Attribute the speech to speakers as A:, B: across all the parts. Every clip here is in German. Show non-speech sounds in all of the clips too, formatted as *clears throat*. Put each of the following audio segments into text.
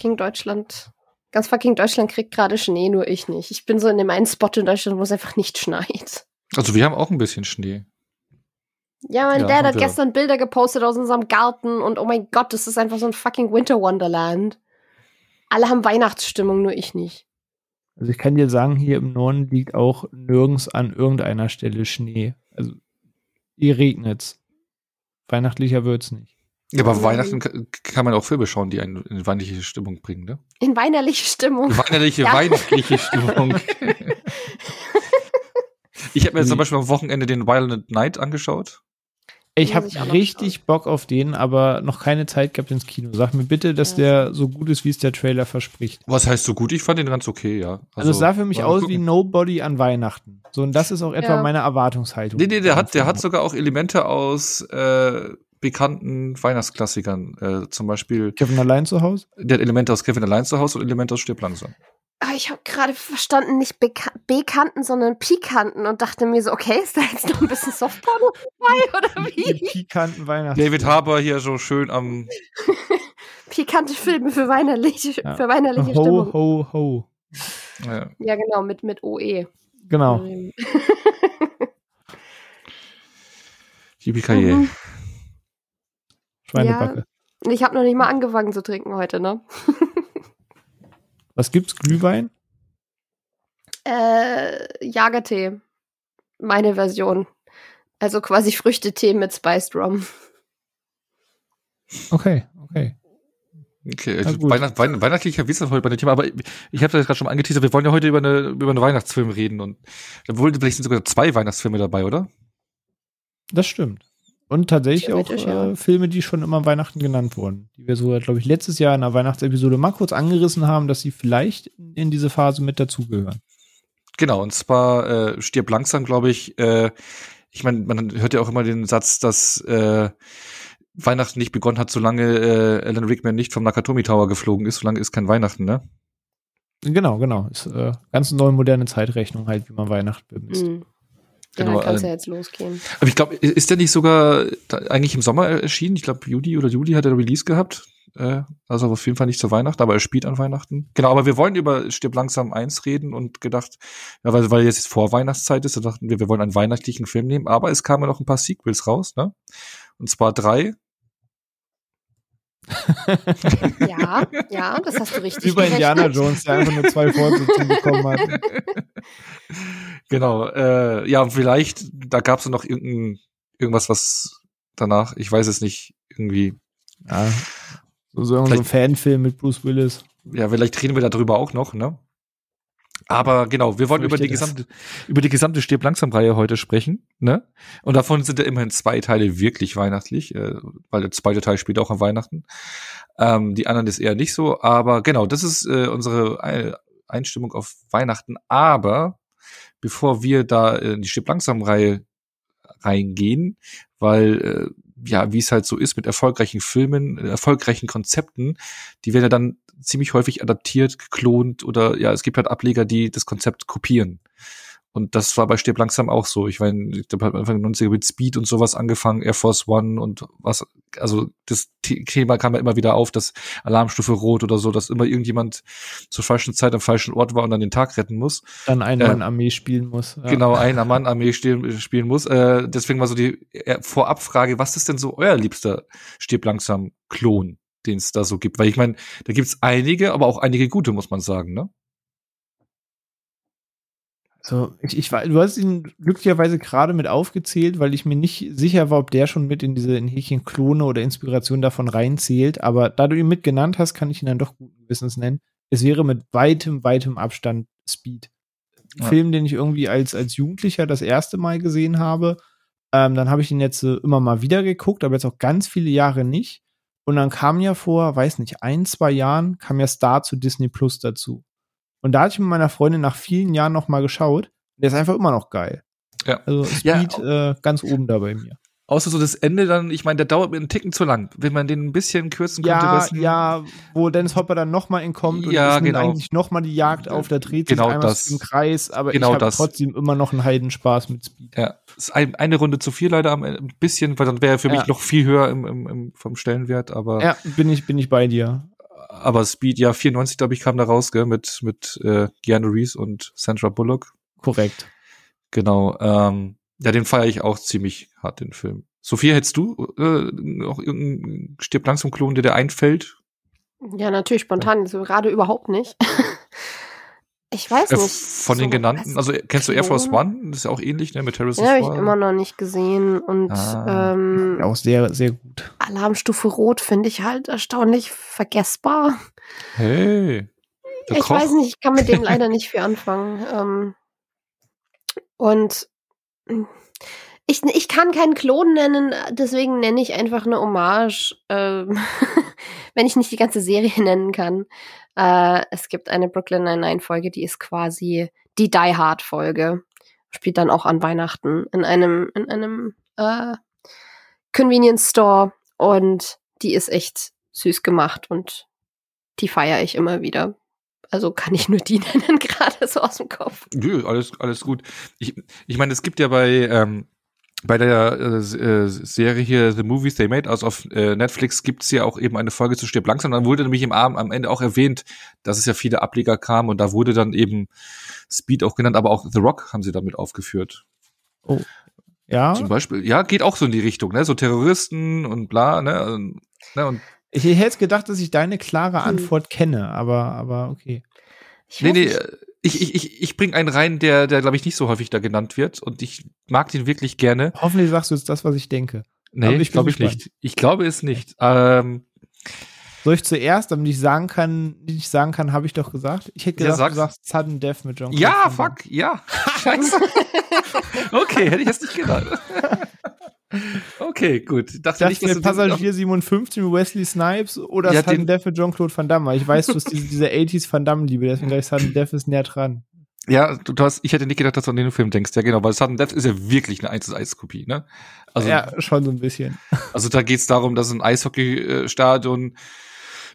A: fucking Deutschland, ganz fucking Deutschland kriegt gerade Schnee, nur ich nicht. Ich bin so in dem einen Spot in Deutschland, wo es einfach nicht schneit.
B: Also wir haben auch ein bisschen Schnee.
A: Ja, mein
B: Ja,
A: Dad hat
B: wir.
A: gestern Bilder gepostet aus unserem Garten und oh mein Gott, das ist einfach so ein fucking Winter Wonderland. Alle haben Weihnachtsstimmung, nur ich nicht.
C: Also ich kann dir sagen, hier im Norden liegt auch nirgends an irgendeiner Stelle Schnee. Also hier regnet's. Weihnachtlicher wird's nicht.
B: Ja, aber
A: Mhm.
B: Weihnachten ka- kann man auch Filme schauen, die einen in weihnachtliche Stimmung bringen, ne?
A: In weinerliche Stimmung.
B: Weihnachtliche, *laughs*
A: Ja.
B: weihnachtliche Stimmung. *laughs* ich habe mir jetzt zum Beispiel am Wochenende den Violent Night angeschaut.
C: Ich habe richtig Bock auf den, aber noch keine Zeit gehabt ins Kino. Sag mir bitte, dass
A: Ja.
C: der so gut ist, wie es der Trailer verspricht.
B: Was heißt so gut? Ich fand den ganz okay, ja.
C: Also, es sah für mich aus
B: gucken.
C: wie Nobody an Weihnachten. So, und das ist auch etwa
A: Ja.
C: meine Erwartungshaltung.
B: Nee, nee, der hat, der hat sogar auch Elemente aus äh, bekannten Weihnachtsklassikern. Äh, zum Beispiel,
C: Kevin allein zu Hause?
B: der hat Elemente aus Kevin allein zu Hause und Elemente aus Stirb langsam.
A: Ah, ich habe gerade verstanden, nicht Beka Bekannten, sondern Pikanten und dachte mir so, okay, ist da jetzt noch ein bisschen Softporno dabei *laughs* oder
C: Die
A: wie?
C: pikanten Weihnachten.
B: David Harbour hier so schön am. *laughs*
A: Pikante Filme für weinerliche,
C: Ja.
A: für weinerliche
C: Ho,
A: Stimmung.
C: ho, ho.
B: Äh,
A: Ja, genau, mit, mit OE.
C: Genau.
A: Ähm,
B: Yippie
A: Mhm.
C: Schweinebacke.
A: Ich habe noch nicht mal angefangen zu trinken heute, ne? *laughs*
C: Was gibt's? Glühwein?
A: Äh, Jagertee. Meine Version. Also quasi Früchtetee mit Spiced Rum.
C: Okay, okay.
B: Okay, also. Weihnacht, Weihn, weihnachtlicher Witz heute bei dem Thema, aber ich, ich habe das gerade schon mal angeteasert, wir wollen ja heute über eine über einen Weihnachtsfilm reden und obwohl vielleicht sind sogar zwei Weihnachtsfilme dabei, oder?
C: Das stimmt. Und tatsächlich auch
A: ja.
C: äh, Filme, die schon immer Weihnachten genannt wurden. Die wir so, glaube ich, letztes Jahr in einer Weihnachtsepisode mal kurz angerissen haben, dass sie vielleicht in, in diese Phase mit dazugehören.
B: Genau, und zwar äh, stirb langsam, glaube ich. Äh, ich meine, man hört ja auch immer den Satz, dass äh, Weihnachten nicht begonnen hat, solange äh, Alan Rickman nicht vom Nakatomi Tower geflogen ist. Solange ist kein Weihnachten, ne?
C: Genau, genau. Ist äh, ganz neue moderne Zeitrechnung halt, wie man Weihnachten bemisst.
A: Mhm. Ja,
B: Genau,
A: dann kann es
B: ähm,
A: ja jetzt losgehen.
B: Aber ich glaube, ist der nicht sogar eigentlich im Sommer erschienen? Ich glaube, Juli oder Juli hat er Release gehabt. Äh, also auf jeden Fall nicht zu Weihnachten, aber er spielt an Weihnachten. Genau, aber wir wollen über Stirb langsam eins reden und gedacht, ja, weil, weil jetzt vor Weihnachtszeit ist, da dachten wir, wir wollen einen weihnachtlichen Film nehmen, aber es kamen noch ein paar Sequels raus, ne? Und zwar drei.
A: Ja, ja, das hast du richtig
C: Über Indiana. Jones, der einfach nur zwei Fortsetzungen bekommen hat. *laughs*
B: Genau, äh, ja, und vielleicht, da gab es noch irgendein, irgendwas, was danach, ich weiß es nicht, irgendwie,
C: Ja. So, so, so ein Fanfilm mit Bruce Willis.
B: ja, vielleicht reden wir darüber auch noch, ne? Aber genau, wir wollen über die
C: das.
B: gesamte, über die gesamte Stirb langsam Reihe heute sprechen, ne? Und davon sind ja immerhin zwei Teile wirklich weihnachtlich, äh, weil der zweite Teil spielt auch an Weihnachten. Ähm, die anderen ist eher nicht so, aber genau, das ist äh, unsere Ei- Einstimmung auf Weihnachten. Aber bevor wir da in die Stirb langsam Reihe reingehen, weil äh, ja, wie es halt so ist mit erfolgreichen Filmen, erfolgreichen Konzepten, die werden ja dann ziemlich häufig adaptiert, geklont oder ja, es gibt halt Ableger, die das Konzept kopieren. Und das war bei Stirb langsam auch so. Ich meine, ich hat Anfang der 90er mit Speed und sowas angefangen, Air Force One und was, also das The- Thema kam ja immer wieder auf, dass Alarmstufe Rot oder so, dass immer irgendjemand zur falschen Zeit am falschen Ort war und dann den Tag retten muss.
C: Dann ein. Mann Armee spielen muss. Ja.
B: Genau, einer *laughs* Mann Armee spielen, spielen muss. Äh, deswegen war so die äh, Vorabfrage, was ist denn so euer liebster Stirb langsam Klon, den es da so gibt? Weil ich meine, da gibt's einige, aber auch einige gute, muss man sagen, ne?
C: So, ich, ich war, du hast ihn glücklicherweise gerade mit aufgezählt, weil ich mir nicht sicher war, ob der schon mit in diese in Häkchen Klone oder Inspiration davon reinzählt. Aber da du ihn mit genannt hast, kann ich ihn dann doch guten Wissens nennen. Es wäre mit weitem, weitem Abstand Speed.
B: Ja.
C: Film, den ich irgendwie als, als Jugendlicher das erste Mal gesehen habe. Ähm, dann habe ich ihn jetzt äh, immer mal wieder geguckt, aber jetzt auch ganz viele Jahre nicht. Und dann kam ja vor, weiß nicht, ein, zwei Jahren, kam ja Star zu Disney Plus dazu. Und da hatte ich mit meiner Freundin nach vielen Jahren noch mal geschaut. Der ist einfach immer noch geil.
B: Ja.
C: Also
B: Ja,
C: Speed äh, ganz oben da bei mir.
B: Außer so das Ende dann, ich meine, der dauert mir einen Ticken zu lang. Wenn man den ein bisschen kürzen könnte,
C: Ja,
B: ein-
C: ja, wo Dennis Hopper dann noch mal entkommt und
B: Ja,
C: es nimmt
B: genau.
C: eigentlich noch mal die Jagd auf, da dreht sich
B: Genau
C: einmal
B: das.
C: im Kreis, aber
B: Genau
C: ich habe trotzdem immer noch einen Heidenspaß mit Speed.
B: Ja, ist ein, eine Runde zu viel leider am Ende, ein bisschen, weil dann wäre er für
C: Ja.
B: mich noch viel höher im, im, im, vom Stellenwert, aber
C: Ja, bin ich, bin ich bei dir.
B: Aber Speed, ja, 94, glaube ich, kam da raus, gell, mit, mit äh, Keanu Reeves und Sandra Bullock.
C: Korrekt.
B: Genau. Ähm, ja, den feiere ich auch ziemlich hart, den Film. Sophia, hättest du äh, noch irgendeinen Stirb langsam Klon, der dir einfällt?
A: Ja, natürlich spontan, so gerade überhaupt nicht. *laughs* Ich weiß
B: Äh,
A: nicht.
B: von
A: so
B: den genannten, also kennst du Air Force? One? Das ist ja auch ähnlich, ne, mit Harrison
A: Den habe ich immer noch nicht gesehen. Und
B: Ah.
A: ähm,
C: Auch sehr, sehr gut.
A: Alarmstufe Rot finde ich halt erstaunlich vergessbar.
B: Hey. Der
A: ich
B: Koch.
A: weiß nicht, ich kann mit dem leider nicht viel anfangen. Ähm, und ich, ich kann keinen Klon nennen, deswegen nenne ich einfach eine Hommage, ähm, *laughs* wenn ich nicht die ganze Serie *laughs* nennen kann. Äh, es gibt eine Brooklyn Nine-Nine-Folge, die ist quasi die Die Hard-Folge. Spielt dann auch an Weihnachten in einem, in einem äh, Convenience Store und die ist echt süß gemacht und die feiere ich immer wieder. Also kann ich nur die *laughs* nennen, gerade so aus dem Kopf.
B: Nö, alles, alles gut. Ich, ich meine, es gibt ja bei, ähm, bei der äh, äh, Serie hier The Movies They Made, also auf äh, Netflix gibt's ja auch eben eine Folge zu Stirb langsam. Dann wurde nämlich im Abend am Ende auch erwähnt, dass es ja viele Ableger kam und da wurde dann eben Speed auch genannt, aber auch The Rock haben sie damit aufgeführt.
C: Ja.
B: Zum Beispiel, ja, geht auch so in die Richtung, ne? So Terroristen und bla, ne? Und, ne? und
C: Ich hätte gedacht, dass ich deine klare
A: Hm.
C: Antwort kenne, aber, aber okay.
A: Ich
B: nee, nee,
A: nicht.
B: Ich, ich, ich, ich bring einen rein, der, der glaube ich nicht so häufig da genannt wird und ich mag den wirklich gerne.
C: Hoffentlich sagst du jetzt das, was ich denke.
B: Nee,
C: Aber ich
B: glaube ich nicht. Ich glaube es nicht. Ähm,
C: Soll ich zuerst, damit ich sagen kann, nicht sagen kann, habe ich doch gesagt. Ich hätte
B: Ja,
C: gesagt,
B: sag's.
C: du sagst Sudden Death mit John.
B: ja,
C: Carpenter.
B: fuck, ja. *laughs* Scheiße. *laughs* okay, hätte ich jetzt nicht gedacht. *laughs* okay, gut. Dachte
C: dachte,
B: nicht, dass
C: Passagier 57 mit Wesley Snipes oder
B: Ja,
C: Sudden
B: den-
C: Death mit Jean-Claude Van Damme. Ich weiß, du hast diese, diese 80s Van Damme-Liebe, deswegen gleich Sudden *laughs* Death ist näher dran.
B: Ja, du, du hast, ich hätte nicht gedacht, dass du an den Film denkst. Ja, genau, weil Sudden Death ist ja wirklich eine 1 zu 1 Kopie, ne? Also,
C: ja, schon so ein bisschen. *laughs*
B: also da geht's darum, dass ein Eishockeystadion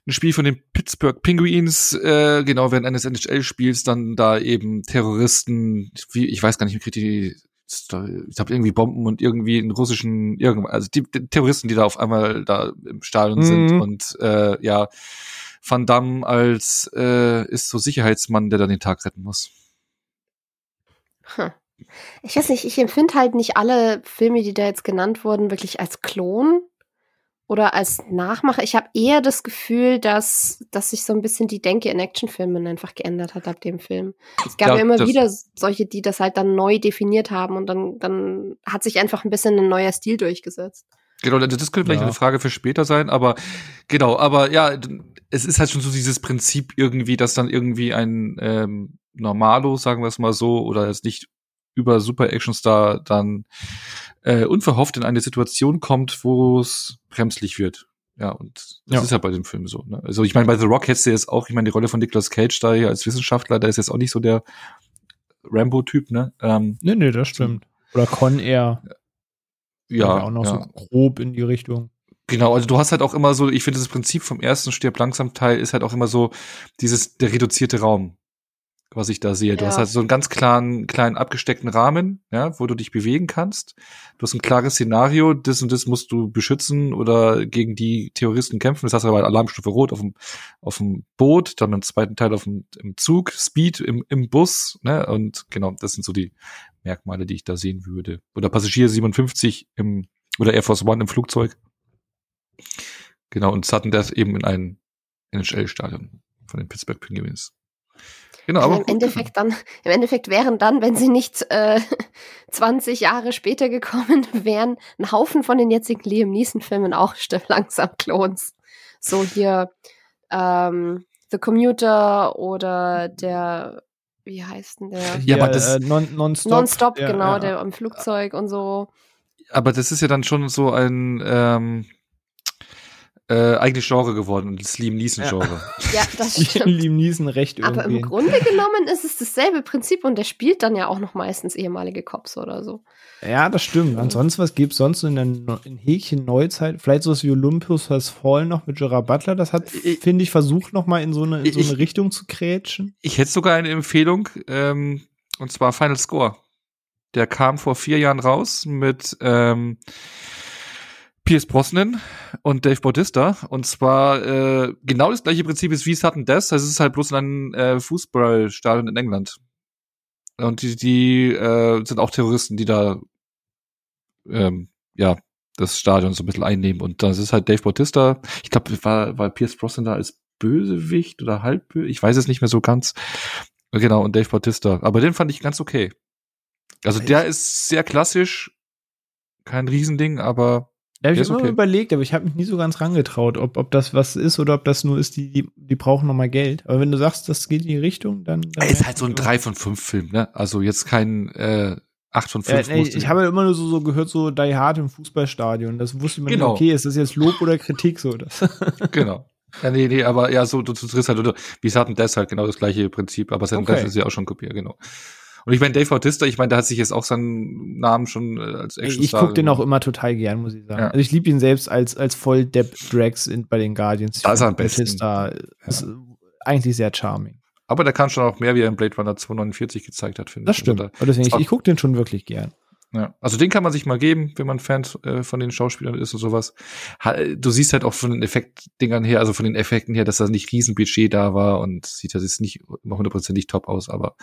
B: ein Spiel von den Pittsburgh Penguins, äh, genau, während eines NHL-Spiels dann da eben Terroristen, wie, ich weiß gar nicht, wie kriegt die ich glaube irgendwie Bomben und irgendwie in russischen, irgendwas, also die, die Terroristen, die da auf einmal da im Stadion sind
C: Mhm.
B: und äh, ja, Van Damme als äh, ist so Sicherheitsmann, der dann den Tag retten muss.
A: Hm. Ich weiß nicht, ich empfinde halt nicht alle Filme, die da jetzt genannt wurden, wirklich als Klon oder als Nachmacher. Ich habe eher das Gefühl, dass, dass sich so ein bisschen die Denke in Actionfilmen einfach geändert hat ab dem Film. Es gab
B: Ja,
A: ja, immer wieder solche, die das halt dann neu definiert haben und dann, dann hat sich einfach ein bisschen ein neuer Stil durchgesetzt.
B: Genau, das könnte vielleicht
C: Ja.
B: eine Frage für später sein, aber genau, aber ja, es ist halt schon so dieses Prinzip irgendwie, dass dann irgendwie ein ähm, Normalo, sagen wir es mal so, oder jetzt nicht über Super Actionstar dann äh, unverhofft in eine Situation kommt, wo es bremslich wird. Ja, und das
C: Ja.
B: ist ja bei dem Film so. Ne? Also ich meine, bei The Rock hättest du jetzt auch, ich meine, die Rolle von Nicolas Cage da hier als Wissenschaftler, der ist jetzt auch nicht so der Rambo-Typ, ne? Ähm,
C: Nee, nee, das stimmt. Oder Con Air.
B: ja,
C: auch noch
B: ja.
C: so grob in die Richtung.
B: Genau, also du hast halt auch immer so, ich finde das Prinzip vom ersten Stirb langsam Teil ist halt auch immer so dieses der reduzierte Raum, was ich da sehe. Du
A: Ja.
B: hast halt so einen ganz klaren kleinen abgesteckten Rahmen, ja, wo du dich bewegen kannst. Du hast ein klares Szenario, das und das musst du beschützen oder gegen die Terroristen kämpfen. Das hast du aber Alarmstufe rot auf dem auf dem Boot, dann im zweiten Teil auf dem im Zug, Speed im im Bus, ne? Und genau, das sind so die Merkmale, die ich da sehen würde. Oder Passagier 57 im oder Air Force One im Flugzeug. Genau, und Sutton Death eben in ein NHL-Stadion von den Pittsburgh Penguins. Genau,
A: Also
B: aber
A: im Endeffekt dann, im Endeffekt wären dann, wenn sie nicht äh, *laughs* 20 Jahre später gekommen *laughs* wären, ein Haufen von den jetzigen Liam Neeson-Filmen auch *laughs* langsam Klons. So hier ähm, The Commuter oder der, wie heißt denn der?
B: Ja, aber das-
C: äh, non, Nonstop.
A: Nonstop,
C: ja,
A: genau,
C: ja.
A: der im Flugzeug und so.
B: aber das ist ja dann schon so ein ähm, äh, eigenes Genre geworden, und das Liam Neeson-Genre. *laughs*
A: Ja, das stimmt.
C: Liam Neeson recht
A: Aber im
C: irgendwie.
A: Grunde genommen ist es dasselbe Prinzip und der spielt dann ja auch noch meistens ehemalige Cops oder so.
C: Ja, das stimmt. Ansonsten, was gibt's sonst in der in Häkchen Neuzeit? Vielleicht so wie Olympus Has Fallen noch mit Gerard Butler. Das hat,
B: Ich-
C: finde ich, versucht noch mal in so eine, in so
B: Ich-
C: eine Richtung zu krätschen.
B: Ich hätte sogar eine Empfehlung, ähm, und zwar Final Score. Der kam vor vier Jahren raus mit ähm, Pierce Brosnan und Dave Bautista. Und zwar äh, genau das gleiche Prinzip ist wie Sutton Death. Das ist halt bloß ein äh, Fußballstadion in England. Und die, die äh, sind auch Terroristen, die da ähm, ja das Stadion so ein bisschen einnehmen. Und das ist halt Dave Bautista. Ich glaube, war, war Pierce Brosnan da als Bösewicht oder Halbböse? Ich weiß es nicht mehr so ganz. Genau, und Dave Bautista. Aber den fand ich ganz okay. Also der ist sehr klassisch. Kein Riesending, aber
C: Da habe
B: Der
C: ich immer
B: okay.
C: überlegt, aber ich habe mich nie so ganz rangetraut, ob, ob das was ist oder ob das nur ist, die, die, die brauchen noch mal Geld. Aber wenn du sagst, das geht in die Richtung, dann. dann
B: ist halt so ein 3 von 5 Film, ne? Also jetzt kein äh, 8 von
C: Ja,
B: 5.
C: nee, ich habe immer nur so, so gehört, so Die Hard im Fußballstadion. Das wusste man
B: Genau.
C: nicht, okay, ist das jetzt Lob oder Kritik so? Das. *laughs*
B: genau. Ja, nee, nee, aber ja, so, du, du triffst halt, oder, wie es hatten das halt genau das gleiche Prinzip, aber sein
C: Okay.
B: Rest ist ja auch schon kopiert, genau. Und ich meine, Dave Bautista, ich meine, da hat sich jetzt auch seinen Namen schon äh, als
C: ich
B: Actionstar.
C: gucke den auch immer total gern, muss ich sagen.
B: Ja.
C: Also ich liebe ihn selbst als, als Volldepp-Drax in- bei den Guardians.
B: Da ist er am besten.
C: Bautista ist eigentlich sehr charming.
B: Aber der kann schon auch mehr, wie er in Blade Runner 249 gezeigt hat, finde
C: Das
B: ich.
C: stimmt.
B: Also,
C: Und deswegen, ich, ich gucke den schon wirklich gern.
B: ja. also den kann man sich mal geben, wenn man Fan äh, von den Schauspielern ist und sowas. Ha, du siehst halt auch von den Effektdingern her, also von den Effekten her, dass da nicht Riesenbudget da war und sieht das jetzt nicht hundertprozentig top aus, aber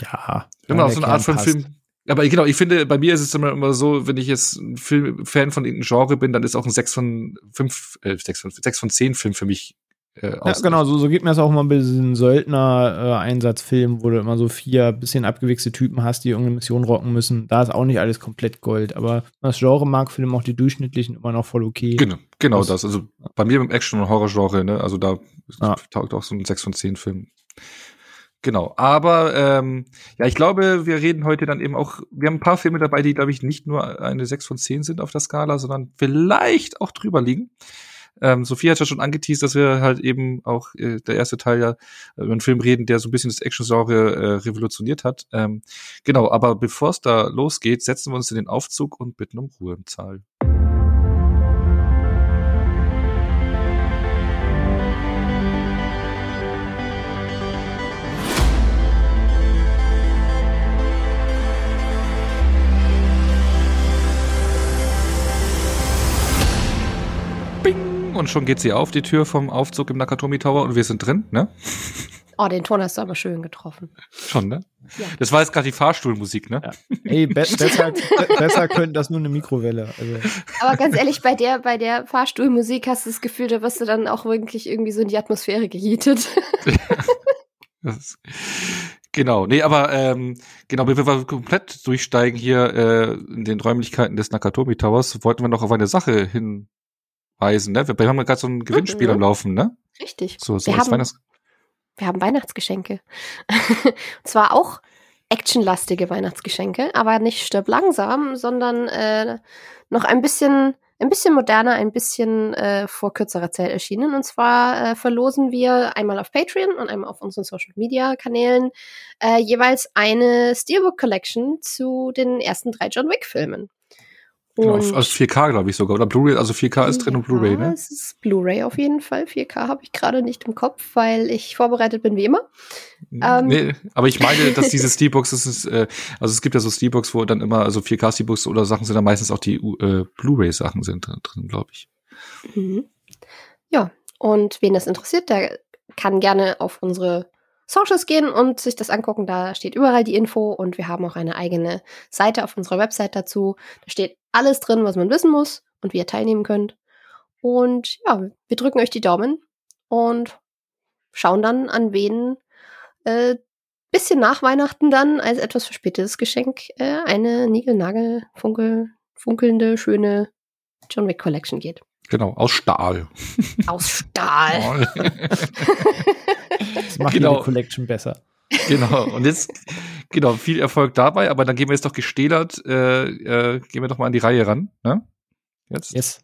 C: Ja. Ja,
B: auf so eine Art von
C: passt.
B: Film. Aber genau, ich finde, bei mir ist es immer, immer so, wenn ich jetzt ein Film, Fan von irgendeinem Genre bin, dann ist auch ein 6 von 5, äh, 6 von, 6 von 10 Film für mich äh,
C: Ja, genau, so, so geht mir das auch immer bei diesen Söldner-Einsatzfilmen, wo du immer so vier bisschen abgewichste Typen hast, die irgendeine Mission rocken müssen. Da ist auch nicht alles komplett Gold, aber das Genre mag Film auch die durchschnittlichen immer noch voll okay.
B: Genau, genau
C: Das-
B: das. Also bei mir im Action- und Horror-Genre, ne, also da
C: Ja.
B: taugt auch so ein 6 von 10 Film. Genau, aber ähm, ja, ich glaube, wir reden heute dann eben auch, wir haben ein paar Filme dabei, die, glaube ich, nicht nur eine 6 von 10 sind auf der Skala, sondern vielleicht auch drüber liegen. Ähm, Sophie hat ja schon angeteased, dass wir halt eben auch äh, der erste Teil ja über einen Film reden, der so ein bisschen das Action-Genre äh, revolutioniert hat. Ähm, genau, aber bevor es da losgeht, setzen wir uns in den Aufzug und bitten um Ruhe im Saal. Und schon geht sie auf, die Tür vom Aufzug im Nakatomi Tower und wir sind drin, ne?
A: Oh, den Ton hast du aber schön getroffen.
B: Schon, ne?
A: Ja.
B: Das war jetzt gerade die Fahrstuhlmusik, ne?
C: Ja. Ey, be *laughs* besser, be besser könnte das nur eine Mikrowelle. Also,
A: Aber ganz ehrlich, bei der, bei der Fahrstuhlmusik hast du das Gefühl, da wirst du dann auch wirklich irgendwie so in die Atmosphäre gejietet. *laughs*
B: Das, genau, nee, aber ähm, genau, bevor wir komplett durchsteigen hier äh, in den Räumlichkeiten des Nakatomi Towers, wollten wir noch auf eine Sache hinweisen, ne? Wir, wir haben ja gerade so ein Gewinnspiel
A: Mhm.
B: am Laufen, ne?
A: Richtig.
B: So, so
A: Wir haben-
B: Weihnachts
A: Wir haben Weihnachtsgeschenke. Und *laughs* zwar auch actionlastige Weihnachtsgeschenke, aber nicht stirb langsam, sondern äh, noch ein bisschen, ein bisschen moderner, ein bisschen äh, vor kürzerer Zeit erschienen. Und zwar äh, verlosen wir einmal auf Patreon und einmal auf unseren Social Media Kanälen äh, jeweils eine Steelbook Collection zu den ersten drei John Wick Filmen.
B: Genau, aus 4K, glaube ich sogar. Oder Blu-ray, also 4K ist drin und Blu-ray, ne?
A: Es ist Blu-ray auf jeden Fall. 4K habe ich gerade nicht im Kopf, weil ich vorbereitet bin wie immer. ähm,
B: nee, aber ich meine, dass diese Steelbooks, das ist, äh, also es gibt ja so Steelbooks, wo dann immer, also 4K Steelbooks oder Sachen sind dann meistens auch die äh, Blu-ray-Sachen sind drin, drin glaube ich.
A: Mhm. Ja, und wen das interessiert, der kann gerne auf unsere Socials gehen und sich das angucken. Da steht überall die Info und wir haben auch eine eigene Seite auf unserer Website dazu. Da steht alles drin, was man wissen muss und wie ihr teilnehmen könnt. Und ja, wir drücken euch die Daumen und schauen dann, an wen äh, bisschen nach Weihnachten dann als etwas verspätetes Geschenk äh, eine Nigel-Nagel funkel, funkelnde, schöne John Wick Collection geht.
B: Genau, aus Stahl.
A: Aus Stahl.
C: das macht
B: Genau.
C: jede Collection besser.
B: genau. Und jetzt, genau, viel Erfolg dabei, aber dann gehen wir jetzt doch gestählert, äh, äh, gehen wir doch mal an die Reihe ran, ne? Jetzt.
C: Yes.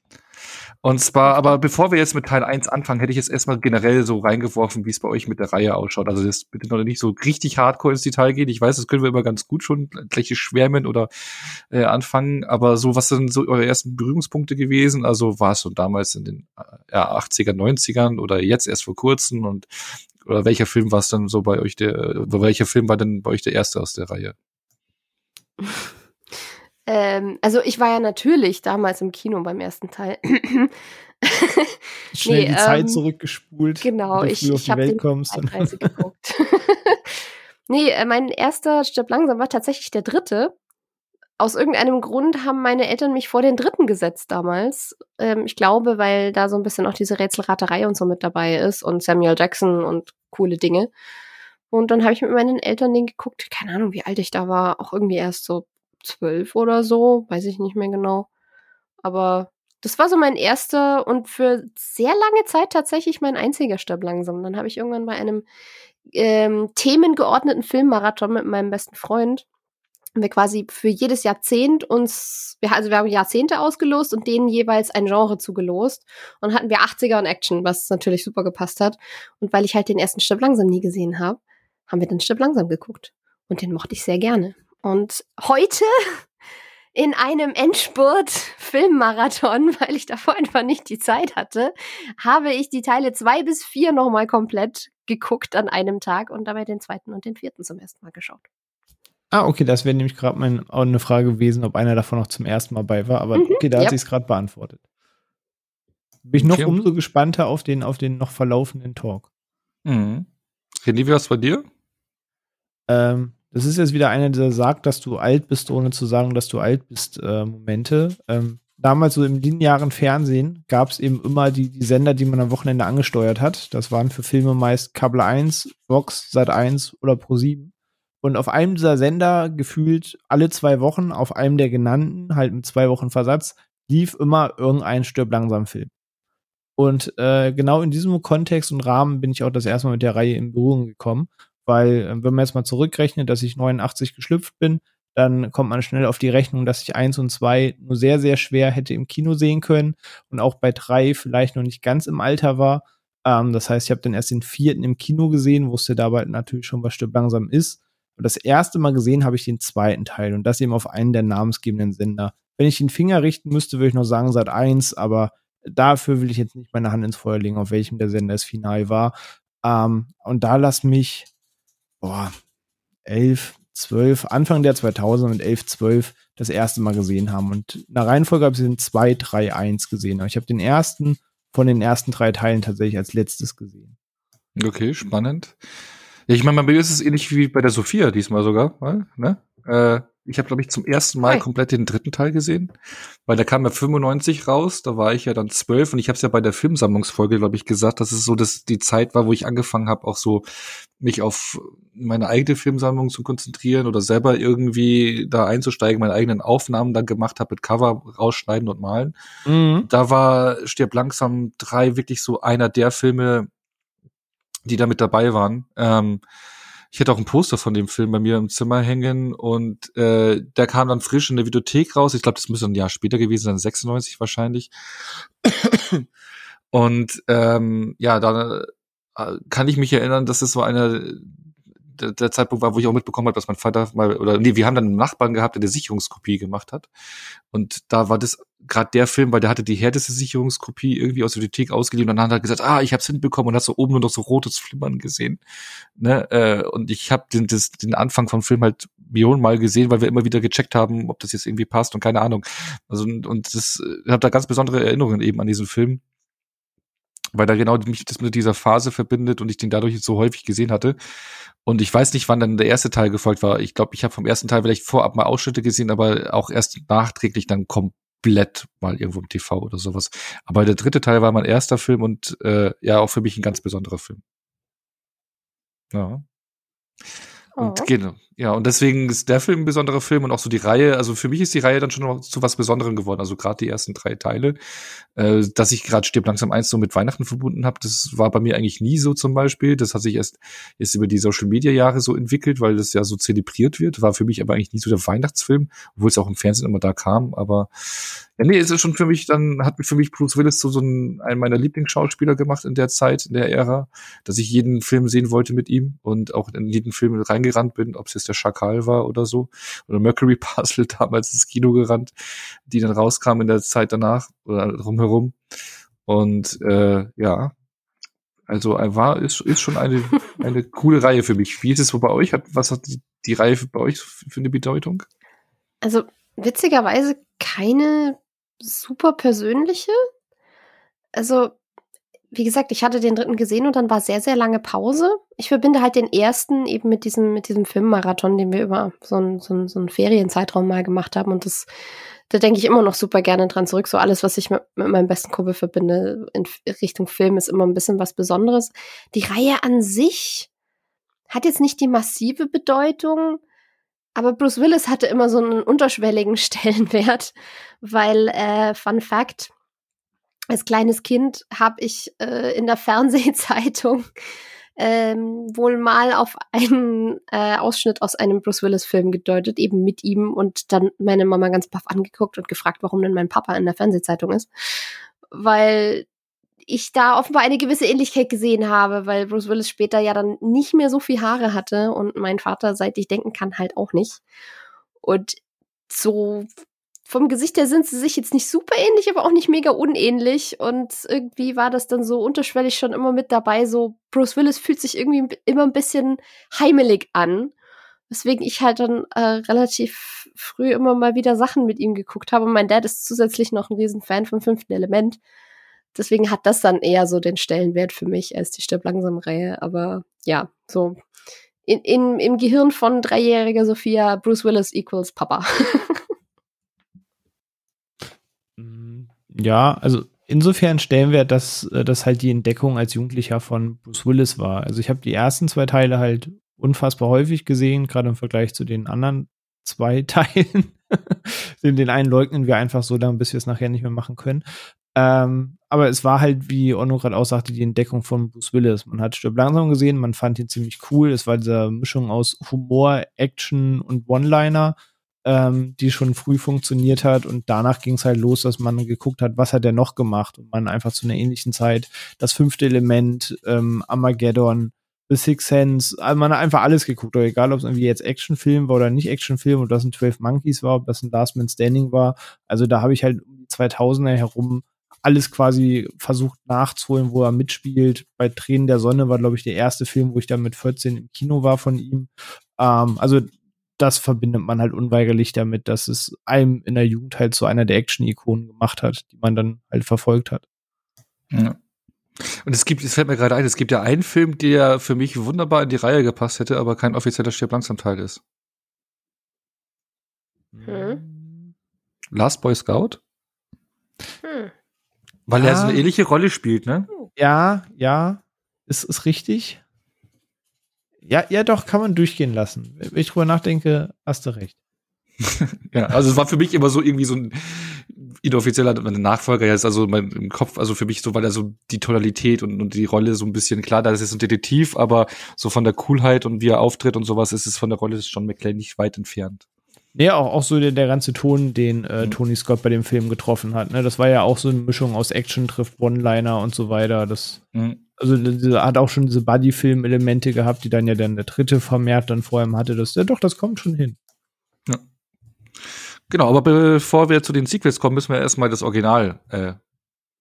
B: Und zwar, aber bevor wir jetzt mit Teil 1 anfangen, hätte ich jetzt erstmal generell so reingeworfen, wie es bei euch mit der Reihe ausschaut. Also das bitte noch nicht so richtig hardcore ins Detail gehen. Ich weiß, das können wir immer ganz gut schon gleich schwärmen oder äh, anfangen. Aber so, was sind so eure ersten Berührungspunkte gewesen? Also war es schon damals in den äh, ja, 80er, 90ern oder jetzt erst vor kurzem? Und oder welcher Film war es dann so bei euch der, äh, welcher Film war denn bei euch der erste aus der Reihe? *laughs*
A: Ähm, also ich war ja natürlich damals im Kino beim ersten Teil.
C: Schnell
A: Nee,
C: die Zeit
A: ähm,
C: zurückgespult.
A: Genau, ich, ich
C: die
A: habe
C: Welt
A: den
C: kommst.
A: Geguckt. *laughs* nee, äh, mein erster Stirb langsam war tatsächlich der dritte. Aus irgendeinem Grund haben meine Eltern mich vor den dritten gesetzt damals. Ähm, ich glaube, weil da so ein bisschen auch diese Rätselraterei und so mit dabei ist und Samuel Jackson und coole Dinge. Und dann habe ich mit meinen Eltern den geguckt. Keine Ahnung, wie alt ich da war. Auch irgendwie erst so zwölf oder so. Weiß ich nicht mehr genau. Aber das war so mein erster und für sehr lange Zeit tatsächlich mein einziger Stirb langsam. Dann habe ich irgendwann bei einem ähm, themengeordneten Filmmarathon mit meinem besten Freund haben wir quasi für jedes Jahrzehnt uns, also wir haben Jahrzehnte ausgelost und denen jeweils ein Genre zugelost und hatten wir 80er und Action, was natürlich super gepasst hat. Und weil ich halt den ersten Stirb langsam nie gesehen habe, haben wir den Stirb langsam geguckt. Und den mochte ich sehr gerne. Und heute *laughs* in einem Endspurt Filmmarathon, *laughs* weil ich davor einfach nicht die Zeit hatte, habe ich die Teile zwei bis vier nochmal komplett geguckt an einem Tag und dabei den zweiten und den vierten zum ersten Mal geschaut.
C: Ah, okay, das wäre nämlich gerade mein- auch eine Frage gewesen, ob einer davon noch zum ersten Mal bei war. Aber
A: Mhm,
C: okay, da
A: ja.
C: hat sich's gerade beantwortet. Bin ich noch
B: Okay.
C: umso gespannter auf den, auf den noch verlaufenden Talk.
B: Mhm. René, wie war's bei dir?
C: Ähm, das ist jetzt wieder einer, der sagt, dass du alt bist, ohne zu sagen, dass du alt bist, äh, Momente. Ähm, damals so im linearen Fernsehen gab es eben immer die, die Sender, die man am Wochenende angesteuert hat. Das waren für Filme meist Kabel 1, Vox, Sat 1 oder Pro 7. Und auf einem dieser Sender, gefühlt alle zwei Wochen, auf einem der genannten, halt mit zwei Wochen Versatz, lief immer irgendein Stirb langsam Film. Und äh, genau in diesem Kontext und Rahmen bin ich auch das erste Mal mit der Reihe in Berührung gekommen weil äh, wenn man jetzt mal zurückrechnet, dass ich 89 geschlüpft bin, dann kommt man schnell auf die Rechnung, dass ich eins und zwei nur sehr, sehr schwer hätte im Kino sehen können und auch bei drei vielleicht noch nicht ganz im Alter war. Ähm, das heißt, ich habe dann erst den vierten im Kino gesehen, wusste dabei natürlich schon, was Stirb langsam ist. Und das erste Mal gesehen habe ich den zweiten Teil und das eben auf einen der namensgebenden Sender. Wenn ich den Finger richten müsste, würde ich noch sagen Sat 1, aber dafür will ich jetzt nicht meine Hand ins Feuer legen, auf welchem der Sender es final war. Ähm, und da lass mich boah, 11, 12, Anfang der 2000 und 11, 12 das erste Mal gesehen haben. Und in der Reihenfolge habe ich den 2, 3, 1 gesehen. Aber ich habe den ersten von den ersten drei Teilen tatsächlich als letztes gesehen.
B: Okay, spannend. Ja, ich meine, bei mir ist es ähnlich wie bei der Sophia diesmal sogar, weil, ne? Äh, ich habe, glaube ich, zum ersten Mal
A: Hi.
B: komplett den dritten Teil gesehen, weil da kam ja 95 raus, da war ich ja dann zwölf und ich habe es ja bei der Filmsammlungsfolge, glaube ich, gesagt, dass es so dass die Zeit war, wo ich angefangen habe, auch so mich auf meine eigene Filmsammlung zu konzentrieren oder selber irgendwie da einzusteigen, meine eigenen Aufnahmen dann gemacht habe mit Cover rausschneiden und malen da war Stirb langsam drei wirklich so einer der Filme, die da mit dabei waren. Ähm, ich hatte auch ein Poster von dem Film bei mir im Zimmer hängen und äh, der kam dann frisch in der Videothek raus. Ich glaube, das müsste ein Jahr später gewesen sein, 96 wahrscheinlich. Und ähm, ja, da äh, kann ich mich erinnern, dass es so eine der, Zeitpunkt war, wo ich auch mitbekommen habe, dass mein Vater mal oder nee, wir haben dann einen Nachbarn gehabt, der eine Sicherungskopie gemacht hat. Und da war das gerade der Film, weil der hatte die härteste Sicherungskopie irgendwie aus der Bibliothek ausgeliehen und dann hat er gesagt, ah, ich hab's hinbekommen und hat so oben nur noch so rotes Flimmern gesehen. Ne? Äh, und ich habe den, den Anfang vom Film halt Millionenmal gesehen, weil wir immer wieder gecheckt haben, ob das jetzt irgendwie passt und keine Ahnung. Also und, und das habe da ganz besondere Erinnerungen eben an diesen Film weil da genau mich das mit dieser Phase verbindet und ich den dadurch jetzt so häufig gesehen hatte. Und ich weiß nicht, wann dann der erste Teil gefolgt war. Ich glaube, ich habe vom ersten Teil vielleicht vorab mal Ausschnitte gesehen, aber auch erst nachträglich dann komplett mal irgendwo im TV oder sowas. Aber der dritte Teil war mein erster Film und äh, ja, auch für mich ein ganz besonderer Film. Ja. Und
A: Oh.
B: genau. Ja, und deswegen ist der Film ein besonderer Film und auch so die Reihe, also für mich ist die Reihe dann schon noch zu was Besonderem geworden. Also gerade die ersten drei Teile. Äh, dass ich gerade Stirb langsam eins so mit Weihnachten verbunden habe, das war bei mir eigentlich nie so zum Beispiel. Das hat sich erst jetzt über die Social Media Jahre so entwickelt, weil das ja so zelebriert wird. War für mich aber eigentlich nie so der Weihnachtsfilm, obwohl es auch im Fernsehen immer da kam. Aber ja, nee, es ist schon für mich dann, hat für mich Bruce Willis so, so einen, einen meiner Lieblingsschauspieler gemacht in der Zeit, in der Ära, dass ich jeden Film sehen wollte mit ihm und auch in jeden Film reingerannt bin, ob es jetzt der Schakal war oder so, oder Mercury *laughs* Puzzle damals ins Kino gerannt, die dann rauskam in der Zeit danach oder drumherum. Und äh, ja, also war, ist, ist schon eine, *laughs* eine coole Reihe für mich. Wie ist es so bei euch? Hat, was hat die, die Reihe bei euch für eine Bedeutung?
A: Also witzigerweise keine super persönliche. Also, wie gesagt, ich hatte den dritten gesehen und dann war sehr, sehr lange Pause. Ich verbinde halt den ersten eben mit diesem, mit diesem Filmmarathon, den wir über so einen so so einen Ferienzeitraum mal gemacht haben. Und das, da denke ich immer noch super gerne dran zurück. So alles, was ich mit, mit meinem besten Kumpel verbinde in Richtung Film, ist immer ein bisschen was Besonderes. Die Reihe an sich hat jetzt nicht die massive Bedeutung, aber Bruce Willis hatte immer so einen unterschwelligen *laughs* Stellenwert, weil, äh, Fun Fact, als kleines Kind habe ich äh, in der Fernsehzeitung ähm, wohl mal auf einen äh, Ausschnitt aus einem Bruce Willis-Film gedeutet, eben mit ihm und dann meine Mama ganz baff angeguckt und gefragt, warum denn mein Papa in der Fernsehzeitung ist. Weil ich da offenbar eine gewisse Ähnlichkeit gesehen habe, weil Bruce Willis später ja dann nicht mehr so viel Haare hatte und mein Vater, seit ich denken kann, halt auch nicht. Und so vom Gesicht her sind sie sich jetzt nicht super ähnlich, aber auch nicht mega unähnlich. Und irgendwie war das dann so unterschwellig schon immer mit dabei. So, Bruce Willis fühlt sich irgendwie immer ein bisschen heimelig an. Weswegen ich halt dann äh, relativ früh immer mal wieder Sachen mit ihm geguckt habe. Und mein Dad ist zusätzlich noch ein Riesenfan vom fünften Element. Deswegen hat das dann eher so den Stellenwert für mich als die Stirb langsam Reihe. Aber ja, so in, in, im Gehirn von dreijähriger Sophia, Bruce Willis equals Papa. *laughs*
C: ja, also insofern Stellenwert, dass äh, das halt die Entdeckung als Jugendlicher von Bruce Willis war. Also ich habe die ersten zwei Teile halt unfassbar häufig gesehen, gerade im Vergleich zu den anderen zwei *laughs* Teilen. den, den einen leugnen wir einfach so lange, bis wir es nachher nicht mehr machen können. Ähm, aber es war halt, wie Onno gerade auch sagte, die Entdeckung von Bruce Willis. Man hat Stirb langsam gesehen, man fand ihn ziemlich cool. Es war diese Mischung aus Humor, Action und One-Liner, ähm, die schon früh funktioniert hat. Und danach ging es halt los, dass man geguckt hat, was hat er noch gemacht. Und man einfach zu einer ähnlichen Zeit das fünfte Element, ähm, Armageddon, The Sixth Sense, also man hat einfach alles geguckt, oder egal ob es irgendwie jetzt Actionfilm war oder nicht Actionfilm, ob das ein 12 Monkeys war, ob das ein Last Man Standing war. Also da habe ich halt um die 2000er herum alles quasi versucht nachzuholen, wo er mitspielt. Bei Tränen der Sonne war, glaube ich, der erste Film, wo ich dann mit 14 im Kino war von ihm. Ähm, also das verbindet man halt unweigerlich damit, dass es einem in der Jugend halt so einer der Action-Ikonen gemacht hat, die man dann halt verfolgt hat.
B: Ja. Und es gibt, es fällt mir gerade ein, es gibt ja einen Film, der für mich wunderbar in die Reihe gepasst hätte, aber kein offizieller Stirb langsam Teil ist. Hm. Last Boy Scout? Hm. Weil ja. er so eine ähnliche Rolle spielt, ne?
C: Ja, ja, ist, ist richtig. Ja, ja, doch, kann man durchgehen lassen. Wenn ich drüber nachdenke, hast du recht. *laughs*
B: ja, also es war für mich immer so irgendwie so ein inoffizieller Nachfolger jetzt also mein, im Kopf, also für mich so, weil er so die Tonalität und, und die Rolle so ein bisschen, klar, da ist es ein Detektiv, aber so von der Coolheit und wie er auftritt und sowas ist es von der Rolle des John McClane nicht weit entfernt.
C: Nee, auch, auch so der, der ganze Ton, den äh, mhm. Tony Scott bei dem Film getroffen hat. Ne? Das war ja auch so eine Mischung aus Action trifft One-Liner und so weiter. Das, mhm. Also diese, hat auch schon diese Buddy-Film-Elemente gehabt, die dann ja dann der dritte vermehrt dann vor allem hatte. Das, ja doch, das kommt schon hin. Ja.
B: Genau, aber bevor wir zu den Sequels kommen, müssen wir erstmal das Original äh,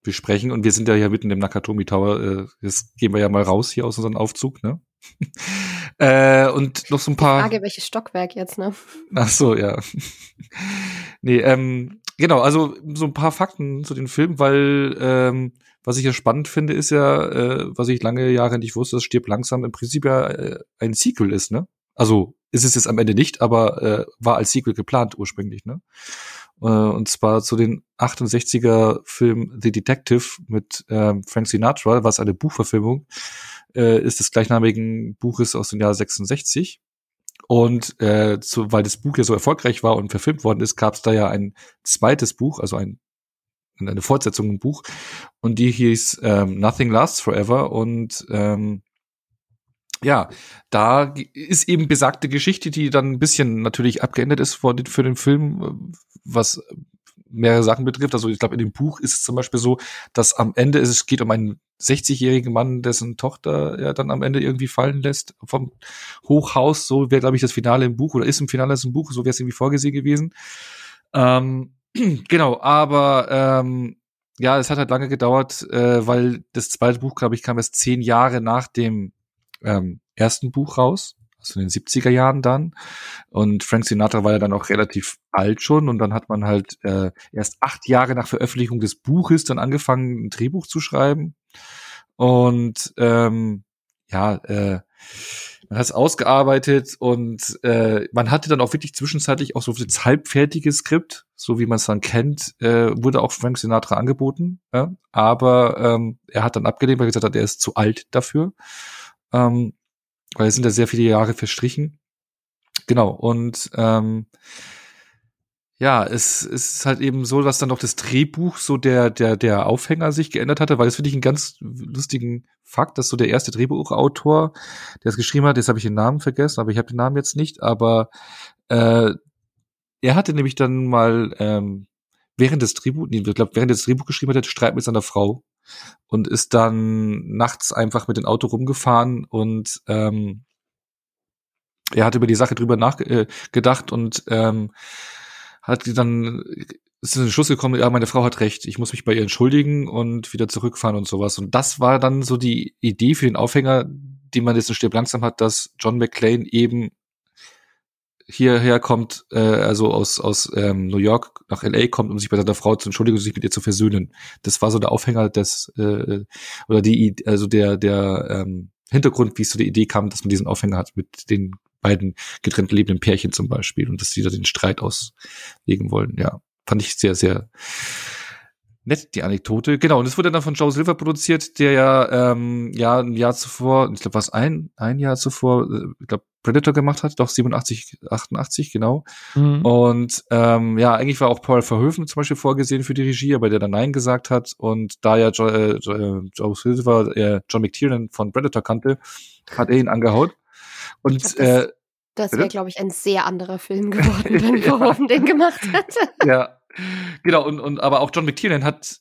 B: besprechen. Und wir sind ja hier mitten im Nakatomi Tower. Äh, jetzt gehen wir ja mal raus hier aus unserem Aufzug, ne? *laughs* äh, und noch so ein paar.
A: Ich frage, welches Stockwerk jetzt, ne?
B: Ach so, ja. *laughs* nee, ähm, genau, also so ein paar Fakten zu den Film, weil ähm, was ich ja spannend finde, ist ja, äh, was ich lange Jahre nicht wusste, dass Stirb langsam im Prinzip ja äh, ein Sequel ist, ne? Also ist es jetzt am Ende nicht, aber äh, war als Sequel geplant ursprünglich, ne? Äh, und zwar zu den 68er Film The Detective mit ähm, Frank Sinatra, was eine Buchverfilmung äh, ist des gleichnamigen Buches aus dem Jahr 66. Und äh, zu, weil das Buch ja so erfolgreich war und verfilmt worden ist, gab es da ja ein zweites Buch, also ein eine Fortsetzung im Buch und die hieß ähm, Nothing Lasts Forever und ähm, ja, da ist eben besagte Geschichte, die dann ein bisschen natürlich abgeändert ist für den, für den Film, was mehrere Sachen betrifft. Also ich glaube, in dem Buch ist es zum Beispiel so, dass am Ende es geht um einen 60-jährigen Mann, dessen Tochter er dann am Ende irgendwie fallen lässt vom Hochhaus. So wäre, glaube ich, das Finale im Buch oder ist im Finale im Buch, so wäre es irgendwie vorgesehen gewesen. Ähm, *clears throat* genau, aber ähm, ja, es hat halt lange gedauert, äh, weil das zweite Buch, glaube ich, kam erst zehn Jahre nach dem ähm, ersten Buch raus. Also in den 70er Jahren dann. Und Frank Sinatra war ja dann auch relativ alt schon und dann hat man halt äh, erst acht Jahre nach Veröffentlichung des Buches dann angefangen, ein Drehbuch zu schreiben. Und ähm, ja, äh, man hat es ausgearbeitet und äh, man hatte dann auch wirklich zwischenzeitlich auch so das halbfertige Skript, so wie man es dann kennt, äh, wurde auch Frank Sinatra angeboten. Ja? Aber ähm, er hat dann abgelehnt, weil er gesagt hat, er ist zu alt dafür. Ähm, weil es sind ja sehr viele Jahre verstrichen. Genau, und ähm, ja, es, es ist halt eben so, dass dann noch das Drehbuch so der, der, der Aufhänger sich geändert hatte, weil das finde ich einen ganz lustigen Fakt, dass so der erste Drehbuchautor, der es geschrieben hat, jetzt habe ich den Namen vergessen, aber ich habe den Namen jetzt nicht, aber äh, er hatte nämlich dann mal ähm, während des Drehbuch, nee, ich glaube, während des Drehbuch geschrieben hat, Streit mit seiner Frau und ist dann nachts einfach mit dem Auto rumgefahren und ähm, er hat über die Sache drüber nachgedacht äh, und ähm, hat dann ist in den Schluss gekommen, ja, meine Frau hat recht, ich muss mich bei ihr entschuldigen und wieder zurückfahren und sowas. Und das war dann so die Idee für den Aufhänger, die man jetzt in Stirb langsam hat, dass John McClane eben hierher kommt, äh, also aus, aus ähm, New York nach LA kommt, um sich bei seiner Frau zu entschuldigen und sich mit ihr zu versöhnen. Das war so der Aufhänger des, äh, oder die, also der, der ähm, Hintergrund, wie es zu der Idee kam, dass man diesen Aufhänger hat mit den beiden getrennt lebenden Pärchen zum Beispiel und dass die da den Streit auslegen wollen. Ja, fand ich sehr, sehr nett, die Anekdote. Genau, und es wurde dann von Joe Silver produziert, der ja, ähm, ja ein Jahr zuvor, ich glaube, was ein, ein Jahr zuvor, äh, ich glaube, Predator gemacht hat, doch 87, 88, genau. Mhm. Und ähm, ja, eigentlich war auch Paul Verhoeven zum Beispiel vorgesehen für die Regie, aber der dann Nein gesagt hat. Und da ja jo, äh, Joe Silver äh, John McTiernan von Predator kannte, hat er ihn angehaut. Und
A: glaub, das, äh, das wäre, glaube ich, ein sehr anderer Film geworden, wenn *laughs* Verhoeven den gemacht hätte.
B: Ja, genau. Und, und aber auch John McTiernan hat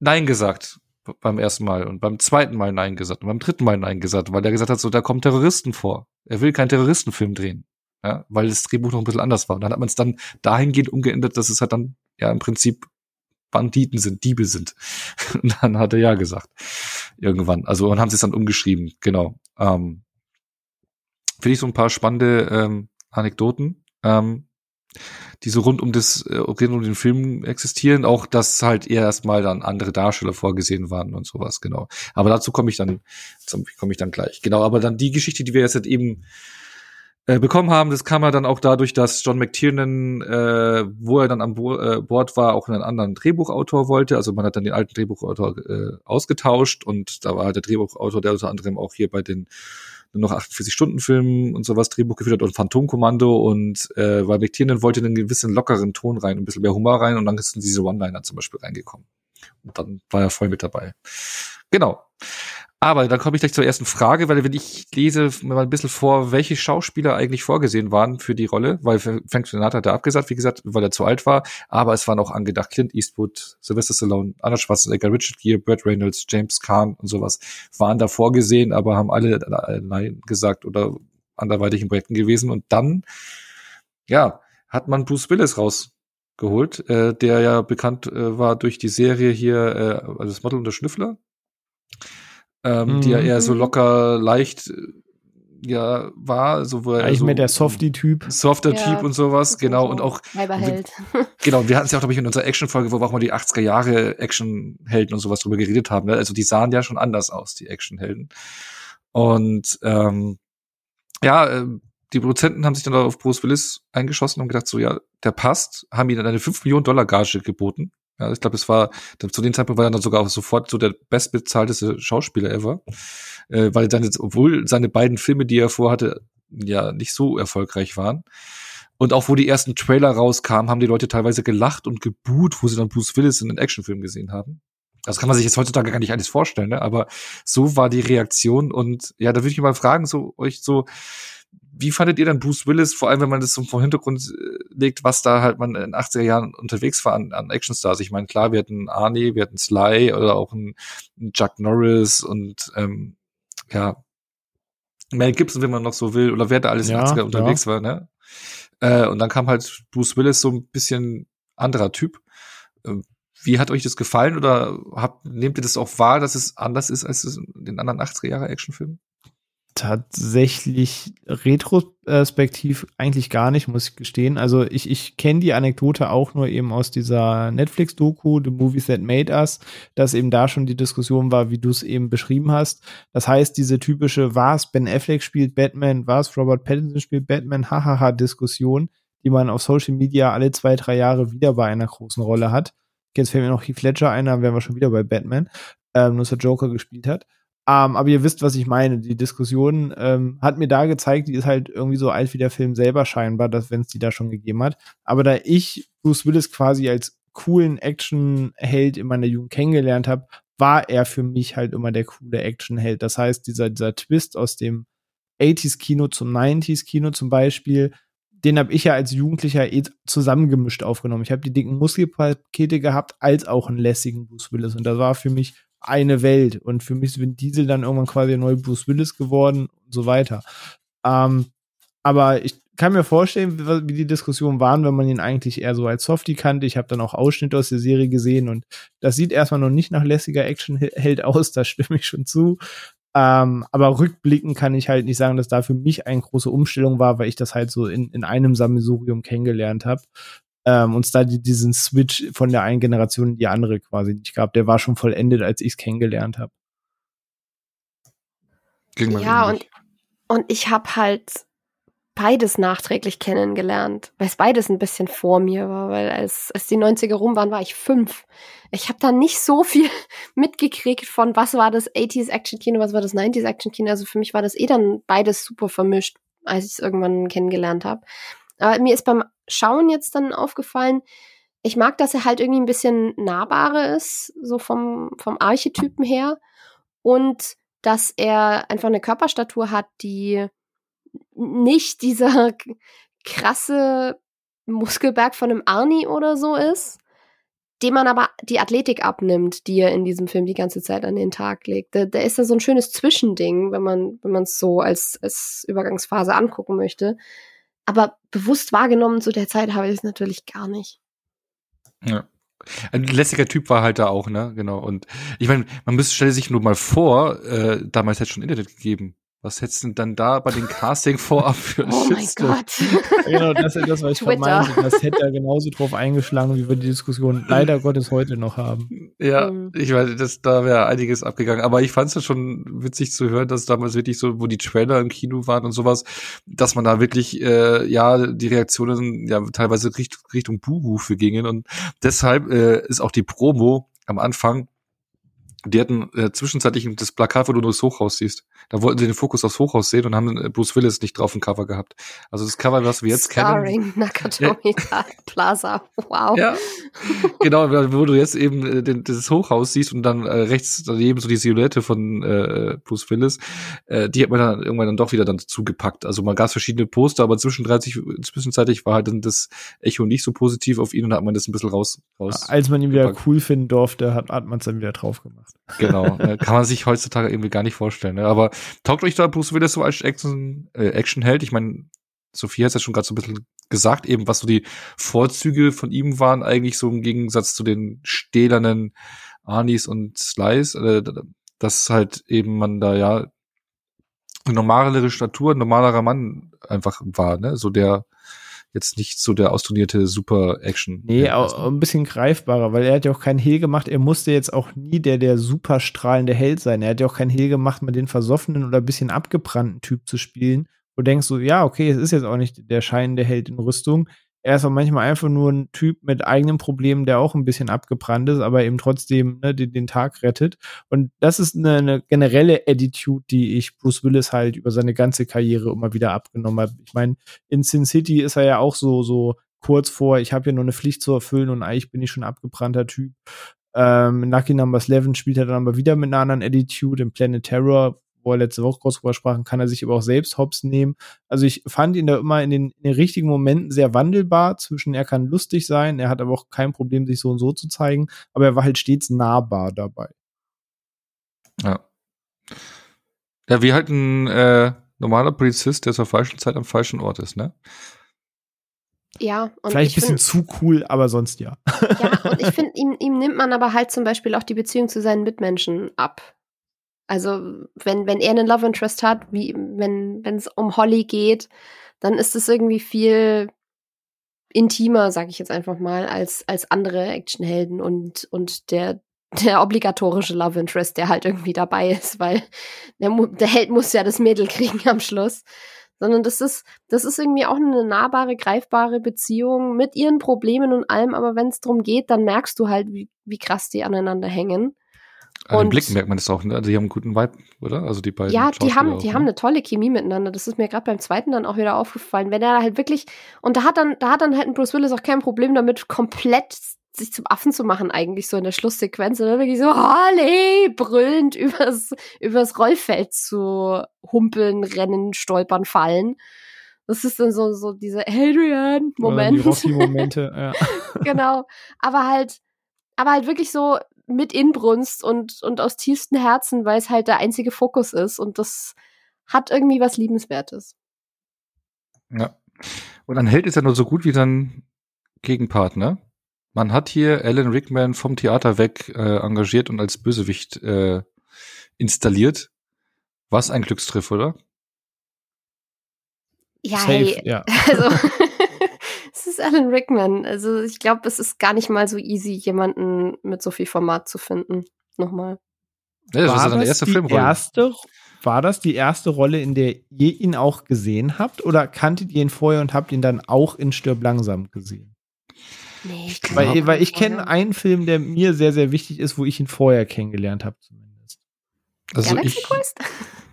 B: Nein gesagt beim ersten Mal und beim zweiten Mal Nein gesagt und beim dritten Mal Nein gesagt, weil er gesagt hat, so da kommen Terroristen vor. Er will keinen Terroristenfilm drehen, ja, weil das Drehbuch noch ein bisschen anders war. Und dann hat man es dann dahingehend umgeändert, dass es halt dann ja im Prinzip Banditen sind, Diebe sind. *laughs* Und dann hat er ja gesagt irgendwann. Also und haben sie es dann umgeschrieben, genau. Ähm, Finde ich so ein paar spannende ähm, Anekdoten. Ähm, die so rund um das, äh, rund um den Film existieren, auch dass halt eher erstmal dann andere Darsteller vorgesehen waren und sowas, genau. Aber dazu komme ich dann, komme ich dann gleich. Genau, aber dann die Geschichte, die wir jetzt halt eben äh, bekommen haben, das kam ja dann auch dadurch, dass John McTiernan, äh, wo er dann an Bo äh, Bord war, auch einen anderen Drehbuchautor wollte. Also man hat dann den alten Drehbuchautor äh, ausgetauscht und da war halt der Drehbuchautor, der unter anderem auch hier bei den nur noch 48-Stunden-Film und sowas Drehbuch geführt hat und Phantomkommando und äh, weil McTiernan wollte einen gewissen lockeren Ton rein, ein bisschen mehr Humor rein und dann sind diese One-Liner zum Beispiel reingekommen. Und dann war er voll mit dabei. Genau. Aber dann komme ich gleich zur ersten Frage, weil wenn ich lese mir mal ein bisschen vor, welche Schauspieler eigentlich vorgesehen waren für die Rolle, weil Frank Sinatra hat er abgesagt, wie gesagt, weil er zu alt war, aber es waren auch angedacht. Clint Eastwood, Sylvester Stallone, Arnold Schwarzenegger, Richard Gere, Burt Reynolds, James Caan und sowas waren da vorgesehen, aber haben alle Nein gesagt oder anderweitig in Projekten gewesen. Und dann, ja, hat man Bruce Willis rausgeholt, äh, der ja bekannt äh, war durch die Serie hier, äh, also das Model und der Schnüffler ähm, mhm. die ja eher so mhm. locker, leicht äh, ja war, so wo er
C: Eigentlich
B: so
C: mehr der Softie-Typ.
B: Softer ja, Typ und sowas, genau. So und auch.
A: Weiberheld. *laughs*
B: genau, wir hatten es ja auch, glaube ich, in unserer Action-Folge, wo wir auch mal die 80er Jahre Action-Helden und sowas drüber geredet haben. Ne? Also die sahen ja schon anders aus, die Action-Helden. Und ähm, ja, äh, die Produzenten haben sich dann auf Bruce Willis eingeschossen und gedacht, so ja, der passt, haben ihm dann eine 5 Millionen Dollar Gage geboten ja, ich glaube, es war zu dem Zeitpunkt war er dann sogar auch sofort so der bestbezahlteste Schauspieler ever, äh, weil dann jetzt, obwohl seine beiden Filme, die er vorhatte, ja nicht so erfolgreich waren. Und auch wo die ersten Trailer rauskamen, haben die Leute teilweise gelacht und gebuht, wo sie dann Bruce Willis in den Actionfilm gesehen haben. Das kann man sich jetzt heutzutage gar nicht alles vorstellen, ne? aber so war die Reaktion und ja, da würde ich mal fragen, so euch so, wie fandet ihr dann Bruce Willis, vor allem wenn man das so vom Hintergrund äh, legt, was da halt man in den 80er Jahren unterwegs war an, an Actionstars? Ich meine, klar, wir hatten Arnie, wir hatten Sly oder auch einen, einen Chuck Norris und ähm, ja, Mel Gibson, wenn man noch so will, oder wer da alles ja, in den 80er unterwegs ja. war, ne? Äh, und dann kam halt Bruce Willis so ein bisschen anderer Typ. Ähm, wie hat euch das gefallen oder habt, nehmt ihr das auch wahr, dass es anders ist als in den anderen 80er Jahre Actionfilmen?
C: Tatsächlich retrospektiv eigentlich gar nicht, muss ich gestehen. Also ich, ich kenne die Anekdote auch nur eben aus dieser Netflix-Doku, The Movies That Made Us, dass eben da schon die Diskussion war, wie du es eben beschrieben hast. Das heißt, diese typische, was Ben Affleck spielt Batman, was Robert Pattinson spielt Batman, hahaha Diskussion, die man auf Social Media alle zwei, drei Jahre wieder bei einer großen Rolle hat. Jetzt fällt mir noch Heath Ledger ein, dann wären wir schon wieder bei Batman, ähm, nur dass der Joker gespielt hat. Ähm, aber ihr wisst, was ich meine. Die Diskussion ähm, hat mir da gezeigt, die ist halt irgendwie so alt wie der Film selber scheinbar, dass wenn es die da schon gegeben hat. Aber da ich Bruce Willis quasi als coolen Actionheld in meiner Jugend kennengelernt habe, war er für mich halt immer der coole Actionheld. Das heißt, dieser, dieser Twist aus dem 80s-Kino zum 90s-Kino zum Beispiel, den habe ich ja als Jugendlicher eh zusammengemischt aufgenommen. Ich habe die dicken Muskelpakete gehabt, als auch einen lässigen Bruce Willis. Und das war für mich eine Welt. Und für mich ist Vin Diesel dann irgendwann quasi der neue Bruce Willis geworden und so weiter. Ähm, aber ich kann mir vorstellen, wie, die Diskussionen waren, wenn man ihn eigentlich eher so als Softie kannte. Ich habe dann auch Ausschnitte aus der Serie gesehen und das sieht erstmal noch nicht nach lässiger Actionheld aus, da stimme ich schon zu. Ähm, aber rückblickend kann ich halt nicht sagen, dass da für mich eine große Umstellung war, weil ich das halt so in, in einem Sammelsurium kennengelernt habe ähm, uns da die, diesen Switch von der einen Generation in die andere quasi nicht gab. Der war schon vollendet, als ich es kennengelernt habe.
A: Ja, und, und ich habe halt beides nachträglich kennengelernt, weil es beides ein bisschen vor mir war, weil als, als die 90er rum waren, war ich fünf. Ich habe da nicht so viel *laughs* mitgekriegt von, was war das 80s Action Kino, was war das 90s Action Kino. Also für mich war das eh dann beides super vermischt, als ich es irgendwann kennengelernt habe. Aber mir ist beim Schauen jetzt dann aufgefallen, ich mag, dass er halt irgendwie ein bisschen nahbarer ist, so vom, vom Archetypen her. Und dass er einfach eine Körperstatur hat, die nicht dieser krasse Muskelberg von einem Arnie oder so ist, dem man aber die Athletik abnimmt, die er in diesem Film die ganze Zeit an den Tag legt. Da, ist da so ein schönes Zwischending, wenn man wenn es so als, als Übergangsphase angucken möchte. Aber bewusst wahrgenommen zu der Zeit habe ich es natürlich gar nicht.
B: Ja. Ein lässiger Typ war halt da auch, ne? Genau. Und ich meine, man müsste stelle sich nur mal vor, äh, damals hätte es schon Internet gegeben. Was hättest du denn dann da bei den Casting vorab für *laughs*
A: Oh mein Gott.
C: genau, das ist das, was ich vermeinte. Das hätte er genauso drauf eingeschlagen, wie wir die Diskussion leider *laughs* Gottes heute noch haben.
B: Ja, mhm. ich weiß, das, da wäre einiges abgegangen. Aber ich fand es ja schon witzig zu hören, dass damals wirklich so, wo die Trailer im Kino waren und sowas, dass man da wirklich, äh, ja, die Reaktionen ja teilweise Richt, Richtung Buhrufe gingen. Und deshalb äh, ist auch die Promo am Anfang die hatten äh, zwischenzeitlich das Plakat, wo du nur das Hochhaus siehst. Da wollten sie den Fokus aufs Hochhaus sehen und haben äh, Bruce Willis nicht drauf im Cover gehabt. Also das Cover, was wir jetzt Starring
A: kennen. Nakatomi *laughs* ja. Plaza. Wow. Ja.
B: genau, wo du jetzt eben äh, den, das Hochhaus siehst und dann äh, rechts daneben so die Silhouette von äh, Bruce Willis. Äh, die hat man dann irgendwann dann doch wieder dann zugepackt. Also man gab verschiedene Poster, aber zwischendurch, zwischenzeitlich war halt dann das Echo nicht so positiv auf ihn und da hat man das ein bisschen raus. raus
C: Als man ihn wieder gepackt. cool finden durfte, hat, hat man es dann wieder drauf gemacht.
B: Genau, ne, kann man sich heutzutage irgendwie gar nicht vorstellen. Ne? Aber taugt euch da Bruce Willis so als Action, äh? Ich meine, Sophie hat es ja schon gerade so ein bisschen gesagt, eben was so die Vorzüge von ihm waren, eigentlich so im Gegensatz zu den stählernen Arnis und Slice, äh, dass halt eben man da ja eine normalere Statur, ein normalerer Mann einfach war, ne? So der jetzt nicht so der austrainierte Super-Action.
C: Nee, auch ein bisschen greifbarer, weil er hat ja auch keinen Hehl gemacht. Er musste jetzt auch nie der, der super strahlende Held sein. Er hat ja auch keinen Hehl gemacht, mit den versoffenen oder ein bisschen abgebrannten Typ zu spielen. Wo denkst du, ja, okay, es ist jetzt auch nicht der scheinende Held in Rüstung er ist auch manchmal einfach nur ein Typ mit eigenen Problemen, der auch ein bisschen abgebrannt ist, aber eben trotzdem ne, den, den, Tag rettet. Und das ist eine, eine, generelle Attitude, die ich Bruce Willis halt über seine ganze Karriere immer wieder abgenommen habe. Ich meine, in Sin City ist er ja auch so, so kurz vor, ich habe ja nur eine Pflicht zu erfüllen und eigentlich bin ich schon abgebrannter Typ. Ähm, Lucky Numbers 11 spielt er dann aber wieder mit einer anderen Attitude. Im Planet Terror wo er letzte Woche groß drüber sprachen, kann er sich aber auch selbst hops nehmen. Also ich fand ihn da immer in den, in den richtigen Momenten sehr wandelbar zwischen, er kann lustig sein, er hat aber auch kein Problem, sich so und so zu zeigen, aber er war halt stets nahbar dabei.
B: Ja. Ja, wie halt ein äh, normaler Polizist, der zur falschen Zeit am falschen Ort ist, ne?
A: Ja,
C: und vielleicht ein bisschen find, zu cool, aber sonst ja.
A: Ja, und ich finde, ihm, ihm nimmt man aber halt zum Beispiel auch die Beziehung zu seinen Mitmenschen ab Also, wenn, wenn er einen Love Interest hat, wie, wenn, es um Holly geht, dann ist es irgendwie viel intimer, sag ich jetzt einfach mal, als, als andere Actionhelden und, und der, *laughs* der obligatorische Love Interest, der halt irgendwie dabei ist, weil der, der Held muss ja das Mädel *laughs* kriegen am Schluss. Sondern das ist, das ist irgendwie auch eine nahbare, greifbare Beziehung mit ihren Problemen und allem, aber wenn es darum geht, dann merkst du halt, wie, wie krass die aneinander hängen.
B: An den Blicken merkt man das auch, ne? Also die haben einen guten Vibe, oder? Also die beiden.
A: Ja, die haben,
B: auch,
A: die
B: ne?
A: haben eine tolle Chemie miteinander. Das ist mir gerade beim zweiten dann auch wieder aufgefallen. Wenn er halt wirklich, und da hat dann, da hat dann halt ein Bruce Willis auch kein Problem damit, komplett sich zum Affen zu machen, eigentlich so in der Schlusssequenz. Und dann wirklich so, Harley, brüllend übers, übers Rollfeld zu humpeln, rennen, stolpern, fallen. Das ist dann so, so dieser Adrian-Moment.
C: Oder Die Momente, *laughs* ja.
A: genau. Aber halt, aber halt wirklich so mit Inbrunst und, und aus tiefstem Herzen, weil es halt der einzige Fokus ist. Und das hat irgendwie was Liebenswertes.
B: Ja. Und ein Held ist ja nur so gut wie sein Gegenpartner. Man hat hier Alan Rickman vom Theater weg äh, engagiert und als Bösewicht äh, installiert. Was ein Glückstriff, oder?
A: Ja,
C: Safe,
A: hey,
C: ja. *laughs*
A: also ist Alan Rickman. Also ich glaube, es ist gar nicht mal so easy, jemanden mit so viel Format zu finden. Nochmal.
B: Ja, das
C: war
B: ist seine
C: das
B: erste
C: die
B: Filmrolle.
C: erste, war das die erste Rolle, in der ihr ihn auch gesehen habt? Oder kanntet ihr ihn vorher und habt ihn dann auch in Stirb langsam gesehen?
A: Nee, ich
B: glaub,
C: Weil, weil ich kenne einen Film, der mir sehr, sehr wichtig ist, wo ich ihn vorher kennengelernt habe, zumindest.
B: Also
A: Galaxy
B: ich,
A: Quest?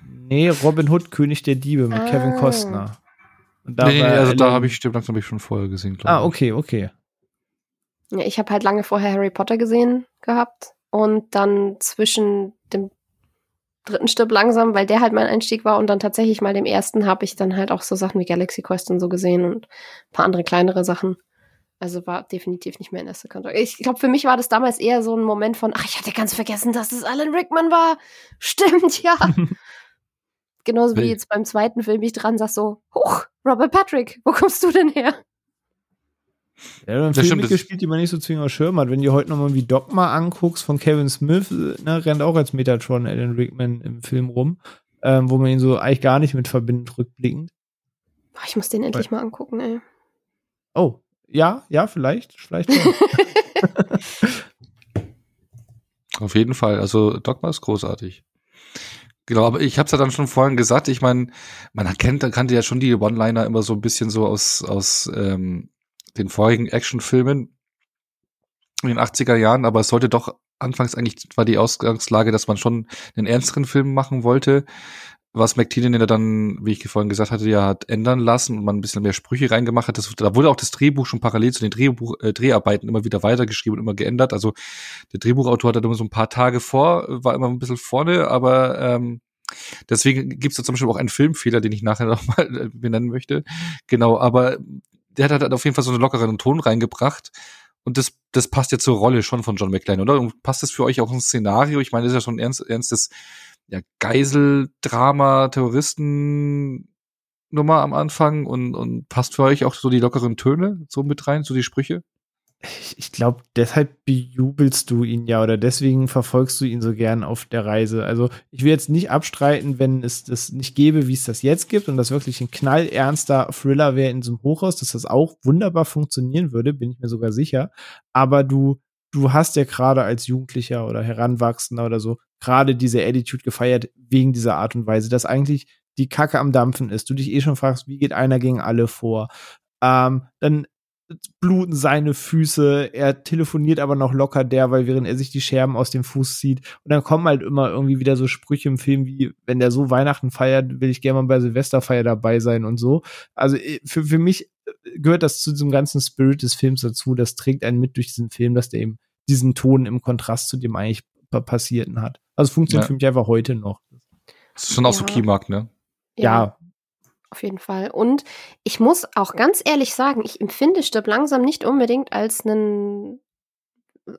C: Nee, Robin Hood, König der Diebe mit
A: Ah.
C: Kevin Costner. Da
B: nee, nee, also da habe ich Stirb langsam hab ich schon vorher gesehen, glaube
C: Ah, okay, okay.
A: Ja, ich habe halt lange vorher Harry Potter gesehen gehabt und dann zwischen dem dritten Stück langsam, weil der halt mein Einstieg war und dann tatsächlich mal dem ersten habe ich dann halt auch so Sachen wie Galaxy Quest und so gesehen und ein paar andere kleinere Sachen. Also war definitiv nicht mehr in erster Kontakt. Ich glaube, für mich war das damals eher so ein Moment von, ach, ich hatte ganz vergessen, dass es Alan Rickman war. *laughs* Stimmt, ja. *laughs* Genauso wie jetzt beim zweiten Film ich dran sag so, huch, Robert Patrick, wo kommst du denn her?
C: Ja, dann
B: Das stimmt, das-
C: gespielt, die man nicht so zwingend auf Schirm hat. Wenn du heute nochmal wie Dogma anguckst von Kevin Smith, ne, rennt auch als Metatron Alan Rickman im Film rum, ähm, wo man ihn so eigentlich gar nicht mit verbindet, rückblickend.
A: Boah, ich muss den endlich mal angucken, ey.
C: Oh, ja, ja, vielleicht, vielleicht. *laughs*
B: Auf jeden Fall. Also Dogma ist großartig. Genau, aber ich habe es ja dann schon vorhin gesagt. Ich meine, man kennt, kannte ja schon die One-Liner immer so ein bisschen so aus aus ähm, den vorigen Actionfilmen in den 80er Jahren, aber es sollte doch anfangs eigentlich war die Ausgangslage, dass man schon einen ernsteren Film machen wollte, was McTiernan ja dann, wie ich vorhin gesagt hatte, ja hat ändern lassen und man ein bisschen mehr Sprüche reingemacht hat. Das, da wurde auch das Drehbuch schon parallel zu den Drehbuch, äh, Dreharbeiten immer wieder weitergeschrieben und immer geändert. Also der Drehbuchautor hat da immer so ein paar Tage vor, war immer ein bisschen vorne, aber ähm, deswegen gibt es da zum Beispiel auch einen Filmfehler, den ich nachher *laughs* noch mal äh, benennen möchte. Genau, aber der hat halt auf jeden Fall so einen lockeren Ton reingebracht. Und das, das passt ja zur Rolle schon von John McClane, oder? Und passt das für euch auch ein Szenario? Ich meine, das ist ja schon ein ernst, ernstes ja, Geiseldrama, Terroristen Nummer am Anfang und, und passt für euch auch so die lockeren Töne so mit rein, so die Sprüche?
C: ich ich glaube, deshalb bejubelst du ihn ja oder deswegen verfolgst du ihn so gern auf der Reise. Also ich will jetzt nicht abstreiten, wenn es das nicht gäbe, wie es das jetzt gibt und das wirklich ein knallernster Thriller wäre in so einem Hochhaus, dass das auch wunderbar funktionieren würde, bin ich mir sogar sicher. Aber du, du hast ja gerade als Jugendlicher oder Heranwachsender oder so gerade diese Attitude gefeiert wegen dieser Art und Weise, dass eigentlich die Kacke am Dampfen ist. Du dich eh schon fragst, wie geht einer gegen alle vor? Ähm, dann bluten seine Füße, er telefoniert aber noch locker der, weil während er sich die Scherben aus dem Fuß zieht. Und dann kommen halt immer irgendwie wieder so Sprüche im Film wie, wenn der so Weihnachten feiert, will ich gerne mal bei Silvesterfeier dabei sein und so. Also äh, für, für mich gehört das zu diesem ganzen Spirit des Films dazu. Das trägt einen mit durch diesen Film, dass der eben diesen Ton im Kontrast zu dem eigentlich pa- Passierten hat. Also funktioniert
B: Ja.
C: für mich einfach heute noch.
B: Das ist schon auch so
A: Ja.
B: Keymark, ne?
C: Ja,
A: Auf jeden Fall. Und ich muss auch ganz ehrlich sagen, ich empfinde Stirb langsam nicht unbedingt als einen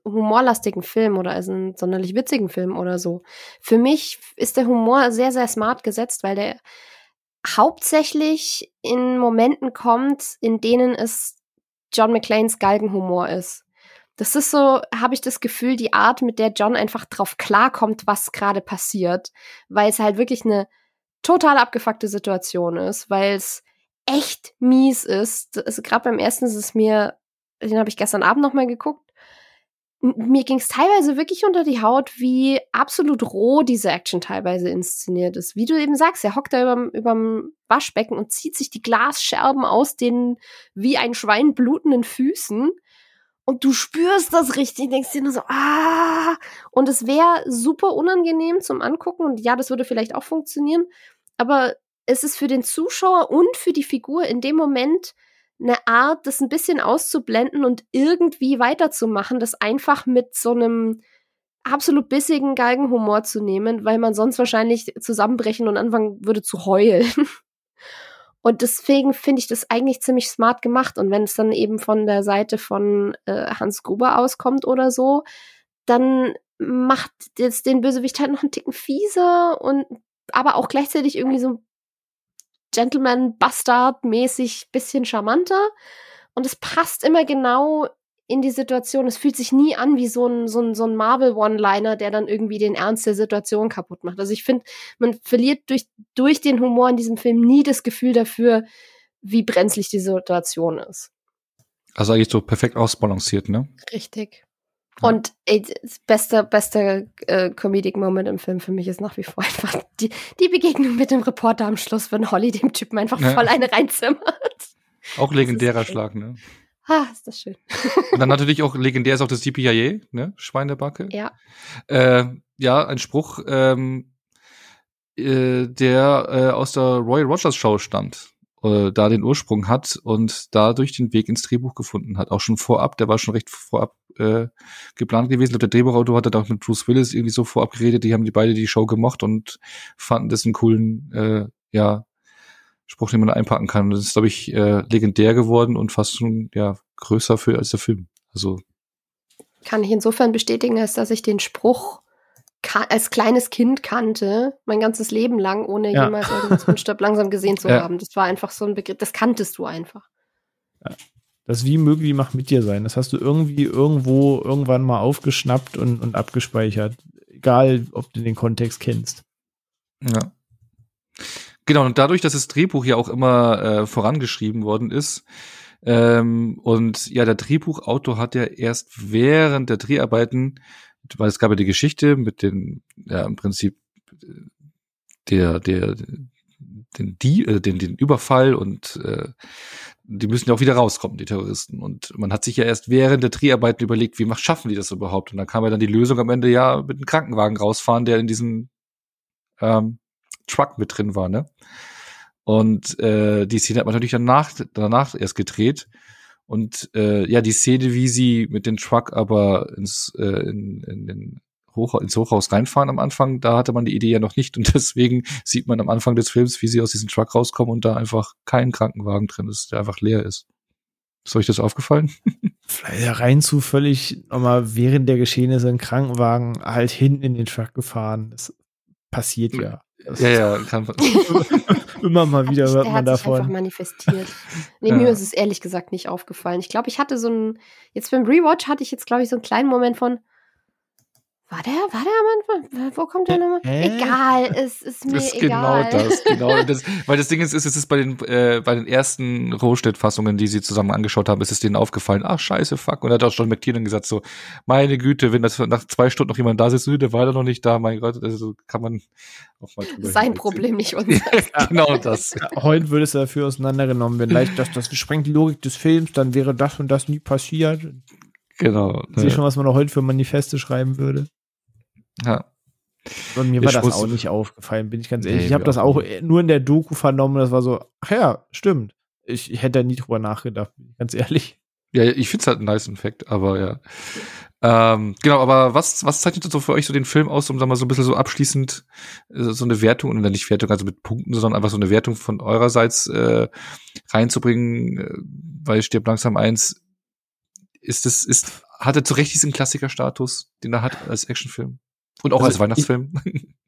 A: humorlastigen Film oder als einen sonderlich witzigen Film oder so. Für mich ist der Humor sehr, sehr smart gesetzt, weil der hauptsächlich in Momenten kommt, in denen es John McClanes Galgenhumor ist. Das ist so, habe ich das Gefühl, die Art, mit der John einfach drauf klarkommt, was gerade passiert, weil es halt wirklich eine total abgefuckte Situation ist, weil es echt mies ist. Also gerade beim ersten ist es mir, den habe ich gestern Abend noch mal geguckt, mir ging es teilweise wirklich unter die Haut, wie absolut roh diese Action teilweise inszeniert ist. Wie du eben sagst, er hockt da überm, überm Waschbecken und zieht sich die Glasscherben aus den wie ein Schwein blutenden Füßen. Und du spürst das richtig, denkst dir nur so, ah, und es wäre super unangenehm zum Angucken. Und ja, das würde vielleicht auch funktionieren. Aber es ist für den Zuschauer und für die Figur in dem Moment eine Art, das ein bisschen auszublenden und irgendwie weiterzumachen, das einfach mit so einem absolut bissigen Galgenhumor zu nehmen, weil man sonst wahrscheinlich zusammenbrechen und anfangen würde zu heulen. *laughs* Und deswegen finde ich das eigentlich ziemlich smart gemacht. Und wenn es dann eben von der Seite von äh, Hans Gruber auskommt oder so, dann macht jetzt den Bösewicht halt noch einen Ticken fieser und aber auch gleichzeitig irgendwie so Gentleman-Bastard-mäßig bisschen charmanter. Und es passt immer genau in die Situation. Es fühlt sich nie an wie so ein, so ein, so ein Marvel-One-Liner, der dann irgendwie den Ernst der Situation kaputt macht. Also ich finde, man verliert durch, durch den Humor in diesem Film nie das Gefühl dafür, wie brenzlig die Situation ist.
B: Also eigentlich so perfekt ausbalanciert, ne?
A: Richtig. Und ey, bester, bester äh, Comedic Moment im Film für mich ist nach wie vor einfach die, die Begegnung mit dem Reporter am Schluss, wenn Holly dem Typen einfach ja. voll eine reinzimmert.
B: Auch legendärer Schlag, ne?
A: Ah, ist das schön.
B: Und dann natürlich auch legendär ist auch das DPIA, ne? Schweinebacke.
A: Ja.
B: Äh, ja, ein Spruch, ähm, äh, der äh, aus der Roy Rogers Show stammt äh, da den Ursprung hat und dadurch den Weg ins Drehbuch gefunden hat. Auch schon vorab, der war schon recht vorab äh, geplant gewesen. Und der Drehbuchautor hat dann auch mit Bruce Willis irgendwie so vorab geredet, die haben die beide die Show gemocht und fanden das einen coolen, äh, ja, Spruch, den man einpacken kann. Das ist, glaube ich, äh, legendär geworden und fast schon ja größer für als der Film. Also
A: kann ich insofern bestätigen, als dass ich den Spruch als kleines Kind kannte, mein ganzes Leben lang, ohne ja. jemals irgendwas von Stirb langsam gesehen zu *laughs* ja. haben. Das war einfach so ein Begriff, das kanntest du einfach.
C: Ja. Das wie möglich macht mit dir sein. Das hast du irgendwie irgendwo irgendwann mal aufgeschnappt und, und abgespeichert. Egal, ob du den Kontext kennst.
B: Ja. Genau, und dadurch, dass das Drehbuch ja auch immer äh, vorangeschrieben worden ist, ähm, und ja, der Drehbuchautor hat ja erst während der Dreharbeiten weil es gab ja die Geschichte mit den, ja, im Prinzip der, der, den, die, äh, den, den Überfall und äh, die müssen ja auch wieder rauskommen, die Terroristen. Und man hat sich ja erst während der Dreharbeiten überlegt, wie macht, schaffen die das überhaupt? Und dann kam ja dann die Lösung am Ende, ja, mit einem Krankenwagen rausfahren, der in diesem ähm, Truck mit drin war, ne? Und äh, die Szene hat man natürlich danach, danach erst gedreht. Und äh, ja, die Szene, wie sie mit dem Truck aber ins, äh, in, in den Hoch, ins Hochhaus reinfahren am Anfang, da hatte man die Idee ja noch nicht und *laughs* deswegen sieht man am Anfang des Films, wie sie aus diesem Truck rauskommen und da einfach kein Krankenwagen drin ist, der einfach leer ist. Ist euch das aufgefallen? *laughs*
C: Vielleicht rein zufällig nochmal während der Geschehnisse ein Krankenwagen halt hinten in den Truck gefahren. Das passiert ja. Das
B: ja, ja, *laughs* kann
C: Immer mal wieder hört man davon. Sich einfach
A: manifestiert. *laughs* Nee, ja. mir ist es ehrlich gesagt nicht aufgefallen. Ich glaube, ich hatte so ein, jetzt beim Rewatch hatte ich jetzt, glaube ich, so einen kleinen Moment von, war der, war der am Anfang? Wo kommt der nochmal? Äh? Egal, es ist mir das ist genau
B: egal. Genau das, genau *laughs* das. Weil das Ding ist, ist es ist bei den, äh, bei den ersten Rohstedt-Fassungen, die sie zusammen angeschaut haben, ist es denen aufgefallen, ach scheiße, fuck. Und da hat auch John McTiernan gesagt so, meine Güte, wenn das nach zwei Stunden noch jemand da sitzt, der war da noch nicht da, mein Gott, also kann man
A: auch mal drüber Sein Problem, nicht *laughs* unser.
B: genau das. *laughs*
C: Ja, heute würde es dafür auseinandergenommen werden. Leicht, das, das sprengt die Logik des Films, dann wäre das und das nie passiert.
B: Genau.
C: Ich sehe schon, was man noch heute für Manifeste schreiben würde.
B: Ja.
C: Und mir war ich das auch nicht aufgefallen, bin ich ganz ehrlich. Nee, ich habe das auch nur in der Doku vernommen. Das war so, ach ja, stimmt. Ich, ich hätte da nie drüber nachgedacht, ganz ehrlich.
B: Ja, ich finde es halt ein nice Fact, aber ja. Ähm, genau, aber was, was zeichnet so für euch so den Film aus, um da mal so ein bisschen so abschließend äh, so eine Wertung, und dann nicht Wertung, also mit Punkten, sondern einfach so eine Wertung von eurerseits äh, reinzubringen, äh, weil stirbt langsam eins, ist es, ist, hat er zu Recht diesen Klassikerstatus, den er hat als Actionfilm? Und auch also als Weihnachtsfilm.
C: Ich, *laughs*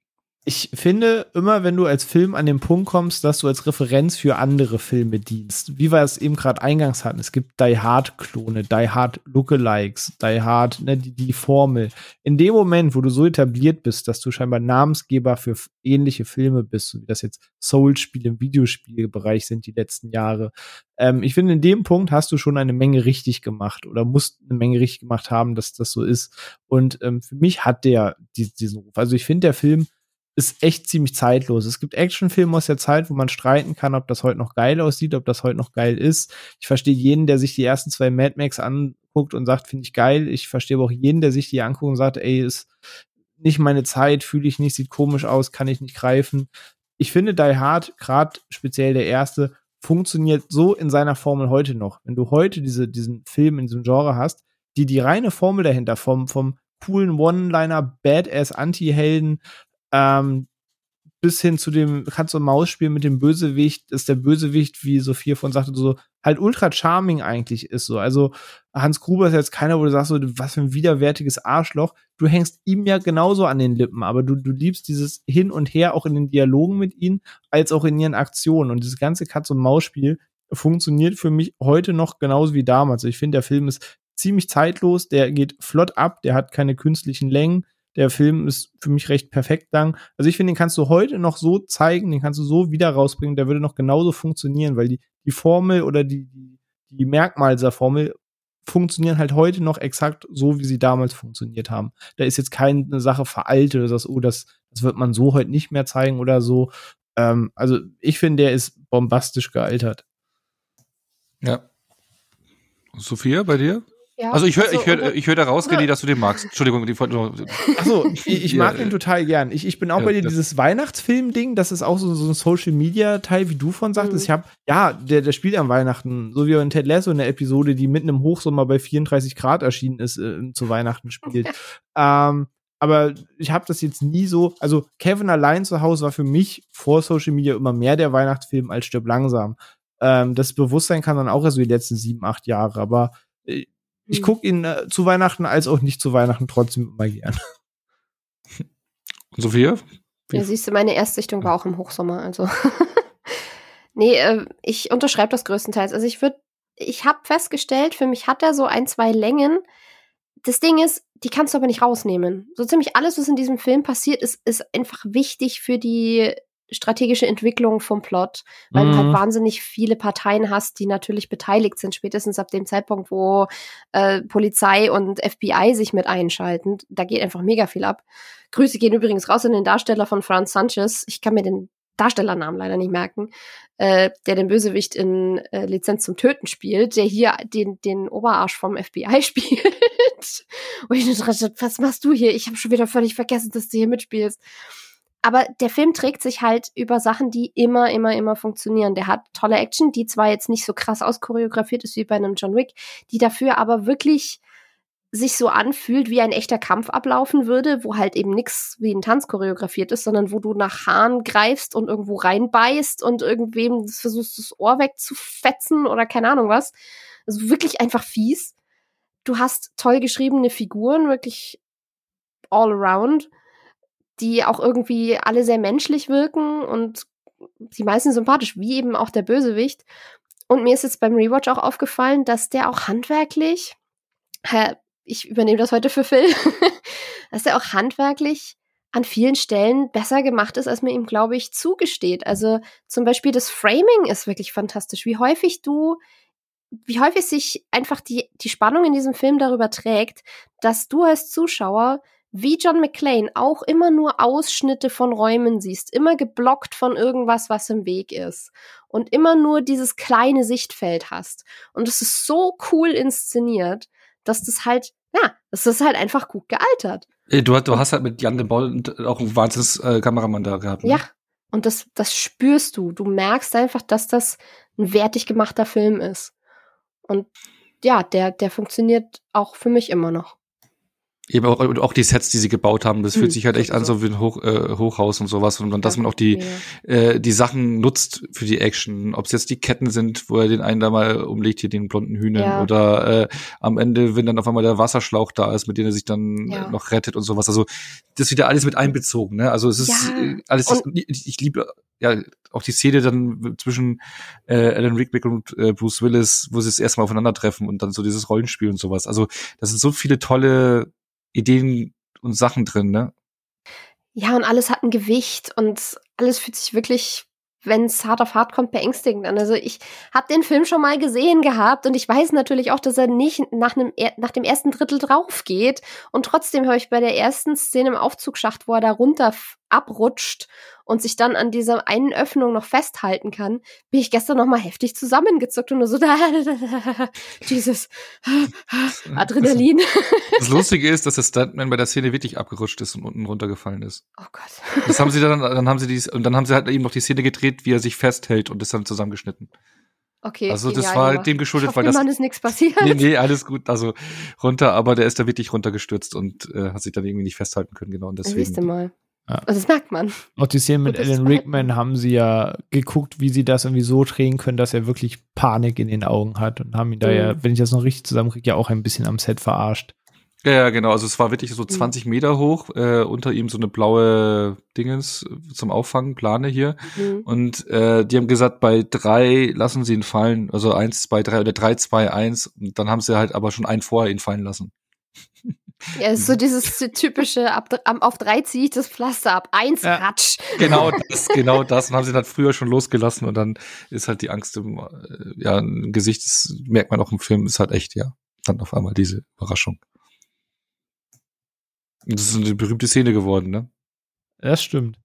C: ich finde immer, wenn du als Film an den Punkt kommst, dass du als Referenz für andere Filme dienst, wie wir es eben gerade eingangs hatten, es gibt Die Hard-Klone, Die Hard Lookalikes, Die Hard, ne, die, die Formel. In dem Moment, wo du so etabliert bist, dass du scheinbar Namensgeber für ähnliche Filme bist, so wie das jetzt Soul-Spiele im Videospielbereich sind die letzten Jahre, ähm, ich finde, in dem Punkt hast du schon eine Menge richtig gemacht oder musst eine Menge richtig gemacht haben, dass das so ist. Und ähm, für mich hat der diesen Ruf. Also ich finde, der Film ist echt ziemlich zeitlos. Es gibt Actionfilme aus der Zeit, wo man streiten kann, ob das heute noch geil aussieht, ob das heute noch geil ist. Ich verstehe jeden, der sich die ersten zwei Mad Max anguckt und sagt, finde ich geil. Ich verstehe aber auch jeden, der sich die anguckt und sagt, ey, ist nicht meine Zeit, fühle ich nicht, sieht komisch aus, kann ich nicht greifen. Ich finde Die Hard, gerade speziell der erste, funktioniert so in seiner Formel heute noch. Wenn du heute diese, diesen Film in diesem Genre hast, die die reine Formel dahinter vom, vom coolen One-Liner, Badass Anti-Helden, ähm, bis hin zu dem Katz- und Maus-Spiel mit dem Bösewicht, ist der Bösewicht, wie Sophia von sagte, so halt ultra charming eigentlich ist so. Also Hans Gruber ist jetzt keiner, wo du sagst, so, was für ein widerwärtiges Arschloch. Du hängst ihm ja genauso an den Lippen, aber du, du liebst dieses Hin und Her auch in den Dialogen mit ihnen, als auch in ihren Aktionen. Und dieses ganze Katz- und Maus-Spiel funktioniert für mich heute noch genauso wie damals. Ich finde, der Film ist ziemlich zeitlos, der geht flott ab, der hat keine künstlichen Längen, der Film ist für mich recht perfekt lang. Also ich finde, den kannst du heute noch so zeigen, den kannst du so wieder rausbringen, der würde noch genauso funktionieren, weil die, die Formel oder die, die, Merkmale dieser Formel funktionieren halt heute noch exakt so, wie sie damals funktioniert haben. Da ist jetzt keine Sache veraltet, dass, oh, das, das wird man so heute nicht mehr zeigen oder so. Ähm, also ich finde, der ist bombastisch gealtert.
B: Ja. Sophia, bei dir? Ja, also ich höre also, ich hör, ich hör da raus, René, dass du den magst. Entschuldigung, die
C: Achso, *laughs* ich, ich mag ja, den total gern. Ich, ich bin auch ja, bei dir dieses Weihnachtsfilm-Ding, das ist auch so, so ein Social-Media-Teil, wie du von sagtest. Mhm. Ich habe, ja, der, der spielt am Weihnachten, so wie in Ted Lasso in der Episode, die mitten im Hochsommer bei 34 Grad erschienen ist, äh, zu Weihnachten spielt. *laughs* ähm, aber ich habe das jetzt nie so, also Kevin allein zu Hause war für mich vor Social Media immer mehr der Weihnachtsfilm als Stirb langsam. Ähm, das Bewusstsein kann dann auch erst so die letzten sieben, acht Jahre, aber äh, ich hm. gucke ihn äh, zu Weihnachten als auch nicht zu Weihnachten trotzdem immer gern.
B: Und Sophia?
A: Ja, siehst du, meine Erstsichtung war auch im Hochsommer, also. *laughs* nee, äh, ich unterschreibe das größtenteils. Also ich würde, ich habe festgestellt, für mich hat er so ein, zwei Längen. Das Ding ist, die kannst du aber nicht rausnehmen. So ziemlich alles, was in diesem Film passiert, ist, ist einfach wichtig für die strategische Entwicklung vom Plot, weil mhm. du halt mhm. wahnsinnig viele Parteien hast, die natürlich beteiligt sind, spätestens ab dem Zeitpunkt, wo äh, Polizei und FBI sich mit einschalten. Da geht einfach mega viel ab. Grüße gehen übrigens raus an den Darsteller von Franz Sanchez. Ich kann mir den Darstellernamen leider nicht merken, äh, der den Bösewicht in äh, Lizenz zum Töten spielt, der hier den, den Oberarsch vom FBI *laughs* spielt. Und ich dachte, was machst du hier? Ich habe schon wieder völlig vergessen, dass du hier mitspielst aber der Film trägt sich halt über Sachen, die immer, immer, immer funktionieren. Der hat tolle Action, die zwar jetzt nicht so krass auschoreografiert ist wie bei einem John Wick, die dafür aber wirklich sich so anfühlt, wie ein echter Kampf ablaufen würde, wo halt eben nichts wie ein Tanz choreografiert ist, sondern wo du nach Haaren greifst und irgendwo reinbeißt und irgendwem versuchst, das Ohr wegzufetzen oder keine Ahnung was. Also wirklich einfach fies. Du hast toll geschriebene Figuren, wirklich all around die auch irgendwie alle sehr menschlich wirken und die meisten sympathisch, wie eben auch der Bösewicht. Und mir ist jetzt beim Rewatch auch aufgefallen, dass der auch handwerklich, ich übernehme das heute für Phil, *laughs* dass der auch handwerklich an vielen Stellen besser gemacht ist, als man ihm, glaube ich, zugesteht. Also zum Beispiel das Framing ist wirklich fantastisch. Wie häufig du, wie häufig sich einfach die, die Spannung in diesem Film darüber trägt, dass du als Zuschauer wie John McClane auch immer nur Ausschnitte von Räumen siehst, immer geblockt von irgendwas, was im Weg ist und immer nur dieses kleine Sichtfeld hast. Und es ist so cool inszeniert, dass das halt, ja, das ist halt einfach gut gealtert.
B: Du, du hast halt mit Jan de Boll auch ein wahnsinniges äh, Kameramann da gehabt.
A: Ne? Ja, und das, das spürst du. Du merkst einfach, dass das ein wertig gemachter Film ist. Und ja, der, der funktioniert auch für mich immer noch.
B: Eben auch, auch die Sets, die sie gebaut haben, das fühlt
A: Mhm,
B: sich halt echt an
A: sowieso.
B: so wie ein Hoch, äh, Hochhaus und sowas. Und, und dass man auch die, äh, die Sachen nutzt für die Action. Ob es jetzt die Ketten sind, wo er den einen da mal umlegt, hier den blonden Hühnern.
A: Ja.
B: Oder äh, am Ende, wenn dann auf einmal der Wasserschlauch da ist, mit dem er sich dann
A: Ja.
B: äh, noch rettet und sowas. Also das wieder alles mit einbezogen. Ne? Also es ist
A: Ja,
B: äh, alles,
A: und-
B: ich, ich liebe ja auch die Szene dann zwischen äh, Alan Rickman und äh, Bruce Willis, wo sie das erste Mal aufeinandertreffen und dann so dieses Rollenspiel und sowas. Also das sind so viele tolle Ideen und Sachen drin, ne?
A: Ja, und alles hat ein Gewicht und alles fühlt sich wirklich, wenn es hart auf hart kommt, beängstigend an. Also ich habe den Film schon mal gesehen gehabt und ich weiß natürlich auch, dass er nicht nach, einem, nach dem ersten Drittel drauf geht. Und trotzdem habe ich bei der ersten Szene im Aufzugsschacht, wo er da runter abrutscht und sich dann an dieser einen Öffnung noch festhalten kann, bin ich gestern noch mal heftig zusammengezuckt und nur so *laughs* da, dieses Adrenalin.
B: Das *laughs* Lustige ist, dass der Stuntman bei der Szene wirklich abgerutscht ist und unten runtergefallen ist.
A: Oh Gott.
B: Das haben sie *laughs* dann, dann haben sie dies, und dann haben sie halt eben noch die Szene gedreht, wie er sich festhält und ist dann zusammengeschnitten.
A: Okay.
B: Also das war
A: gemacht.
B: dem geschuldet,
A: ich
B: weil
A: hoffe,
B: das-
A: ist nichts passiert.
B: Nee, nee, alles gut. Also runter, aber der ist da wirklich runtergestürzt und äh, hat sich dann irgendwie nicht festhalten können, genau. Und
A: Das siehst du
B: deswegen.
A: mal.
C: Ja.
A: Also das merkt man.
C: Auch die Szene mit Alan. Rickman haben sie ja geguckt, wie sie das irgendwie so drehen können, dass er wirklich Panik in den Augen hat und haben ihn da
A: Mhm.
C: ja, wenn ich das noch richtig zusammenkriege, ja auch ein bisschen am Set verarscht.
B: Ja, ja, genau. Also es war wirklich so 20 Meter hoch, äh, unter ihm so eine blaue Dingens zum Auffangen, Plane hier.
A: Mhm.
B: Und äh, die haben gesagt, bei drei lassen sie ihn fallen, also eins, zwei, drei oder drei, zwei, eins. Und dann haben sie halt aber schon einen vorher ihn fallen lassen.
A: Ja, es ist so dieses typische, ab, auf drei ziehe ich das Pflaster ab. Eins,
C: Ja.
A: ratsch.
B: Genau *laughs* das, genau das. Und haben sie dann früher schon losgelassen und dann ist halt die Angst im, äh, ja, im Gesicht, das merkt man auch im Film, ist halt echt, ja. Dann auf einmal diese Überraschung. Und das ist eine berühmte Szene geworden, ne?
C: Das stimmt.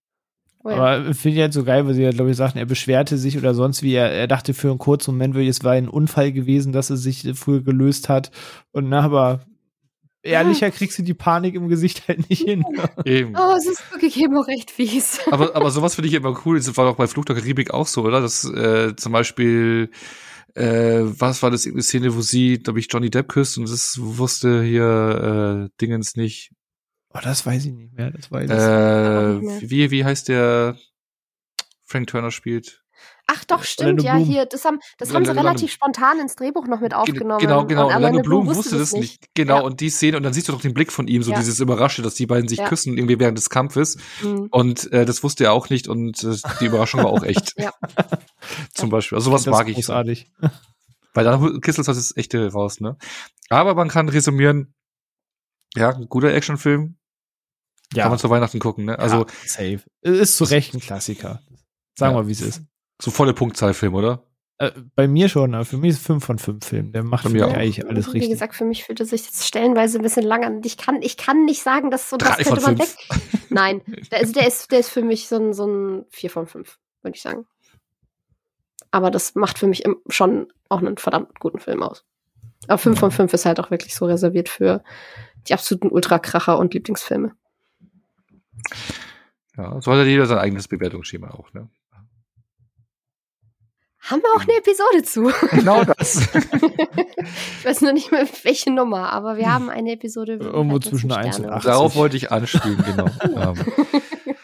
A: Oh ja.
C: Aber finde ich halt so geil, weil sie ja, glaube ich, sagten, er beschwerte sich oder sonst wie. Er, er dachte für einen kurzen Moment, es war ein Unfall gewesen, dass es sich früher gelöst hat. Und na, aber ehrlicher kriegst du die Panik im Gesicht halt nicht hin. *laughs*
B: Eben.
A: Oh, es ist wirklich eben auch recht fies. *laughs*
B: aber, aber sowas finde ich immer cool. Das war doch bei Flug der Karibik auch so, oder? Das äh, zum Beispiel, äh, was war das irgendeine Szene, wo sie, glaube ich, Johnny Depp küsst und das wusste hier äh, Dingens nicht.
C: Oh, das weiß ich nicht mehr. Das weiß ich.
B: Äh,
A: nicht mehr.
B: wie, wie heißt der Frank Turner spielt?
A: Ach doch, stimmt, ja, hier, das haben, das haben sie relativ spontan ins Drehbuch noch mit aufgenommen.
B: Genau, genau.
A: Und
B: Orlando Bloom wusste das nicht. Genau,
A: Ja.
B: und die Szene, und dann siehst du doch den Blick von ihm, so
A: Ja.
B: dieses Überraschte, dass die beiden sich
A: Ja.
B: küssen, irgendwie während des Kampfes.
A: Mhm.
B: Und äh, das wusste er auch nicht und äh, die Überraschung war auch echt. *laughs*
A: Ja. *laughs*
B: Zum Beispiel. Also sowas
C: das
B: mag
C: ist
B: ich.
C: Großartig. *laughs*
B: Weil dann kisselst du das echte raus, ne? Aber man kann resümieren, ja, ein guter Actionfilm, kann man zu Weihnachten gucken, ne? Also
C: ja, safe. Ist zu Recht ein Klassiker. Sagen wir,
B: Ja.
C: wie es ist.
B: So volle Punktzahlfilm, oder?
C: Äh, bei mir schon, aber für mich ist 5 von 5 Film. Der macht für
B: mir
C: mich
B: auch.
C: eigentlich alles
A: Wie
C: richtig.
A: gesagt, für mich fühlt es sich jetzt stellenweise ein bisschen lang an. Ich kann, ich kann nicht sagen, dass so das könnte man weg. Nein, der, also der ist, der ist für mich so ein, so ein 4 von 5, würde ich sagen. Aber das macht für mich schon auch einen verdammt guten Film aus. Aber 5 von 5 ist halt auch wirklich so reserviert für die absoluten Ultrakracher und Lieblingsfilme.
B: Ja, so hat ja jeder sein eigenes Bewertungsschema auch, ne?
A: Haben wir auch eine Episode zu. *laughs*
B: Genau das.
A: ich weiß nur nicht mehr, welche Nummer, aber wir haben eine Episode.
C: Irgendwo zwischen
A: sind
C: 1 und
A: Sterne.
C: 8.
B: Darauf wollte ich anspielen, genau. *laughs* Ähm,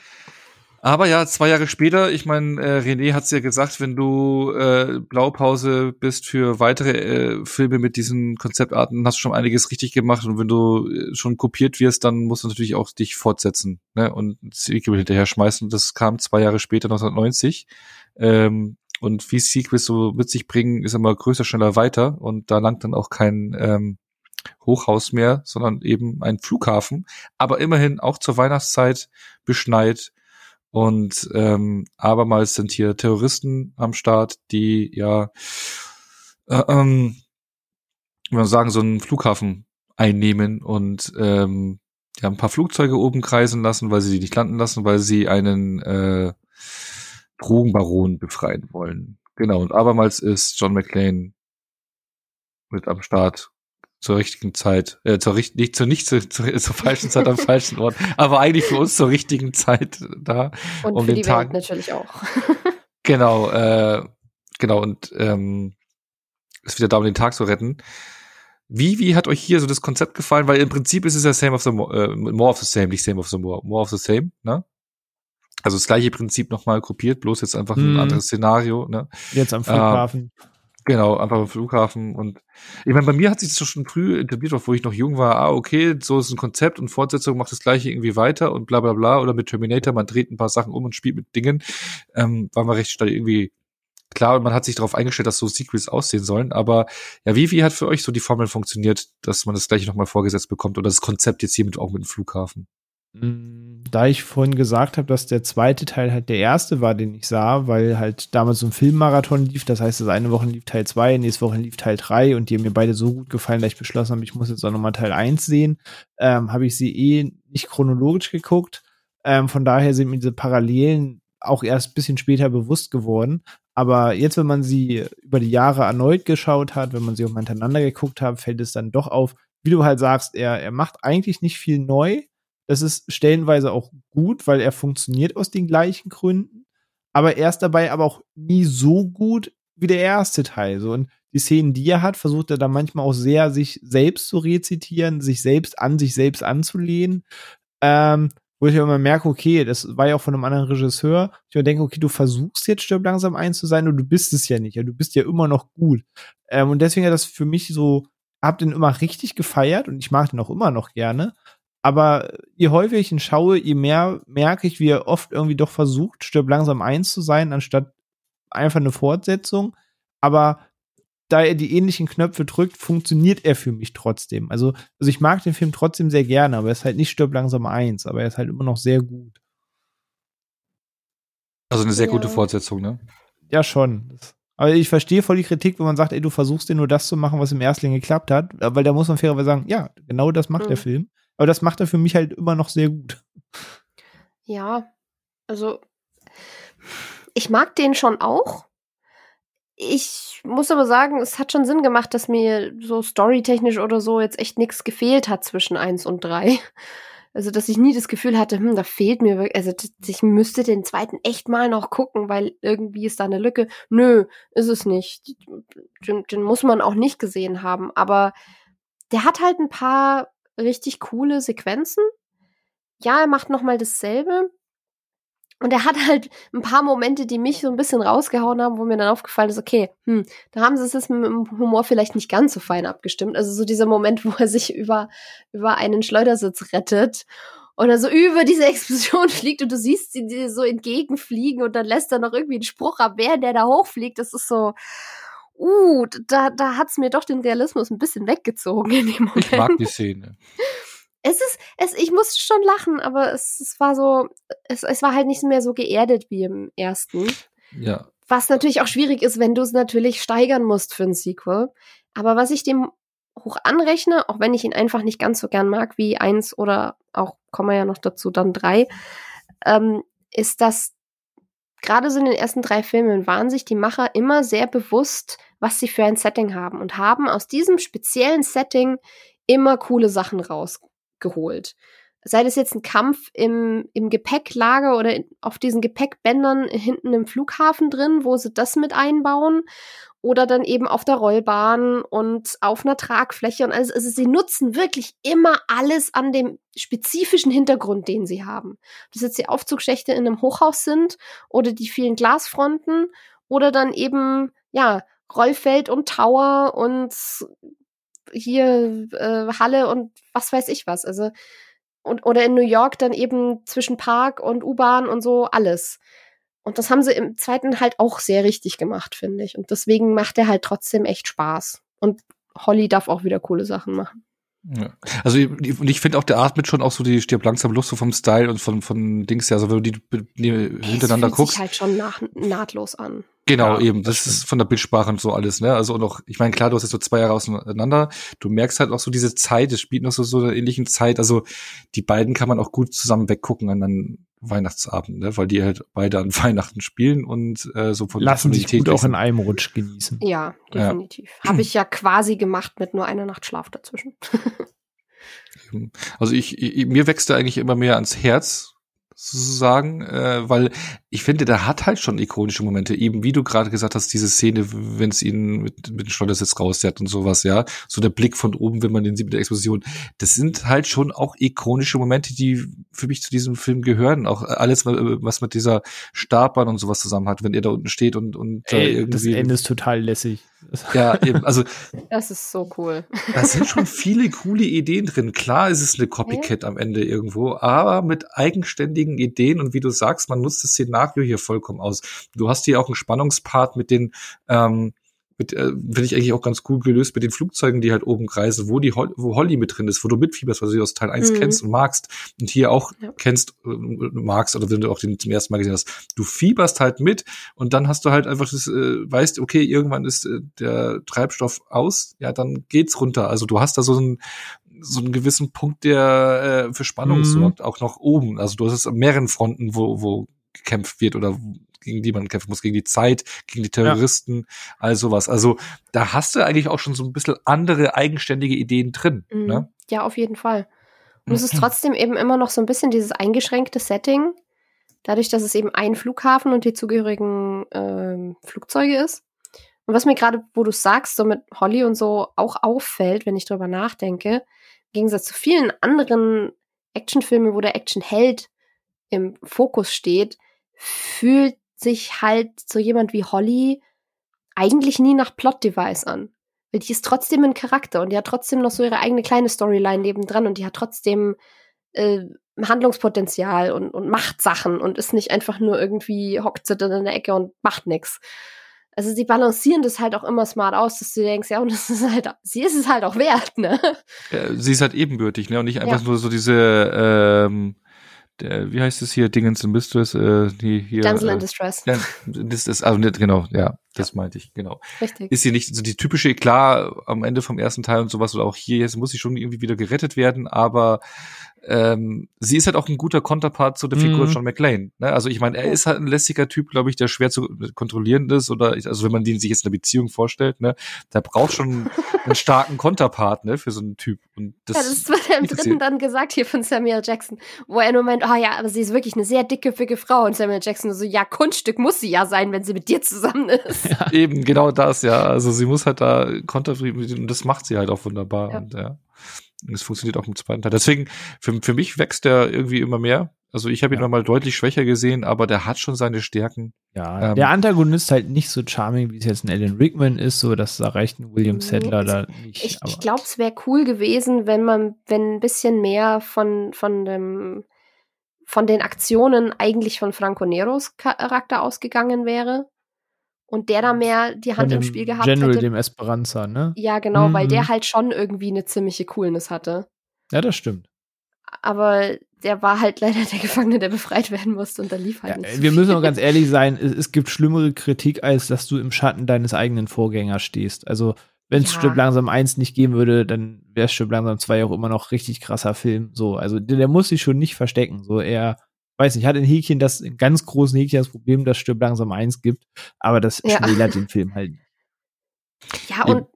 B: Aber ja, zwei Jahre später, ich meine, äh, René hat's ja gesagt, wenn du äh, Blaupause bist für weitere äh, Filme mit diesen Konzeptarten, hast du schon einiges richtig gemacht und wenn du äh, schon kopiert wirst, dann musst du natürlich auch dich fortsetzen ne? und Sequel hinterher schmeißen. Und das kam zwei Jahre später, 1990. Ähm, und wie Sequels so mit sich bringen, ist immer größer, schneller, weiter. Und da langt dann auch kein ähm, Hochhaus mehr, sondern eben ein Flughafen, aber immerhin auch zur Weihnachtszeit beschneit. Und ähm, abermals sind hier Terroristen am Start, die ja, äh, ähm, wie man sagen, so einen Flughafen einnehmen und ähm, ja, ein paar Flugzeuge oben kreisen lassen, weil sie die nicht landen lassen, weil sie einen äh, Drogenbaron befreien wollen. Genau, und abermals ist John McClane mit am Start zur richtigen Zeit, äh, zur richtigen, nicht zur nicht zur, zur, zur falschen Zeit am *laughs* falschen Ort, aber eigentlich für uns zur richtigen Zeit da.
A: Und
B: um
A: für
B: den
A: die
B: Tag-
A: Welt natürlich auch. *laughs*
B: Genau, äh, genau, und ähm, ist wieder da, um den Tag zu retten. wie, wie hat euch hier so das Konzept gefallen? Weil im Prinzip ist es ja same of the more, äh, more of the same, nicht same of the more, more of the same, ne? Also das gleiche Prinzip nochmal kopiert, bloß jetzt einfach ein
C: Mhm.
B: anderes Szenario, ne?
C: Jetzt am Flughafen.
B: Genau, einfach am Flughafen. Und ich meine, bei mir hat sich das schon früh etabliert, wo ich noch jung war, ah, okay, so ist ein Konzept und Fortsetzung macht das gleiche irgendwie weiter und bla bla bla. Oder mit Terminator, man dreht ein paar Sachen um und spielt mit Dingen. Ähm, war mal recht schnell irgendwie klar und man hat sich darauf eingestellt, dass so Sequels aussehen sollen. Aber ja, wie, wie hat für euch so die Formel funktioniert, dass man das gleiche nochmal vorgesetzt bekommt oder das Konzept jetzt hier mit, auch mit dem Flughafen?
C: Mm, Da ich vorhin gesagt habe, dass der zweite Teil halt der erste war, den ich sah, weil halt damals so ein Filmmarathon lief, das heißt, das eine Woche lief Teil 2, nächste Woche lief Teil 3 und die haben mir beide so gut gefallen, dass ich beschlossen habe, ich muss jetzt auch nochmal Teil 1 sehen, ähm, habe ich sie eh nicht chronologisch geguckt. Ähm, von daher sind mir diese Parallelen auch erst ein bisschen später bewusst geworden. Aber jetzt, wenn man sie über die Jahre erneut geschaut hat, wenn man sie auch mal hintereinander geguckt hat, fällt es dann doch auf, wie du halt sagst, er, er macht eigentlich nicht viel neu. Das ist stellenweise auch gut, weil er funktioniert aus den gleichen Gründen. Aber er ist dabei aber auch nie so gut wie der erste Teil. So, und die Szenen, die er hat, versucht er dann manchmal auch sehr, sich selbst zu rezitieren, sich selbst an sich selbst anzulehnen. Ähm, wo ich immer merke, okay, das war ja auch von einem anderen Regisseur. Ich denke, okay, du versuchst jetzt stirb langsam eins zu sein und du bist es ja nicht. Ja, du bist ja immer noch gut. Ähm, und deswegen hat das für mich so, hab den immer richtig gefeiert und ich mag den auch immer noch gerne. Aber je häufiger ich ihn schaue, je mehr merke ich, wie er oft irgendwie doch versucht, stirb langsam eins zu sein, anstatt einfach eine Fortsetzung. Aber da er die ähnlichen Knöpfe drückt, funktioniert er für mich trotzdem. Also, also ich mag den Film trotzdem sehr gerne, aber er ist halt nicht stirb langsam eins, aber er ist halt immer noch sehr gut.
B: Also eine sehr
A: Ja.
B: gute Fortsetzung, ne?
C: Ja, schon. Aber ich verstehe voll die Kritik, wenn man sagt, ey, du versuchst dir nur das zu machen, was im Erstling geklappt hat. Weil da muss man fairerweise sagen, ja, genau das macht
A: Mhm.
C: der Film. Aber das macht er für mich halt immer noch sehr gut.
A: Ja, also ich mag den schon auch. Ich muss aber sagen, es hat schon Sinn gemacht, dass mir so storytechnisch oder so jetzt echt nichts gefehlt hat zwischen eins und drei. Also, dass ich nie das Gefühl hatte, hm, da fehlt mir wirklich, also ich müsste den zweiten echt mal noch gucken, weil irgendwie ist da eine Lücke. Nö, ist es nicht. Den, den muss man auch nicht gesehen haben. Aber der hat halt ein paar richtig coole Sequenzen. Ja, er macht noch mal dasselbe. Und er hat halt ein paar Momente, die mich so ein bisschen rausgehauen haben, wo mir dann aufgefallen ist, okay, hm, da haben sie es mit dem Humor vielleicht nicht ganz so fein abgestimmt. Also so dieser Moment, wo er sich über, über einen Schleudersitz rettet und er so über diese Explosion *laughs* fliegt und du siehst sie dir so entgegenfliegen und dann lässt er noch irgendwie einen Spruch ab, wer der da hochfliegt. Das ist so, uh, da, da hat's mir doch den Realismus ein bisschen weggezogen in dem Moment.
B: Ich mag die Szene.
A: Es ist, es, ich musste schon lachen, aber es, es war so, es, es war halt nicht mehr so geerdet wie im ersten.
B: Ja.
A: Was natürlich auch schwierig ist, wenn du es natürlich steigern musst für ein Sequel. Aber was ich dem hoch anrechne, auch wenn ich ihn einfach nicht ganz so gern mag wie eins oder auch, kommen wir ja noch dazu, dann drei, ähm, ist, dass gerade so in den ersten drei Filmen waren sich die Macher immer sehr bewusst, was sie für ein Setting haben und haben aus diesem speziellen Setting immer coole Sachen rausgeholt. Sei das jetzt ein Kampf im, im Gepäcklager oder in, auf diesen Gepäckbändern hinten im Flughafen drin, wo sie das mit einbauen. Oder dann eben auf der Rollbahn und auf einer Tragfläche und alles. Also sie nutzen wirklich immer alles an dem spezifischen Hintergrund, den sie haben. Ob das jetzt die Aufzugschächte in einem Hochhaus sind oder die vielen Glasfronten oder dann eben, ja, Rollfeld und Tower und hier äh, Halle und was weiß ich was. Also und oder in New York dann eben zwischen Park und U-Bahn und so alles. Und das haben sie im zweiten halt auch sehr richtig gemacht, finde ich. Und deswegen macht er halt trotzdem echt Spaß. Und Holly darf auch wieder coole Sachen machen.
B: Ja. Also ich, und ich finde auch, der atmet schon auch so die stirb langsam Luft so vom Style und von, von Dings her. Also wenn du die, die hintereinander
A: es fühlt
B: guckst.
A: sich halt schon nach, nahtlos an.
B: Genau,
C: Ja,
B: eben.
C: das
B: Das ist von der Bildsprache und so alles, ne? Also und auch, ich meine, klar, du hast jetzt so zwei Jahre auseinander. Du merkst halt auch so diese Zeit, es spielt noch so, so einer ähnlichen Zeit. Also die beiden kann man auch gut zusammen weggucken an einem Weihnachtsabend, ne? Weil die halt beide an *laughs* Weihnachten spielen und äh, so von
C: Lassen sich gut auch in einem Rutsch genießen.
A: Ja,
B: Ja.
A: definitiv. Habe ich ja quasi gemacht mit nur einer Nacht Schlaf dazwischen. *laughs*
B: Also ich, ich mir wächst er eigentlich immer mehr ans Herz. Sozusagen, äh, weil ich finde, der hat halt schon ikonische Momente, eben wie du gerade gesagt hast, diese Szene, wenn es ihn mit, mit dem Schleudersitz rauszerrt und sowas, ja, so der Blick von oben, wenn man den sieht mit der Explosion, das sind halt schon auch ikonische Momente, die für mich zu diesem Film gehören, auch alles, was mit dieser Starbahn und sowas zusammen hat, wenn er da unten steht und, und
C: Ey, irgendwie das Ende ist total lässig.
B: Ja, eben, also
A: das ist so cool.
B: Da sind schon viele coole Ideen drin. Klar ist es eine Copycat ja. am Ende irgendwo, aber mit eigenständigen Ideen und wie du sagst, man nutzt das Szenario hier vollkommen aus. Du hast hier auch einen Spannungspart mit den ähm, mit, äh, finde ich eigentlich auch ganz cool gelöst mit den Flugzeugen, die halt oben kreisen, wo die wo Holly mit drin ist, wo du mitfieberst, weil du sie aus Teil 1 mhm. kennst und magst und hier auch ja. kennst äh, magst oder wenn du auch den zum ersten Mal gesehen hast. Du fieberst halt mit und dann hast du halt einfach das, äh, weißt, okay, irgendwann ist äh, der Treibstoff aus, ja, dann geht's runter. Also du hast da so einen so einen gewissen Punkt, der äh, für Spannung mhm. sorgt, auch noch oben. Also du hast es an mehreren Fronten, wo, wo gekämpft wird oder gegen die man kämpfen muss, gegen die Zeit, gegen die Terroristen, ja. all sowas. Also da hast du eigentlich auch schon so ein bisschen andere eigenständige Ideen drin. Mhm. Ne?
A: Ja, auf jeden Fall. Und es ist trotzdem eben immer noch so ein bisschen dieses eingeschränkte Setting, dadurch, dass es eben ein Flughafen und die zugehörigen äh, Flugzeuge ist. Und was mir gerade, wo du sagst, so mit Holly und so auch auffällt, wenn ich drüber nachdenke, im Gegensatz zu vielen anderen Actionfilmen, wo der Actionheld im Fokus steht, fühlt sich halt so jemand wie Holly eigentlich nie nach Plot-Device an. Weil die ist trotzdem ein Charakter und die hat trotzdem noch so ihre eigene kleine Storyline nebendran und die hat trotzdem äh, Handlungspotenzial und, und macht Sachen und ist nicht einfach nur irgendwie hockt sie dann in der Ecke und macht nix. Also sie balancieren das halt auch immer smart aus, dass du denkst, ja, und das ist halt, sie ist es halt auch wert, ne?
B: Ja, sie ist halt ebenbürtig, ne? Und nicht einfach ja. nur so diese ähm, der, wie heißt es hier, Dingens in Mistress, äh, die hier.
A: Damsel in äh, Distress.
B: Ja, das ist, also nicht, genau, ja, das ja. meinte ich, genau. Richtig. Ist hier nicht so die typische, klar, am Ende vom ersten Teil und sowas oder auch hier, jetzt muss sie schon irgendwie wieder gerettet werden, aber ähm, sie ist halt auch ein guter Konterpart zu der Figur mhm. John McClane. Ne? Also ich meine, er ist halt ein lässiger Typ, glaube ich, der schwer zu kontrollieren ist oder also wenn man den sich jetzt in einer Beziehung vorstellt, ne, der braucht schon *laughs* einen starken Konterpart, ne, für so einen Typ. Und
A: das, ja, das wird ja im dritten dann gesagt hier von Samuel Jackson, wo er nur meint, ah oh ja, aber sie ist wirklich eine sehr dickköpfige Frau und Samuel Jackson so, ja, Kunststück muss sie ja sein, wenn sie mit dir zusammen ist. *laughs*
B: Ja. Eben, genau das, ja. Also sie muss halt da Konter und das macht sie halt auch wunderbar. Ja. Und, ja. Es funktioniert auch im zweiten Teil. Deswegen, für, für mich wächst der irgendwie immer mehr. Also ich habe ihn ja. mal deutlich schwächer gesehen, aber der hat schon seine Stärken.
C: Ja, ähm, der Antagonist halt nicht so charming, wie es jetzt ein Alan Rickman ist, so dass da reicht ein William Sadler da nicht.
A: Ich, ich glaube, es wäre cool gewesen, wenn man, wenn ein bisschen mehr von, von dem, von den Aktionen eigentlich von Franco Neros Charakter ausgegangen wäre und der da mehr die Hand im Spiel gehabt
C: General, hätte. dem Esperanza, ne?
A: Ja, genau, mhm. weil der mhm. halt schon irgendwie eine ziemliche Coolness hatte.
C: Ja, das stimmt.
A: Aber der war halt leider der Gefangene, der befreit werden musste und da lief halt ja,
C: nicht. Wir müssen auch ganz ehrlich sein, es, es, gibt schlimmere Kritik, als dass du im Schatten deines eigenen Vorgängers stehst. Also, wenn es ja. Stück langsam 1 nicht geben würde, dann wäre Stück langsam 2 auch immer noch richtig krasser Film. So, also der, der muss sich schon nicht verstecken. So, er weiß nicht, hat in Häkchen das, in ganz großen Häkchen das Problem, dass Stirb langsam eins gibt, aber das ja. schmälert den Film halt.
A: Ja, und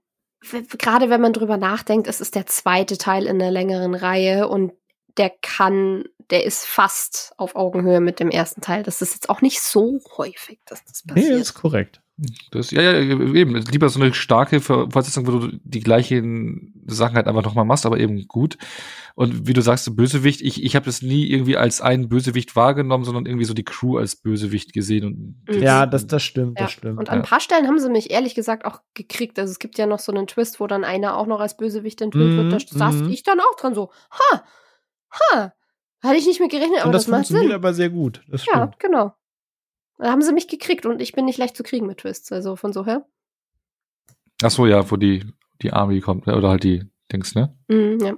A: gerade wenn man drüber nachdenkt, es ist der zweite Teil in der längeren Reihe und der kann, der ist fast auf Augenhöhe mit dem ersten Teil. Das ist jetzt auch nicht so häufig, dass das passiert. Nee,
C: ist korrekt.
B: Das, ja, ja, eben. Lieber so eine starke Fortsetzung, wo du die gleichen Sachen halt einfach nochmal machst, aber eben gut. Und wie du sagst, Bösewicht, ich, ich habe das nie irgendwie als einen Bösewicht wahrgenommen, sondern irgendwie so die Crew als Bösewicht gesehen. Und
C: mhm. ja, das, das stimmt,
A: ja.
C: das stimmt.
A: Und an ein paar Stellen haben sie mich ehrlich gesagt auch gekriegt. Also es gibt ja noch so einen Twist, wo dann einer auch noch als Bösewicht enthüllt mhm, wird. Da saß mhm. ich dann auch dran so, ha, ha, hatte ich nicht mit gerechnet, aber und das, das macht Sinn.
C: aber sehr gut.
A: ja, genau. Da haben sie mich gekriegt und ich bin nicht leicht zu kriegen mit Twists, also von so her.
B: Ach so, ja, wo die, die Army kommt, ne, oder halt die Dings, ne?
A: Mm, ja,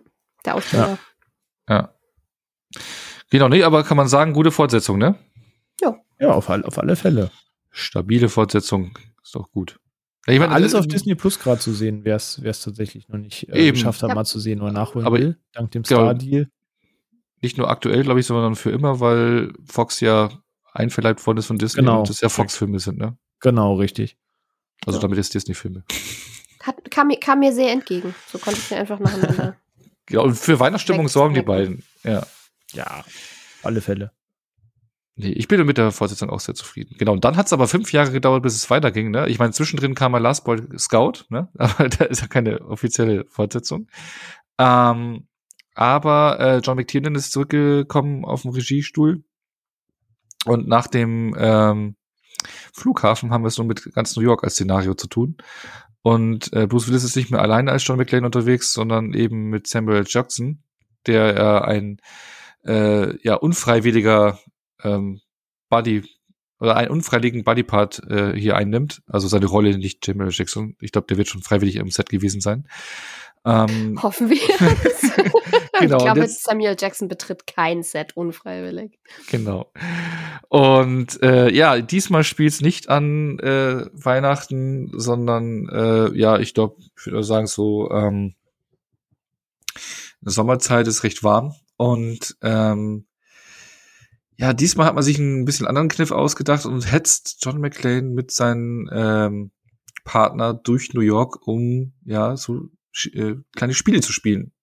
A: der Ausbilder.
B: Ja. ja. Genau, nee, aber kann man sagen, gute Fortsetzung, ne?
C: Ja. Ja, auf, all, auf alle Fälle.
B: Stabile Fortsetzung, ist doch gut.
C: Ja, ich mein, alles auf Disney Plus gerade zu sehen, wer es tatsächlich noch nicht äh, geschafft hat, ja. mal zu sehen oder nachholen aber, will, dank dem genau. Star-Deal.
B: Nicht nur aktuell, glaube ich, sondern für immer, weil Fox ja einverleibt worden ist von Disney genau. und das ja Fox-Filme sind, ne?
C: Genau, richtig.
B: Also ja. damit ist Disney-Filme.
A: Kam, kam, mir sehr entgegen. So konnte ich mir einfach nacheinander. *laughs*
B: genau, und für Weihnachtsstimmung sorgen die beiden. Ja.
C: Ja, alle Fälle.
B: Nee, ich bin mit der Fortsetzung auch sehr zufrieden. Genau. Und dann hat es aber fünf Jahre gedauert, bis es weiterging. Ne? Ich meine, zwischendrin kam mal Last Boy Scout, ne? *laughs* aber da ist ja keine offizielle Fortsetzung. Ähm, aber äh, John McTiernan ist zurückgekommen auf den Regiestuhl. Und nach dem ähm, Flughafen haben wir es nun mit ganz New York als Szenario zu tun. Und äh, Bruce Willis ist nicht mehr alleine als John McClane unterwegs, sondern eben mit Samuel Jackson, der äh, ein äh, ja unfreiwilliger ähm, Buddy oder einen unfreiwilligen Buddy-Part äh, hier einnimmt. Also seine Rolle nicht Samuel Jackson. Ich glaube, der wird schon freiwillig im Set gewesen sein.
A: Ähm, Hoffen wir. *laughs* *laughs* *laughs* genau, ich glaube, Samuel Jackson betritt kein Set unfreiwillig.
B: Genau. Und äh, ja, diesmal spielt es nicht an äh, Weihnachten, sondern äh, ja, ich glaube, ich würde sagen so, ähm, in der Sommerzeit ist recht warm und ähm, ja, diesmal hat man sich ein bisschen anderen Kniff ausgedacht und hetzt John McClane mit seinem ähm, Partner durch New York, um ja so äh, kleine Spiele zu spielen.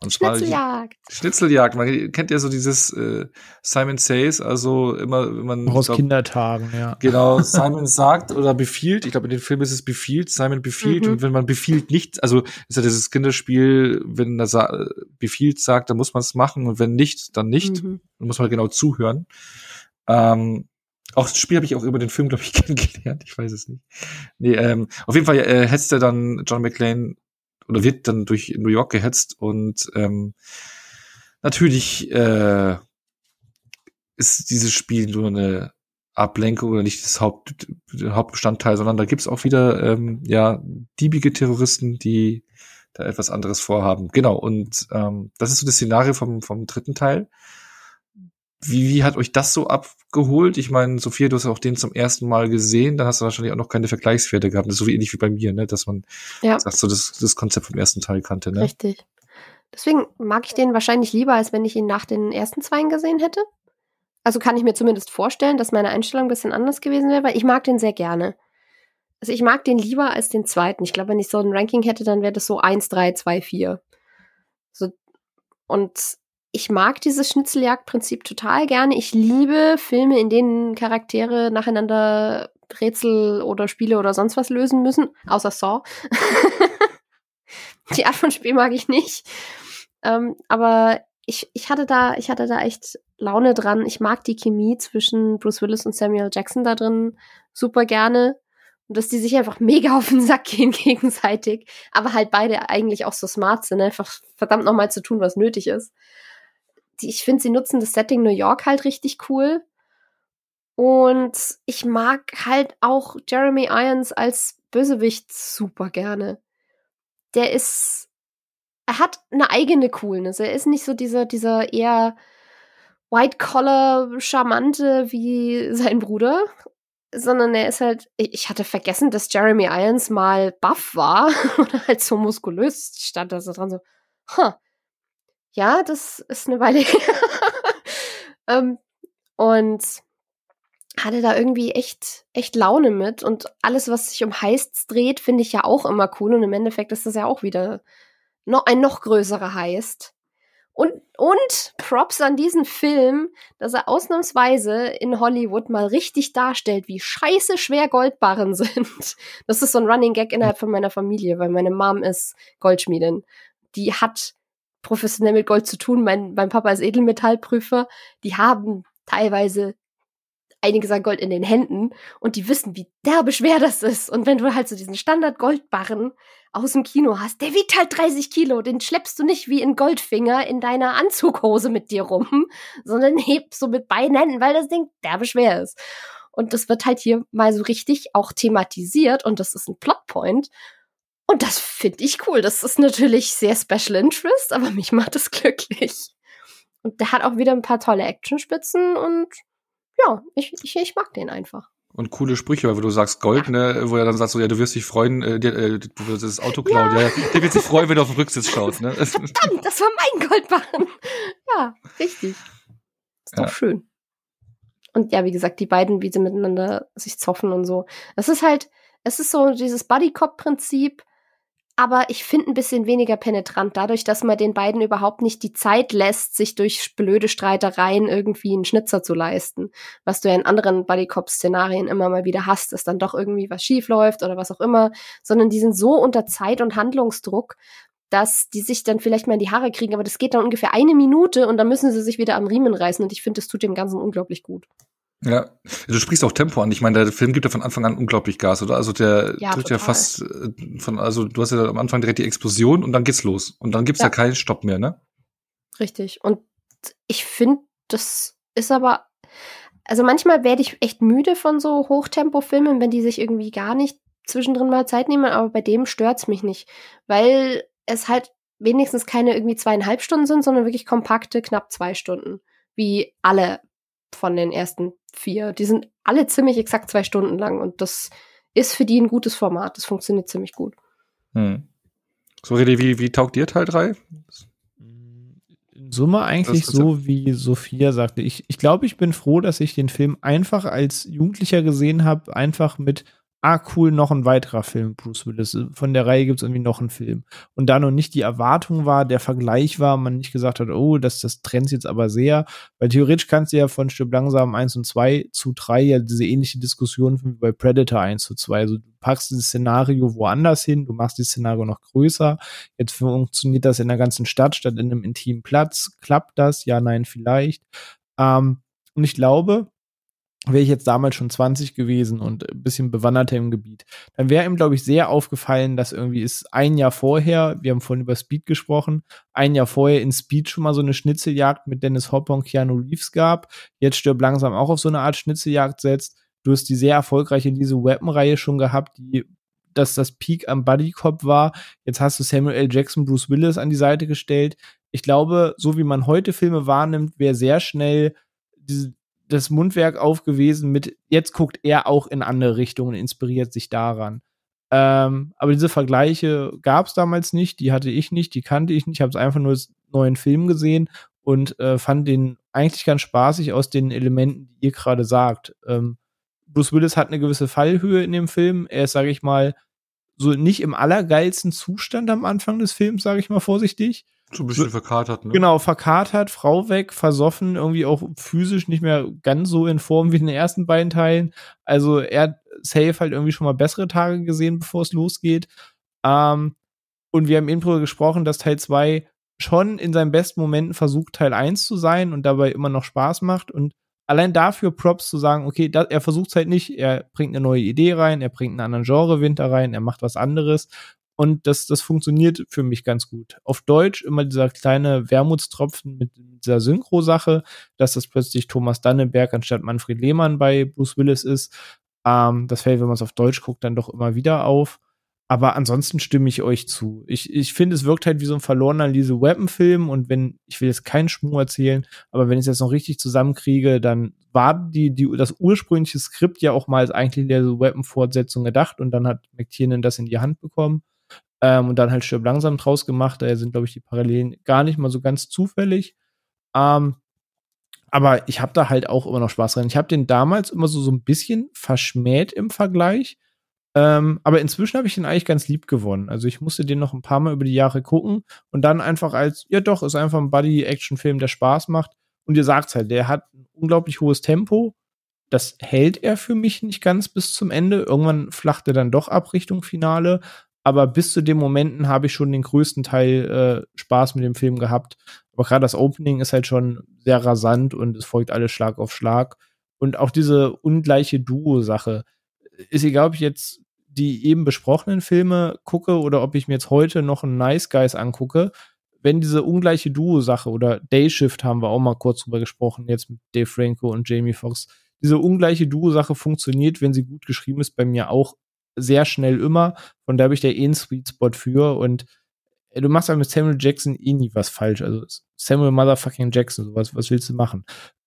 A: Und Schnitzeljagd.
B: Schnitzeljagd. Man kennt ja so dieses äh, Simon Says, also immer, wenn man.
C: Aus glaub, Kindertagen, ja.
B: Genau, *laughs* Simon sagt oder befiehlt. Ich glaube, in den Film ist es befiehlt, Simon befiehlt. Mhm. Und wenn man befiehlt nicht, also ist ja dieses Kinderspiel, wenn er sa befiehlt sagt, dann muss man es machen. Und wenn nicht, dann nicht. Mhm. Dann muss man genau zuhören. Ähm, auch das Spiel habe ich auch über den Film, glaube ich, *laughs* kennengelernt. Ich weiß es nicht. Nee, ähm, auf jeden Fall äh, hetzt er dann John McClane oder wird dann durch New York gehetzt und ähm, natürlich äh, ist dieses Spiel nur eine Ablenkung oder nicht das Haupt, Hauptbestandteil, sondern da gibt's auch wieder ähm, ja diebige Terroristen, die da etwas anderes vorhaben. Genau, und ähm, das ist so das Szenario vom, vom dritten Teil. Wie, wie hat euch das so abgeholt? Ich meine, Sophia, du hast auch den zum ersten Mal gesehen, dann hast du wahrscheinlich auch noch keine Vergleichswerte gehabt. Das ist so ähnlich wie bei mir, ne? dass man ja. sagt, so das, das Konzept vom ersten Teil kannte. Ne?
A: Richtig. Deswegen mag ich den wahrscheinlich lieber, als wenn ich ihn nach den ersten zweien gesehen hätte. Also kann ich mir zumindest vorstellen, dass meine Einstellung ein bisschen anders gewesen wäre, weil ich mag den sehr gerne. Also ich mag den lieber als den zweiten. Ich glaube, wenn ich so ein Ranking hätte, dann wäre das so 1, 3, 2, 4. So, und ich mag dieses Schnitzeljagdprinzip total gerne. Ich liebe Filme, in denen Charaktere nacheinander Rätsel oder Spiele oder sonst was lösen müssen, außer Saw. *laughs* Die Art von Spiel mag ich nicht. Ähm, aber ich, ich hatte da, ich hatte da echt Laune dran. Ich mag die Chemie zwischen Bruce Willis und Samuel Jackson da drin super gerne. Und dass die sich einfach mega auf den Sack gehen *laughs* gegenseitig, aber halt beide eigentlich auch so smart sind, einfach verdammt nochmal zu tun, was nötig ist die, ich finde, sie nutzen das Setting New York halt richtig cool. Und ich mag halt auch Jeremy Irons als Bösewicht super gerne. Der ist, er hat eine eigene Coolness. Er ist nicht so dieser, dieser eher White-Collar-Charmante wie *laughs* sein Bruder, sondern er ist halt, ich hatte vergessen, dass Jeremy Irons mal buff war *laughs* oder halt so muskulös stand da so dran so, huh, ja, das ist eine Weile *laughs* her. ähm, und hatte da irgendwie echt, echt Laune mit. Und alles, was sich um Heists dreht, finde ich ja auch immer cool. Und im Endeffekt ist das ja auch wieder noch ein noch größerer Heist. Und, und Props an diesen Film, dass er ausnahmsweise in Hollywood mal richtig darstellt, wie scheiße schwer Goldbarren *laughs* sind. Das ist so ein Running Gag innerhalb von meiner Familie, weil meine Mom ist Goldschmiedin. Die hat professionell mit Gold zu tun. Mein, mein Papa ist Edelmetallprüfer. Die haben teilweise einiges an Gold in den Händen und die wissen, wie derbe schwer das ist. Und wenn du halt so diesen Standard-Goldbarren aus dem Kino hast, der wiegt halt 30 Kilo, den schleppst du nicht wie ein Goldfinger in deiner Anzughose mit dir rum, *laughs* sondern hebst so mit beiden Händen, weil das Ding derbe schwer ist. Und das wird halt hier mal so richtig auch thematisiert und das ist ein Plotpoint. Und das finde ich cool. Das ist natürlich sehr Special Interest, aber mich macht es *laughs* glücklich. Und der hat auch wieder ein paar tolle Actionspitzen und ja, ich, ich, ich mag den einfach.
B: Und coole Sprüche, weil du sagst Gold, ne, wo er dann sagt so, ja, du wirst dich freuen, äh, dir, äh, du wirst das Auto klauen, ja. ja. der wird sich freuen, wenn du auf den Rücksitz schaust, ne. *laughs*
A: Verdammt, das war mein Goldbarren. Ja, richtig. Ist doch ja. schön. Und ja, wie gesagt, die beiden, wie sie miteinander sich zoffen und so. Es ist halt, es ist so dieses Buddy-Cop-Prinzip, aber ich finde ein bisschen weniger penetrant, dadurch, dass man den beiden überhaupt nicht die Zeit lässt, sich durch blöde Streitereien irgendwie einen Schnitzer zu leisten. Was du ja in anderen Bodycop-Szenarien immer mal wieder hast, dass dann doch irgendwie was schief läuft oder was auch immer, sondern die sind so unter Zeit- und Handlungsdruck, dass die sich dann vielleicht mal in die Haare kriegen, aber das geht dann ungefähr eine Minute und dann müssen sie sich wieder am Riemen reißen und ich finde, das tut dem Ganzen unglaublich gut.
B: Ja, du sprichst auch Tempo an. Ich meine, der Film gibt ja von Anfang an unglaublich Gas, oder? Also der
A: Ja,
B: drückt ja
A: total.
B: fast äh, von, also du hast ja am Anfang direkt die Explosion und dann geht's los. Und dann gibt's ja,
A: Ja.
B: keinen Stopp mehr, ne?
A: Richtig. Und ich finde, das ist aber, also manchmal werde ich echt müde von so Hochtempo-Filmen, wenn die sich irgendwie gar nicht zwischendrin mal Zeit nehmen, aber bei dem stört's mich nicht, weil es halt wenigstens keine irgendwie zweieinhalb Stunden sind, sondern wirklich kompakte, knapp zwei Stunden. Wie alle von den ersten vier. Die sind alle ziemlich exakt zwei Stunden lang und das ist für die ein gutes Format. Das funktioniert ziemlich gut.
B: Hm. So, Redi, wie, wie taugt dir Teil 3?
C: In Summe eigentlich so, wie Sophia sagte. Ich, ich glaube, ich bin froh, dass ich den Film einfach als Jugendlicher gesehen habe, einfach mit, ah, cool, noch ein weiterer Film, Bruce Willis. Von der Reihe gibt's irgendwie noch einen Film. Und da noch nicht die Erwartung war, der Vergleich war, man nicht gesagt hat, oh, das, das trennt jetzt aber sehr. Weil theoretisch kannst du ja von Stück langsam 1 und 2 zu 3 ja diese ähnliche Diskussion wie bei Predator 1 zu 2. Also du packst dieses Szenario woanders hin, du machst das Szenario noch größer. Jetzt funktioniert das in der ganzen Stadt statt in einem intimen Platz. Klappt das? Ja, nein, vielleicht. Ähm, und ich glaube, wäre ich jetzt damals schon 20 gewesen und ein bisschen bewanderter im Gebiet, dann wäre ihm, glaube ich, sehr aufgefallen, dass irgendwie ist ein Jahr vorher, wir haben vorhin über Speed gesprochen, ein Jahr vorher in Speed schon mal so eine Schnitzeljagd mit Dennis Hopper und Keanu Reeves gab. Jetzt stirbt langsam auch auf so eine Art Schnitzeljagd setzt. Du hast die sehr erfolgreiche diese Weapon-Reihe schon gehabt, die dass das Peak am Buddy Cop war. Jetzt hast du Samuel L. Jackson, Bruce Willis an die Seite gestellt. Ich glaube, so wie man heute Filme wahrnimmt, wäre sehr schnell diese, das Mundwerk aufgewesen mit, jetzt guckt er auch in andere Richtungen, inspiriert sich daran. Ähm, aber diese Vergleiche gab es damals nicht, die hatte ich nicht, die kannte ich nicht, ich habe es einfach nur als neuen Film gesehen und äh, fand den eigentlich ganz spaßig aus den Elementen, die ihr gerade sagt. Ähm, Bruce Willis hat eine gewisse Fallhöhe in dem Film. Er ist, sage ich mal, so nicht im allergeilsten Zustand am Anfang des Films, sage ich mal vorsichtig.
B: So ein bisschen verkatert, ne?
C: Genau, verkatert, Frau weg, versoffen, irgendwie auch physisch nicht mehr ganz so in Form wie in den ersten beiden Teilen. Also er hat safe halt irgendwie schon mal bessere Tage gesehen, bevor es losgeht. Ähm, und wir haben eben drüber gesprochen, dass Teil 2 schon in seinen besten Momenten versucht, Teil 1 zu sein und dabei immer noch Spaß macht. Und allein dafür Props zu sagen, okay, da, er versucht es halt nicht, er bringt eine neue Idee rein, er bringt einen anderen Genre-Winter rein, er macht was anderes. Und das, das funktioniert für mich ganz gut. Auf Deutsch immer dieser kleine Wermutstropfen mit dieser Synchro-Sache, dass das plötzlich Thomas Danneberg anstatt Manfred Lehmann bei Bruce Willis ist. Ähm, das fällt, wenn man es auf Deutsch guckt, dann doch immer wieder auf. Aber ansonsten stimme ich euch zu. Ich, ich finde, es wirkt halt wie so ein verlorener Lise Weapon-Film und wenn, ich will jetzt keinen Schmuh erzählen, aber wenn ich es jetzt noch richtig zusammenkriege, dann war die, die, das ursprüngliche Skript ja auch mal als eigentlich Lise Weapon-Fortsetzung gedacht und dann hat McTiernan das in die Hand bekommen ähm, und dann halt Stirb langsam draus gemacht. Daher sind, glaube ich, die Parallelen gar nicht mal so ganz zufällig. Ähm, aber ich habe da halt auch immer noch Spaß dran. Ich habe den damals immer so, so ein bisschen verschmäht im Vergleich. Ähm, aber inzwischen habe ich den eigentlich ganz lieb gewonnen. Also ich musste den noch ein paar Mal über die Jahre gucken und dann einfach als, ja doch, ist einfach ein Buddy-Action-Film, der Spaß macht. Und ihr sagt's halt, der hat ein unglaublich hohes Tempo. Das hält er für mich nicht ganz bis zum Ende. Irgendwann flacht er dann doch ab Richtung Finale. Aber bis zu den Momenten habe ich schon den größten Teil äh, Spaß mit dem Film gehabt. Aber gerade das Opening ist halt schon sehr rasant und es folgt alles Schlag auf Schlag. Und auch diese ungleiche Duo-Sache. Ist egal, ob ich jetzt die eben besprochenen Filme gucke oder ob ich mir jetzt heute noch einen Nice Guys angucke. Wenn diese ungleiche Duo-Sache oder Day Shift haben wir auch mal kurz drüber gesprochen, jetzt mit Dave Franco und Jamie Foxx. Diese ungleiche Duo-Sache funktioniert, wenn sie gut geschrieben ist, bei mir auch sehr schnell immer. Von da habe ich da eh einen Sweet Spot für. Und äh, du machst halt mit Samuel Jackson eh nie was falsch. Also Samuel Motherfucking Jackson, sowas, was willst du machen?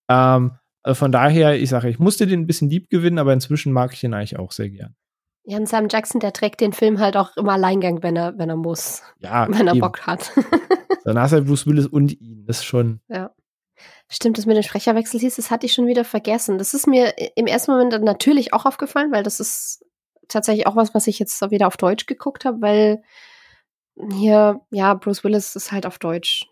C: Ähm, also von daher, ich sage, ich musste den ein bisschen lieb gewinnen, aber inzwischen mag ich den eigentlich auch sehr gern.
A: Ja, und Sam Jackson, der trägt den Film halt auch immer Alleingang, wenn er, wenn er muss.
C: Ja,
A: wenn er
C: eben.
A: Bock hat. *laughs*
C: Dann hast du halt Bruce Willis und ihn. Das ist schon.
A: Ja. Stimmt, das mit dem Sprecherwechsel hieß, das hatte ich schon wieder vergessen. Das ist mir im ersten Moment dann natürlich auch aufgefallen, weil das ist tatsächlich auch was, was ich jetzt wieder auf Deutsch geguckt habe, weil hier, ja, Bruce Willis ist halt auf Deutsch.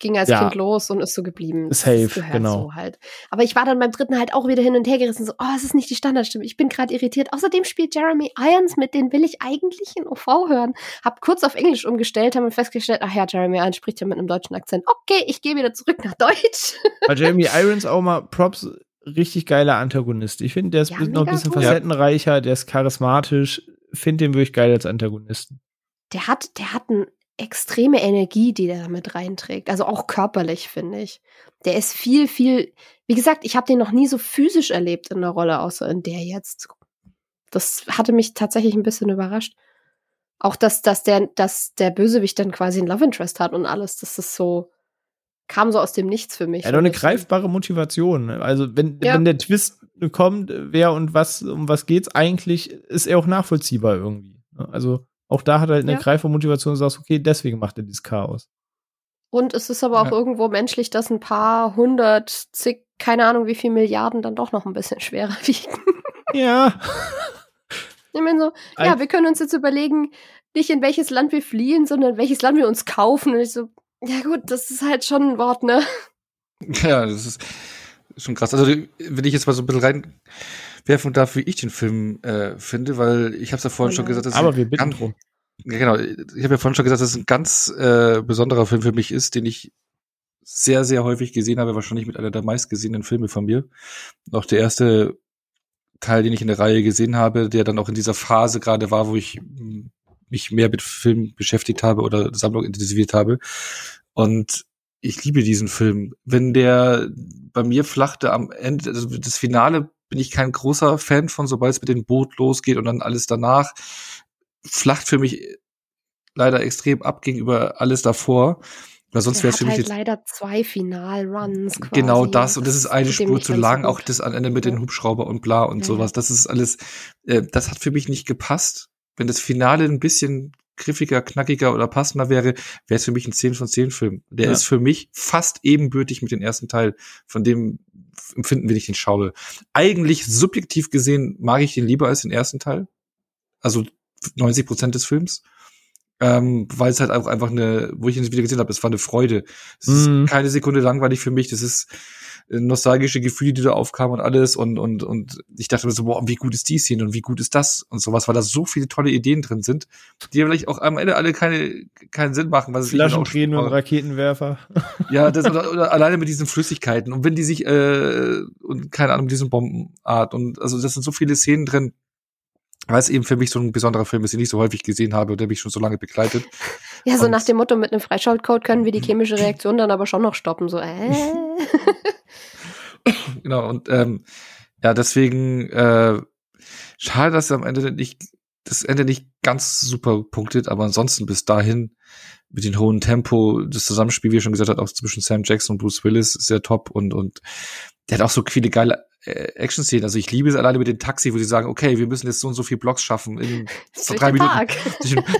A: Ging als
C: Ja.
A: Kind los und ist so geblieben.
C: Safe, genau.
A: So halt. Aber ich war dann beim dritten halt auch wieder hin und her gerissen, so, oh, es ist nicht die Standardstimme. Ich bin gerade irritiert. Außerdem spielt Jeremy Irons mit, den will ich eigentlich in OV hören. Hab kurz auf Englisch umgestellt, haben festgestellt, ach ja, Jeremy Irons spricht ja mit einem deutschen Akzent. Okay, ich gehe wieder zurück nach Deutsch.
C: Bei Jeremy *laughs* Irons auch mal Props, richtig geiler Antagonist. Ich finde, der ist
A: Ja,
C: noch ein bisschen
A: gut.
C: facettenreicher, der ist charismatisch. Finde den wirklich geil als Antagonisten.
A: der hat, der hat eine extreme Energie, die der damit reinträgt. Also auch körperlich, finde ich. Der ist viel, viel, wie gesagt, ich habe den noch nie so physisch erlebt in der Rolle, außer in der jetzt. Das hatte mich tatsächlich ein bisschen überrascht. Auch, dass, dass, der, dass der Bösewicht dann quasi ein Love Interest hat und alles, das ist so, kam so aus dem Nichts für mich.
C: Hat doch eine greifbare Motivation. Also, wenn,
A: Ja.
C: wenn der Twist kommt, wer und was, um was geht's eigentlich, ist er auch nachvollziehbar irgendwie. Also, auch da hat er halt eine
A: Ja.
C: greifbare Motivation und sagst, okay, deswegen macht er dieses Chaos.
A: Und es ist aber auch
B: Ja.
A: irgendwo menschlich, dass ein paar hundert, zig, keine Ahnung wie viel Milliarden dann doch noch ein bisschen *laughs* schwerer wiegen.
C: Ja.
A: Ich meine so, ja, wir können uns jetzt überlegen, nicht in welches Land wir fliehen, sondern in welches Land wir uns kaufen. Und ich so, ja gut, das ist halt schon ein Wort, ne? *laughs*
B: Ja, das ist schon krass. Also, wenn ich jetzt mal so ein bisschen reinwerfen darf, wie ich den Film äh, finde, weil ich habe es ja vorhin
A: Oh
B: schon
A: nein.
B: gesagt, das ist
C: Aber
B: ein
C: wir bitten
B: ganz-
C: drum.
B: Ja, genau. Ich habe ja vorhin schon gesagt, dass es ein ganz äh, besonderer Film für mich ist, den ich sehr, sehr häufig gesehen habe, wahrscheinlich mit einer der meistgesehenen Filme von mir. Auch der erste Teil, den ich in der Reihe gesehen habe, der dann auch in dieser Phase gerade war, wo ich mm, mich mehr mit Film beschäftigt habe oder Sammlung intensiviert habe. Und ich liebe diesen Film. Wenn der bei mir flachte am Ende, also das Finale bin ich kein großer Fan von, sobald es mit dem Boot losgeht und dann alles danach flacht für mich leider extrem ab gegenüber alles davor. Weil sonst wäre es für mich
A: halt
B: jetzt
A: leider zwei Final-Runs
B: genau das und das ist eine Spur zu
A: so
B: lang,
A: gut.
B: auch das am Ende mit den
A: Ja.
B: Hubschrauber und bla und
A: Ja,
B: sowas. Das ist alles, äh, das hat für mich nicht gepasst. Wenn das Finale ein bisschen griffiger, knackiger oder passender wäre, wäre es für mich ein 10 von 10 Film. Der
C: Ja.
B: ist für mich fast ebenbürtig mit dem ersten Teil, von dem empfinden, wenn ich den schaue. Eigentlich subjektiv gesehen mag ich den lieber als den ersten Teil. Also 90 Prozent des Films. Ähm, weil es halt auch einfach eine, wo ich ihn wieder gesehen habe, es war eine Freude. Es
C: Mhm.
B: ist keine Sekunde langweilig für mich. Das ist äh, nostalgische Gefühle, die da aufkamen und alles. Und, und, und ich dachte mir so, boah, wie gut ist die Szene und wie gut ist das und sowas, weil da so viele tolle Ideen drin sind, die ja vielleicht auch am Ende alle keine, keinen Sinn machen. Was
C: Flaschentränen und Raketenwerfer.
B: ja, *laughs* das oder, oder alleine mit diesen Flüssigkeiten und wenn die sich äh, und keine Ahnung, mit diesen Bombenart und also das sind so viele Szenen drin, weil es eben für mich so ein besonderer Film ist, den ich so häufig gesehen habe und der mich schon so lange begleitet.
A: Ja, so
B: Und-
A: nach dem Motto, mit einem Freischaltcode können wir die chemische Reaktion dann aber schon noch stoppen. So, äh. *laughs*
B: Genau, und ähm, ja, deswegen äh, schade, dass am Ende nicht das Ende nicht ganz super punktet, aber ansonsten bis dahin mit dem hohen Tempo, das Zusammenspiel, wie er schon gesagt hat, auch zwischen Sam Jackson und Bruce Willis ist sehr top und und der hat auch so viele geile äh, Action-Szenen. Also ich liebe es alleine mit dem Taxi, wo sie sagen, okay, wir müssen jetzt so und so viel Blocks schaffen in so drei Minuten.
A: Park.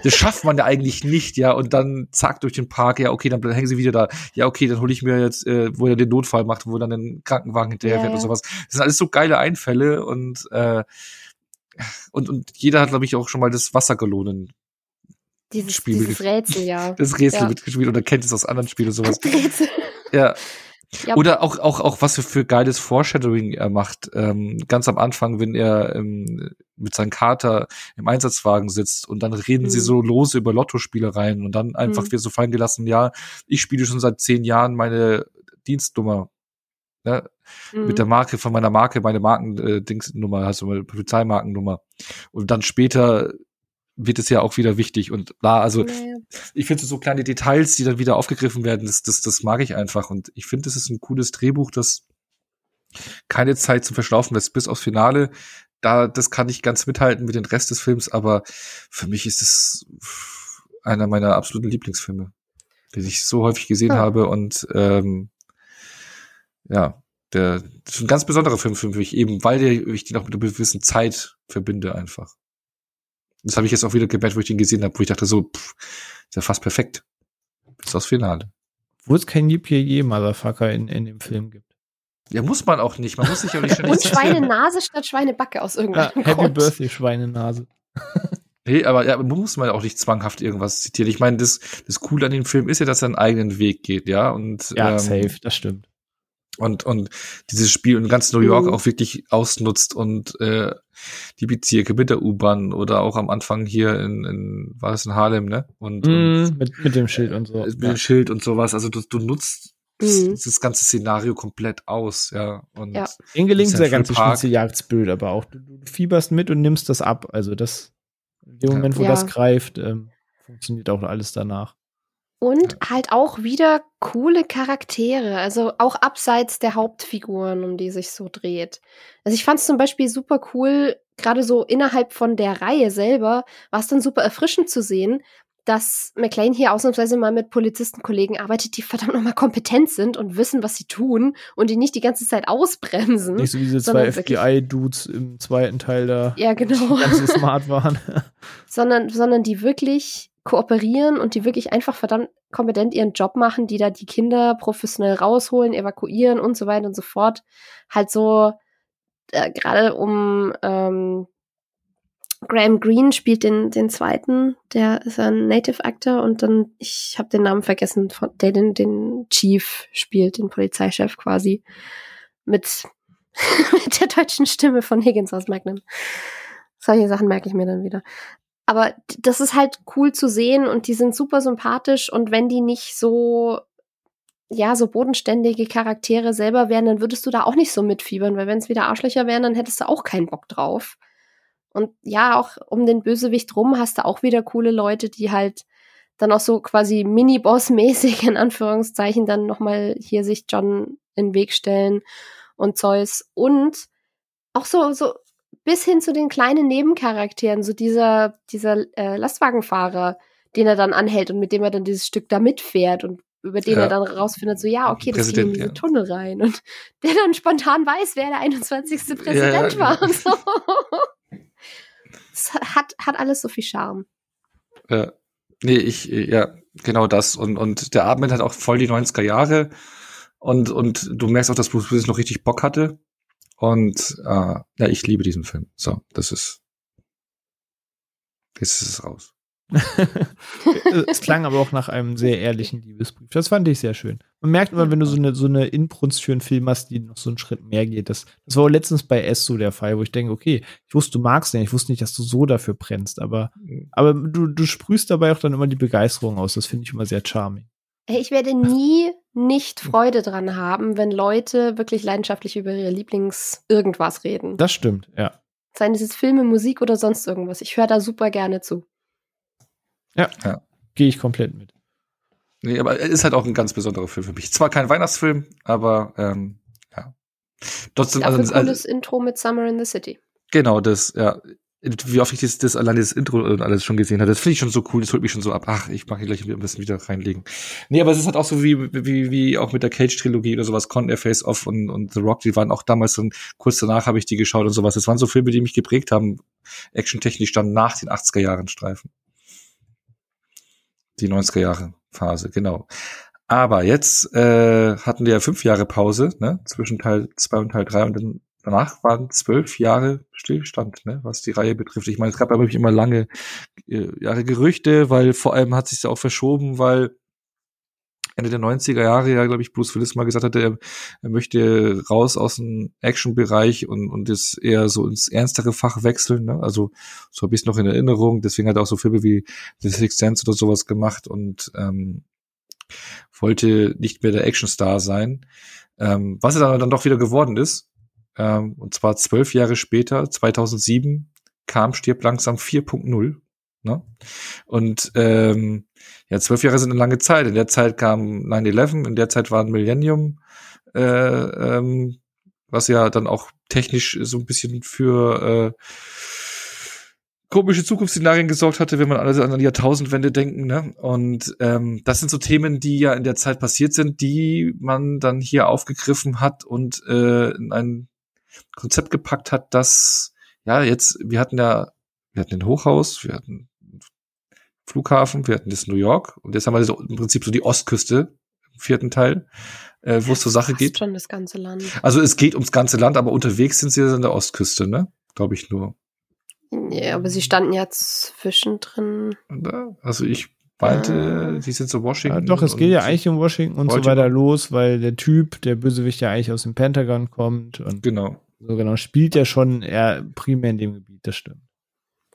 B: Das schafft man ja eigentlich nicht, ja. Und dann zack durch den Park, ja, okay, dann hängen sie wieder da. Ja, okay, dann hole ich mir jetzt, äh, wo er den Notfall macht, wo er dann den Krankenwagen hinterher
A: Ja,
B: und sowas. Das sind alles so geile Einfälle und äh, und, und jeder hat, glaube ich, auch schon mal das Wassergelonen,
A: Dieses,
B: Spiel
A: dieses Rätsel, ja.
B: das Rätsel
A: Ja.
B: mitgespielt oder kennt es aus anderen Spielen und sowas.
A: Rätsel.
B: Ja.
A: Ja.
B: Oder auch, auch, auch was für, für geiles Foreshadowing er macht. Ähm, ganz am Anfang, wenn er ähm, mit seinem Kater im Einsatzwagen sitzt und dann reden sie
A: Mhm.
B: so lose über Lottospielereien und dann einfach
A: Mhm.
B: wird so fallen gelassen, ja, ich spiele schon seit zehn Jahren meine Dienstnummer. Ne?
A: Mhm.
B: Mit der Marke von meiner Marke, meine Marken-Dingsnummer, also meine Polizeimarkennummer. Und dann später wird es ja auch wieder wichtig und bla, also
A: Naja.
B: ich finde so kleine Details, die dann wieder aufgegriffen werden, das, das, das mag ich einfach. Und ich finde, das ist ein cooles Drehbuch, das keine Zeit zum Verschlaufen lässt, bis aufs Finale. Da, das kann ich ganz mithalten mit dem Rest des Films, aber für mich ist es einer meiner absoluten Lieblingsfilme, den ich so häufig gesehen
A: Ja.
B: habe und ähm, ja, der das ist ein ganz besonderer Film für mich, eben weil der, ich den auch mit einer gewissen Zeit verbinde einfach. Das habe ich jetzt auch wieder gemerkt, wo ich den gesehen habe, wo ich dachte so, pff, ist ja fast perfekt. Bis aufs Finale.
C: Wo es kein Yippie-Motherfucker in, in dem Film gibt.
B: Ja, muss man auch nicht. Man muss sich ja nicht ständig
A: Und
B: zitieren. *laughs*
A: Schweinenase statt Schweinebacke aus
C: Ja,
A: irgendeinem
C: Happy
A: Grund.
C: Birthday, Schweinenase. *laughs*
B: Nee, aber ja, muss man auch nicht zwanghaft irgendwas zitieren. Ich meine, das, das Coole an dem Film ist ja, dass er einen eigenen Weg geht, ja. Und,
C: Ja,
B: ähm,
C: safe, das stimmt.
B: Und und dieses Spiel in ganz New York
A: Mhm.
B: auch wirklich ausnutzt und äh, die Bezirke mit der U-Bahn oder auch am Anfang hier in, in war es in Harlem, ne? Und, und
C: Mm, mit, mit dem Schild und so.
B: mit
C: Ja.
B: dem Schild und sowas. Also du, du nutzt das,
A: Mhm.
B: das ganze Szenario komplett aus, ja. Und
A: Ja.
C: Ihnen gelingt
B: Central
C: ganze
B: Park.
C: Schnitzeljagdsbild aber auch. Du, du fieberst mit und nimmst das ab. Also das, in dem. Moment, wo
A: Ja.
C: das greift, ähm, funktioniert auch alles danach.
A: Und halt auch wieder coole Charaktere, also auch abseits der Hauptfiguren, um die sich so dreht. Also ich fand es zum Beispiel super cool, gerade so innerhalb von der Reihe selber, war es dann super erfrischend zu sehen, dass McLean hier ausnahmsweise mal mit Polizistenkollegen arbeitet, die verdammt nochmal kompetent sind und wissen, was sie tun und die nicht die ganze Zeit ausbremsen.
C: Nicht so wie diese zwei FBI-Dudes im zweiten Teil da,
A: Ja, genau.
C: die ganz so smart waren. *laughs*
A: sondern, sondern die wirklich kooperieren und die wirklich einfach verdammt kompetent ihren Job machen, die da die Kinder professionell rausholen, evakuieren und so weiter und so fort. Halt so, äh, gerade um ähm, Graham Greene spielt den, den zweiten, der ist ein Native Actor und dann, ich habe den Namen vergessen, von, der den, den Chief spielt, den Polizeichef quasi, mit, *laughs* mit der deutschen Stimme von Higgins aus Magnum. Solche Sachen merke ich mir dann wieder. Aber das ist halt cool zu sehen und die sind super sympathisch und wenn die nicht so, ja, so bodenständige Charaktere selber wären, dann würdest du da auch nicht so mitfiebern, weil wenn es wieder Arschlöcher wären, dann hättest du auch keinen Bock drauf. Und ja, auch um den Bösewicht rum hast du auch wieder coole Leute, die halt dann auch so quasi Mini-Boss-mäßig in Anführungszeichen dann nochmal hier sich John in den Weg stellen und Zeus und auch so, so bis hin zu den kleinen Nebencharakteren, so dieser, dieser äh, Lastwagenfahrer, den er dann anhält und mit dem er dann dieses Stück da mitfährt und über den
B: Ja.
A: er dann rausfindet, so ja, okay, das geht in
B: Präsident,
A: diese
B: ja.
A: Tunnel rein und *laughs* der dann spontan weiß, wer der 21. Präsident
B: ja,
A: war und so. Es hat, hat alles so viel Charme.
B: Äh, nee, ich, ja, genau das. Und, und der Abend hat auch voll die 90er Jahre. Und, und du merkst auch, dass Bruce Willis noch richtig Bock hatte. Und äh, ja, ich liebe diesen Film. So, das ist. Jetzt ist es raus. *laughs*
C: es klang aber auch nach einem sehr ehrlichen Liebesbrief. Das fand ich sehr schön. Man merkt immer, wenn du so eine, so eine Inbrunst für einen Film hast, die noch so einen Schritt mehr geht. Das, das war auch letztens bei S so der Fall, wo ich denke, okay, ich wusste, du magst den, ich wusste nicht, dass du so dafür brennst, aber, aber du, du sprühst dabei auch dann immer die Begeisterung aus. Das finde ich immer sehr charming.
A: Ich werde nie nicht Freude dran haben, wenn Leute wirklich leidenschaftlich über ihre Lieblings-Irgendwas reden.
C: Das stimmt, ja.
A: Seien es jetzt Filme, Musik oder sonst irgendwas. Ich höre da super gerne zu.
C: Gehe ich komplett mit.
B: Nee, aber es ist halt auch ein ganz besonderer Film für mich. Zwar kein Weihnachtsfilm, aber ähm, ja. Trotzdem,
A: Dafür
B: also,
A: cooles
B: also,
A: Intro mit Summer in the City.
B: genau, das, ja. Wie oft ich das, das allein das Intro und alles schon gesehen habe, das finde ich schon so cool, das holt mich schon so ab. Ach, ich mag hier gleich ein bisschen wieder reinlegen. Nee, aber es ist halt auch so wie, wie, wie auch mit der Cage-Trilogie oder sowas, Con Air Face Off und, und The Rock, die waren auch damals so, kurz danach habe ich die geschaut und sowas. Das waren so Filme, die mich geprägt haben, actiontechnisch dann nach den 80er Jahren Streifen. Die 90er Jahre Phase, genau. Aber jetzt äh, hatten wir ja fünf Jahre Pause, ne, zwischen Teil zwei und Teil drei und dann danach waren zwölf Jahre Stillstand, ne, was die Reihe betrifft. Ich meine, es gab aber immer lange äh, Jahre Gerüchte, weil vor allem hat sich ja auch verschoben, weil Ende der 90er Jahre ja, glaube ich, Bruce Willis mal gesagt hatte, er, er möchte raus aus dem Action-Bereich und, und das eher so ins ernstere Fach wechseln. Ne? Also so habe ich es noch in Erinnerung. Deswegen hat er auch so Filme wie The Sixth Sense oder sowas gemacht und ähm, wollte nicht mehr der Actionstar sein. Ähm, was er dann, dann doch wieder geworden ist. Ähm, und zwar zwölf Jahre später, 2007, kam Stirb langsam 4.0. Ne? Und ähm, ja, zwölf Jahre sind eine lange Zeit. In der Zeit kam 9-11, in der Zeit war ein Millennium, äh, ähm, was ja dann auch technisch so ein bisschen für äh, komische Zukunftsszenarien gesorgt hatte, wenn man alles an die Jahrtausendwende denken. Ne? Und ähm, das sind so Themen, die ja in der Zeit passiert sind, die man dann hier aufgegriffen hat und äh, in ein Konzept gepackt hat, das ja jetzt, wir hatten ja, wir hatten den Hochhaus, wir hatten Flughafen, wir hatten das New York und jetzt haben wir so im Prinzip so die Ostküste im vierten Teil, äh, wo es zur Sache geht.
A: schon das ganze Land.
B: Also es geht ums ganze Land, aber unterwegs sind sie in der Ostküste, ne? Glaube ich nur.
A: Ja, aber sie standen ja zwischendrin.
B: Also ich meinte, sie sind so
C: Ja,
B: Washington.
C: doch, es geht ja eigentlich um Washington und so
B: Baltimore.
C: weiter los, weil der Typ, der Bösewicht ja eigentlich aus dem Pentagon kommt und
B: Genau.
C: so genau spielt ja schon eher primär in dem Gebiet, das stimmt.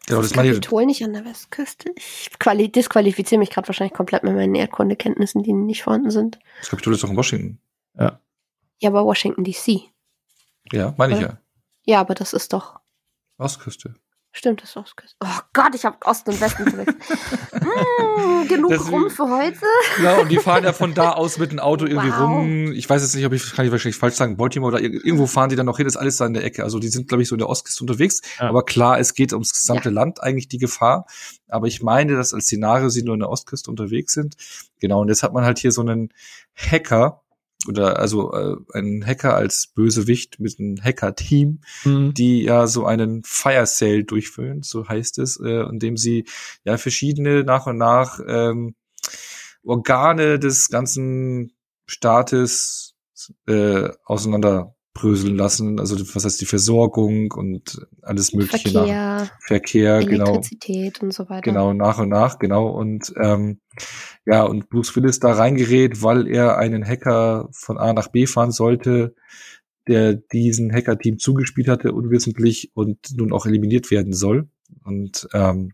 B: Genau,
A: das
B: das ich.
A: Kapitol nicht an der Westküste. Ich quali disqualifiziere mich gerade wahrscheinlich komplett mit meinen Erdkundekenntnissen, die nicht vorhanden sind.
B: Das Kapitol ist doch in Washington.
A: Ja, aber Washington DC.
B: Ja, meine ich
A: Ja.
B: ja.
A: Ja, aber das ist doch.
B: Ostküste.
A: Stimmt, das ist Ostküste. Oh Gott, ich habe Osten und Westen verwechselt. mm, genug
B: Deswegen-
A: rum für heute.
B: Genau, und die fahren ja von da aus mit dem Auto irgendwie
A: Wow.
B: rum. Ich weiß jetzt nicht, ob ich, kann ich wahrscheinlich falsch sagen, Baltimore oder ir- irgendwo fahren die dann noch hin, das ist alles da in der Ecke. Also die sind, glaube ich, so in der Ostküste unterwegs.
C: Ja.
B: Aber klar, es geht ums gesamte Land eigentlich die Gefahr. Aber ich meine, dass als Szenario sie nur in der Ostküste unterwegs sind. Genau, und jetzt hat man halt hier so einen Hacker oder also äh, einen Hacker als Bösewicht mit einem Hacker-Team,
C: Mhm.
B: die ja so einen Fire Sale durchführen, so heißt es, äh, indem sie ja verschiedene nach und nach ähm, Organe des ganzen Staates äh, auseinanderbröseln lassen. Also was heißt die Versorgung und alles mögliche nach
A: Verkehr,
B: Verkehr, genau.
A: Elektrizität und so weiter.
B: Genau, nach und nach, genau. Und ähm, ja, und Bruce Willis da reingerät, weil er einen Hacker von A nach B fahren sollte, der diesen Hacker-Team zugespielt hatte, unwissentlich und nun auch eliminiert werden soll. Und ähm,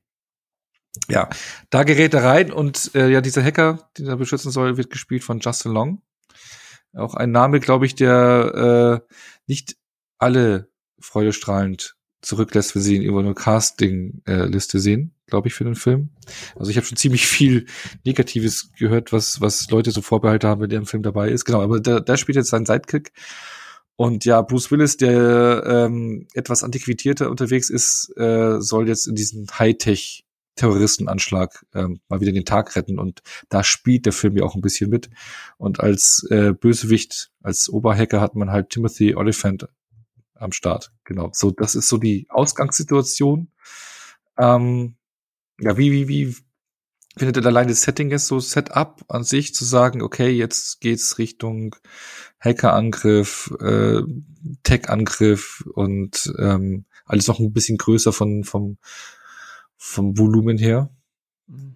B: ja, da gerät er rein und äh, ja, dieser Hacker, den er beschützen soll, wird gespielt von Justin Long. Auch ein Name, glaube ich, der äh, nicht alle freudestrahlend zurücklässt, wenn sie ihn über eine Casting-Liste sehen, glaube ich, für den Film. Also ich habe schon ziemlich viel Negatives gehört, was, was Leute so Vorbehalte haben, wenn der im Film dabei ist. Genau, aber der, der spielt jetzt seinen Sidekick. Und ja, Bruce Willis, der ähm, etwas antiquitierter unterwegs ist, äh, soll jetzt in diesen Hightech Terroristenanschlag ähm, mal wieder den Tag retten. Und da spielt der Film ja auch ein bisschen mit. Und als äh, Bösewicht als Oberhacker hat man halt Timothy Oliphant am Start. Genau. So das ist so die Ausgangssituation. Ähm, ja wie wie wie findet ihr allein das Setting jetzt so Setup an sich zu sagen okay jetzt geht's Richtung Hackerangriff äh, Tech-Angriff und ähm, alles noch ein bisschen größer von vom vom Volumen her.
C: Hm.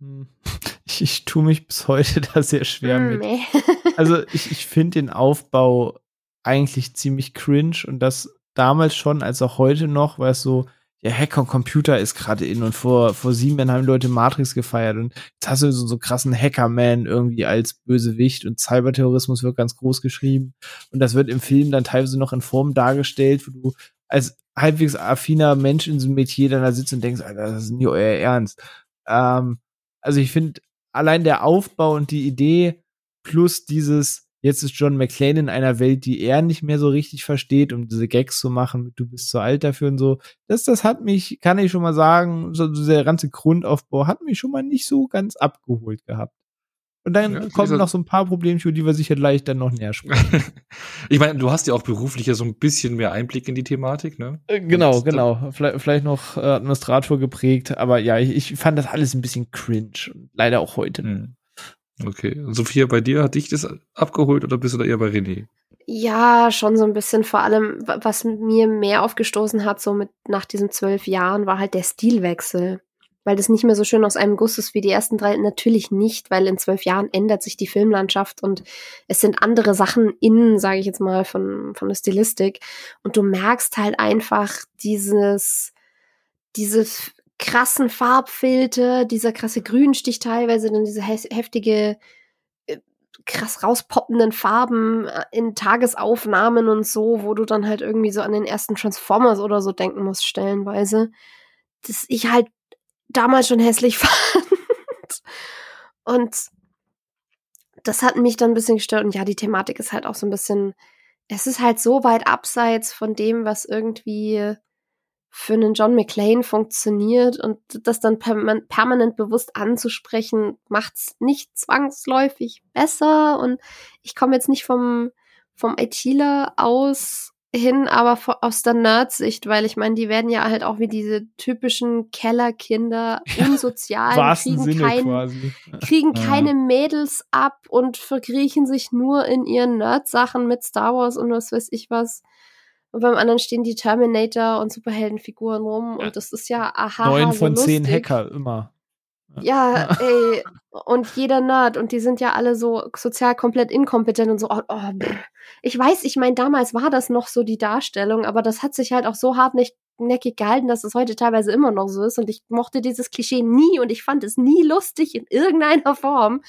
C: Hm. *laughs* Ich, ich tue mich bis heute *laughs* da sehr schwer
A: Hm,
C: mit.
A: nee. *laughs*
C: Also ich, ich finde den Aufbau eigentlich ziemlich cringe und das damals schon, als auch heute noch, weil es so, ja, Hacker und Computer ist gerade in und vor, vor sieben Jahren haben Leute Matrix gefeiert und jetzt hast du so, so krassen Hackerman irgendwie als Bösewicht und Cyberterrorismus wird ganz groß geschrieben und das wird im Film dann teilweise noch in Form dargestellt, wo du als halbwegs affiner Mensch in so einem Metier dann da sitzt und denkst, Alter, das ist nie euer Ernst. Ähm, also ich finde allein der Aufbau und die Idee plus dieses, jetzt ist John McClane in einer Welt, die er nicht mehr so richtig versteht, um diese Gags zu machen, du bist zu alt dafür und so. Das, das hat mich, kann ich schon mal sagen, so dieser ganze Grundaufbau hat mich schon mal nicht so ganz abgeholt gehabt. Und dann
B: Ja,
C: kommen noch so ein paar Problemchen, über die wir sicher gleich dann noch näher sprechen. *laughs*
B: ich meine, du hast ja auch beruflich ja so ein bisschen mehr Einblick in die Thematik, ne?
C: Äh, Genau,
B: Und da-
C: genau. Vielleicht, vielleicht noch äh, Administrator geprägt, aber ja, ich, ich fand das alles ein bisschen cringe. Leider auch heute.
B: Hm. Okay. Und Sophia, bei dir hat dich das abgeholt oder bist du da eher bei René?
A: Ja, schon so ein bisschen. Vor allem, wa- was mir mehr aufgestoßen hat, so mit nach diesen zwölf Jahren, war halt der Stilwechsel. Weil das nicht mehr so schön aus einem Guss ist wie die ersten drei. Natürlich nicht, weil in zwölf Jahren ändert sich die Filmlandschaft und es sind andere Sachen innen, sage ich jetzt mal, von, von der Stilistik. Und du merkst halt einfach dieses, diese krassen Farbfilter, dieser krasse Grünstich teilweise, dann diese heftige äh, krass rauspoppenden Farben äh, in Tagesaufnahmen und so, wo du dann halt irgendwie so an den ersten Transformers oder so denken musst, stellenweise, das ich halt damals schon hässlich *laughs* fand. Und das hat mich dann ein bisschen gestört. Und ja, die Thematik ist halt auch so ein bisschen, es ist halt so weit abseits von dem, was irgendwie für einen John McClane funktioniert und das dann perman permanent bewusst anzusprechen, macht's nicht zwangsläufig besser und ich komme jetzt nicht vom vom ITler aus hin, aber aus der Nerd-Sicht, weil ich meine, die werden ja halt auch wie diese typischen Kellerkinder *laughs* unsozial,
C: wahrsten
A: kriegen
C: quasi.
A: kriegen
C: Ja.
A: keine Mädels ab und verkriechen sich nur in ihren Nerd-Sachen mit Star Wars und was weiß ich was. und beim anderen stehen die Terminator und Superheldenfiguren rum und das ist ja aha.
C: Neun
A: so
C: von zehn
A: lustig.
C: Hacker immer.
A: Ja, *laughs* ey, und jeder Nerd und die sind ja alle so sozial komplett inkompetent und so. Oh, oh, ich weiß, ich meine, damals war das noch so die Darstellung, aber das hat sich halt auch so hartnäckig gehalten, dass es heute teilweise immer noch so ist und ich mochte dieses Klischee nie und ich fand es nie lustig in irgendeiner Form.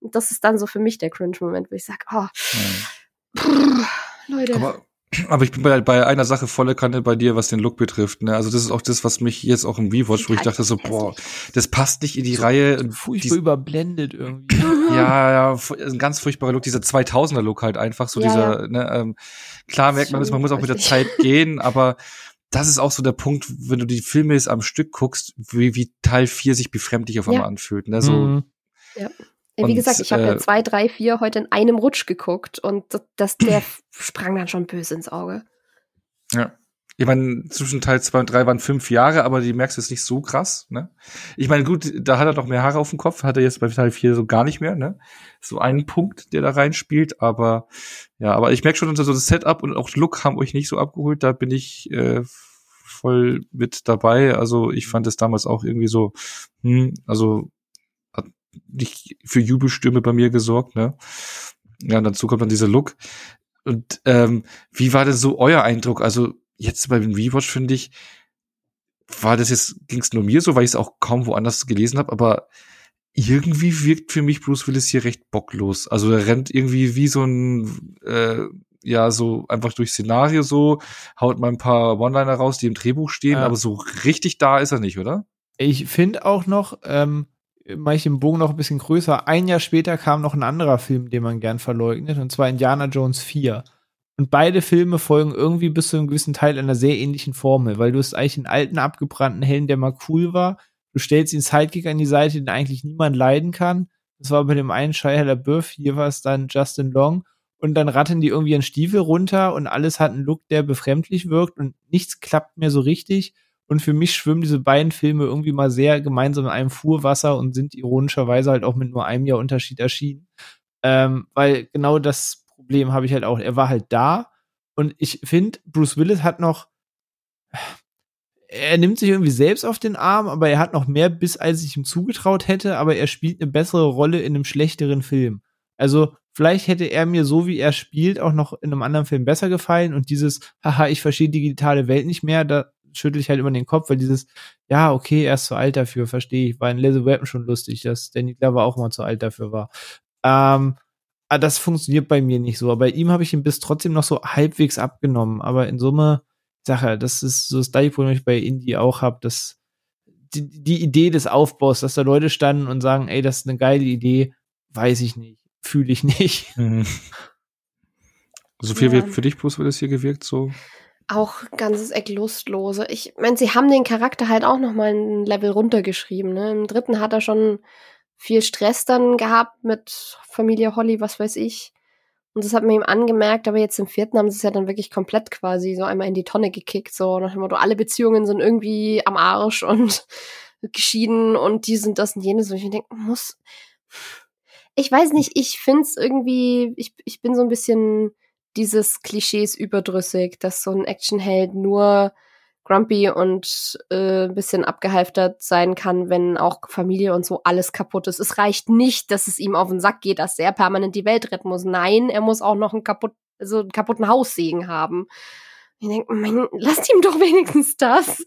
A: Und das ist dann so für mich der Cringe-Moment, wo ich sage, oh, brr, Leute.
B: Aber, aber ich bin bei, bei einer Sache volle Kanne bei dir, was den Look betrifft. Ne? Also das ist auch das, was mich jetzt auch im Rewatch, wo ich dachte so, boah, das passt nicht in die Reihe. Und
C: Furchtbar
B: die,
C: überblendet irgendwie. *clears throat*
B: ja, ja, ein ganz furchtbarer Look, dieser 2000er Look halt einfach, so
A: Ja,
B: dieser, ne, ähm, klar merkt man, dass man muss auch mit der Zeit gehen, *laughs* aber das ist auch so der Punkt, wenn du die Filme jetzt am Stück guckst, wie, wie Teil 4 sich befremdlich auf einmal
A: Ja.
B: anfühlt. Ne? So,
C: Mhm.
A: Ja, Wie
B: Und,
A: gesagt, ich habe ja
B: äh,
A: zwei, drei, vier heute in einem Rutsch geguckt und das, der *clears throat* sprang dann schon böse ins Auge.
B: Ja. Ich meine, zwischen Teil 2 und 3 waren fünf Jahre, aber die merkst du jetzt nicht so krass, ne? Ich meine, gut, da hat er noch mehr Haare auf dem Kopf, hat er jetzt bei Teil 4 so gar nicht mehr, ne? So einen Punkt, der da reinspielt, aber ja, aber ich merke schon, so das Setup und auch Look haben euch nicht so abgeholt, da bin ich äh, voll mit dabei. Also ich fand es damals auch irgendwie so, hm, also nicht für Jubelstürme bei mir gesorgt, ne? Ja, und dazu kommt dann dieser Look. Und ähm, wie war denn so euer Eindruck? Also jetzt beim Rewatch finde ich, war das jetzt, ging es nur mir so, weil ich es auch kaum woanders gelesen habe, aber irgendwie wirkt für mich Bruce Willis hier recht bocklos. Also er rennt irgendwie wie so ein, äh, ja, so einfach durch Szenario so, haut mal ein paar One-Liner raus, die im Drehbuch stehen,
C: Ja.
B: aber so richtig da ist er nicht, oder?
C: Ich finde auch noch, ähm, mache ich den Bogen noch ein bisschen größer. Ein Jahr später kam noch ein anderer Film, den man gern verleugnet, und zwar Indiana Jones 4. Und beide Filme folgen irgendwie bis zu einem gewissen Teil einer sehr ähnlichen Formel, weil du hast eigentlich einen alten, abgebrannten Helden, der mal cool war. Du stellst ihn Sidekick an die Seite, den eigentlich niemand leiden kann. Das war bei dem einen Shia LaBeouf, hier war es dann Justin Long. Und dann rattern die irgendwie ihren Stiefel runter und alles hat einen Look, der befremdlich wirkt und nichts klappt mehr so richtig. Und für mich schwimmen diese beiden Filme irgendwie mal sehr gemeinsam in einem Fuhrwasser und sind ironischerweise halt auch mit nur einem Jahr Unterschied erschienen. Ähm, weil genau das Problem habe ich halt auch. Er war halt da und ich finde, Bruce Willis hat noch, er nimmt sich irgendwie selbst auf den Arm, aber er hat noch mehr Biss, als ich ihm zugetraut hätte, aber er spielt eine bessere Rolle in einem schlechteren Film. Also vielleicht hätte er mir so, wie er spielt, auch noch in einem anderen Film besser gefallen und dieses, haha, ich verstehe die digitale Welt nicht mehr, da schüttel ich halt immer den Kopf, weil dieses, ja, okay, er ist zu alt dafür, verstehe ich. War in Lethal Weapon schon lustig, dass Danny Glover auch mal zu alt dafür war. Ähm, aber das funktioniert bei mir nicht so. Aber bei ihm habe ich ihn bis trotzdem noch so halbwegs abgenommen. Aber in Summe, Sache, das ist so das gleiche Problem, das ich bei Indie auch habe, dass die, die Idee des Aufbaus, dass da Leute standen und sagen, ey, das ist eine geile Idee, weiß ich nicht, fühle ich nicht. *laughs*
B: So viel
A: Ja.
B: wird für dich, Bruce Willis, hier gewirkt, so.
A: Auch ganzes Eck lustlose. Ich meine, sie haben den Charakter halt auch noch mal ein Level runtergeschrieben. Ne? Im dritten hat er schon viel Stress dann gehabt mit Familie Holly, was weiß ich. Und das hat man ihm angemerkt, aber jetzt im vierten haben sie es ja dann wirklich komplett quasi so einmal in die Tonne gekickt. So nach dem Motto, alle Beziehungen sind irgendwie am Arsch und *laughs* geschieden und die sind das und jenes. Und ich denke, muss. Ich weiß nicht, ich find's irgendwie, ich, ich bin so ein bisschen dieses Klischees überdrüssig, dass so ein Actionheld nur grumpy und äh, ein bisschen abgehalftert sein kann, wenn auch Familie und so alles kaputt ist. Es reicht nicht, dass es ihm auf den Sack geht, dass er permanent die Welt retten muss. Nein, er muss auch noch einen, kaputt, also einen kaputten Haussegen haben. Ich denke, mein, lasst ihm doch *laughs* wenigstens das.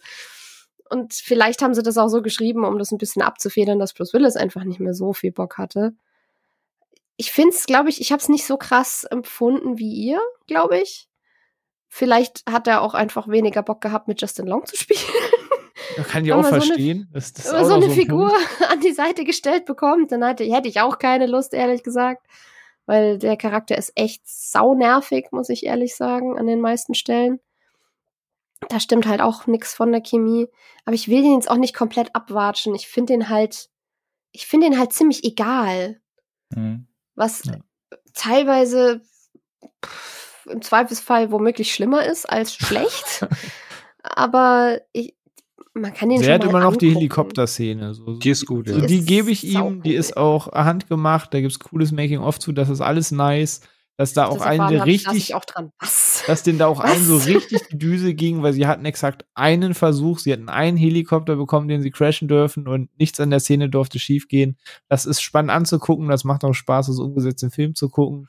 A: Und vielleicht haben sie das auch so geschrieben, um das ein bisschen abzufedern, dass Bruce Willis einfach nicht mehr so viel Bock hatte. Ich finde es, glaube ich, ich habe es nicht so krass empfunden wie ihr, glaube ich. Vielleicht hat er auch einfach weniger Bock gehabt, mit Justin Long zu spielen. *laughs*
C: Das kann ich auch
A: man so eine-
C: verstehen. das, das ist
A: Wenn man
C: auch
A: so eine
C: ein
A: Figur
C: Punkt. *laughs*
A: an die Seite gestellt bekommt, dann hatte, hätte ich auch keine Lust, ehrlich gesagt. Weil der Charakter ist echt saunervig, muss ich ehrlich sagen, an den meisten Stellen. Da stimmt halt auch nichts von der Chemie. Aber ich will den jetzt auch nicht komplett abwatschen. Ich finde den halt, ich finde den halt ziemlich egal.
B: Mhm.
A: Was
C: Ja.
A: teilweise pff, im Zweifelsfall womöglich schlimmer ist als schlecht. *laughs* Aber ich, man kann den schon
C: hat immer noch die
A: angucken.
C: Helikopterszene. So.
B: Die ist gut, ja.
C: Die,
A: Die
C: die gebe ich ihm, die ist auch handgemacht, da gibt's cooles Making-of zu, das ist alles nice. Dass da auch
A: Das
C: einen
A: erfahren
C: richtig,
A: ich auch dran. Was?
C: dass denen da auch *laughs* einen so richtig die Düse ging, weil sie hatten exakt einen Versuch, sie hatten einen Helikopter bekommen, den sie crashen dürfen und nichts an der Szene durfte schiefgehen. Das ist spannend anzugucken, das macht auch Spaß, das umgesetzt im Film zu gucken.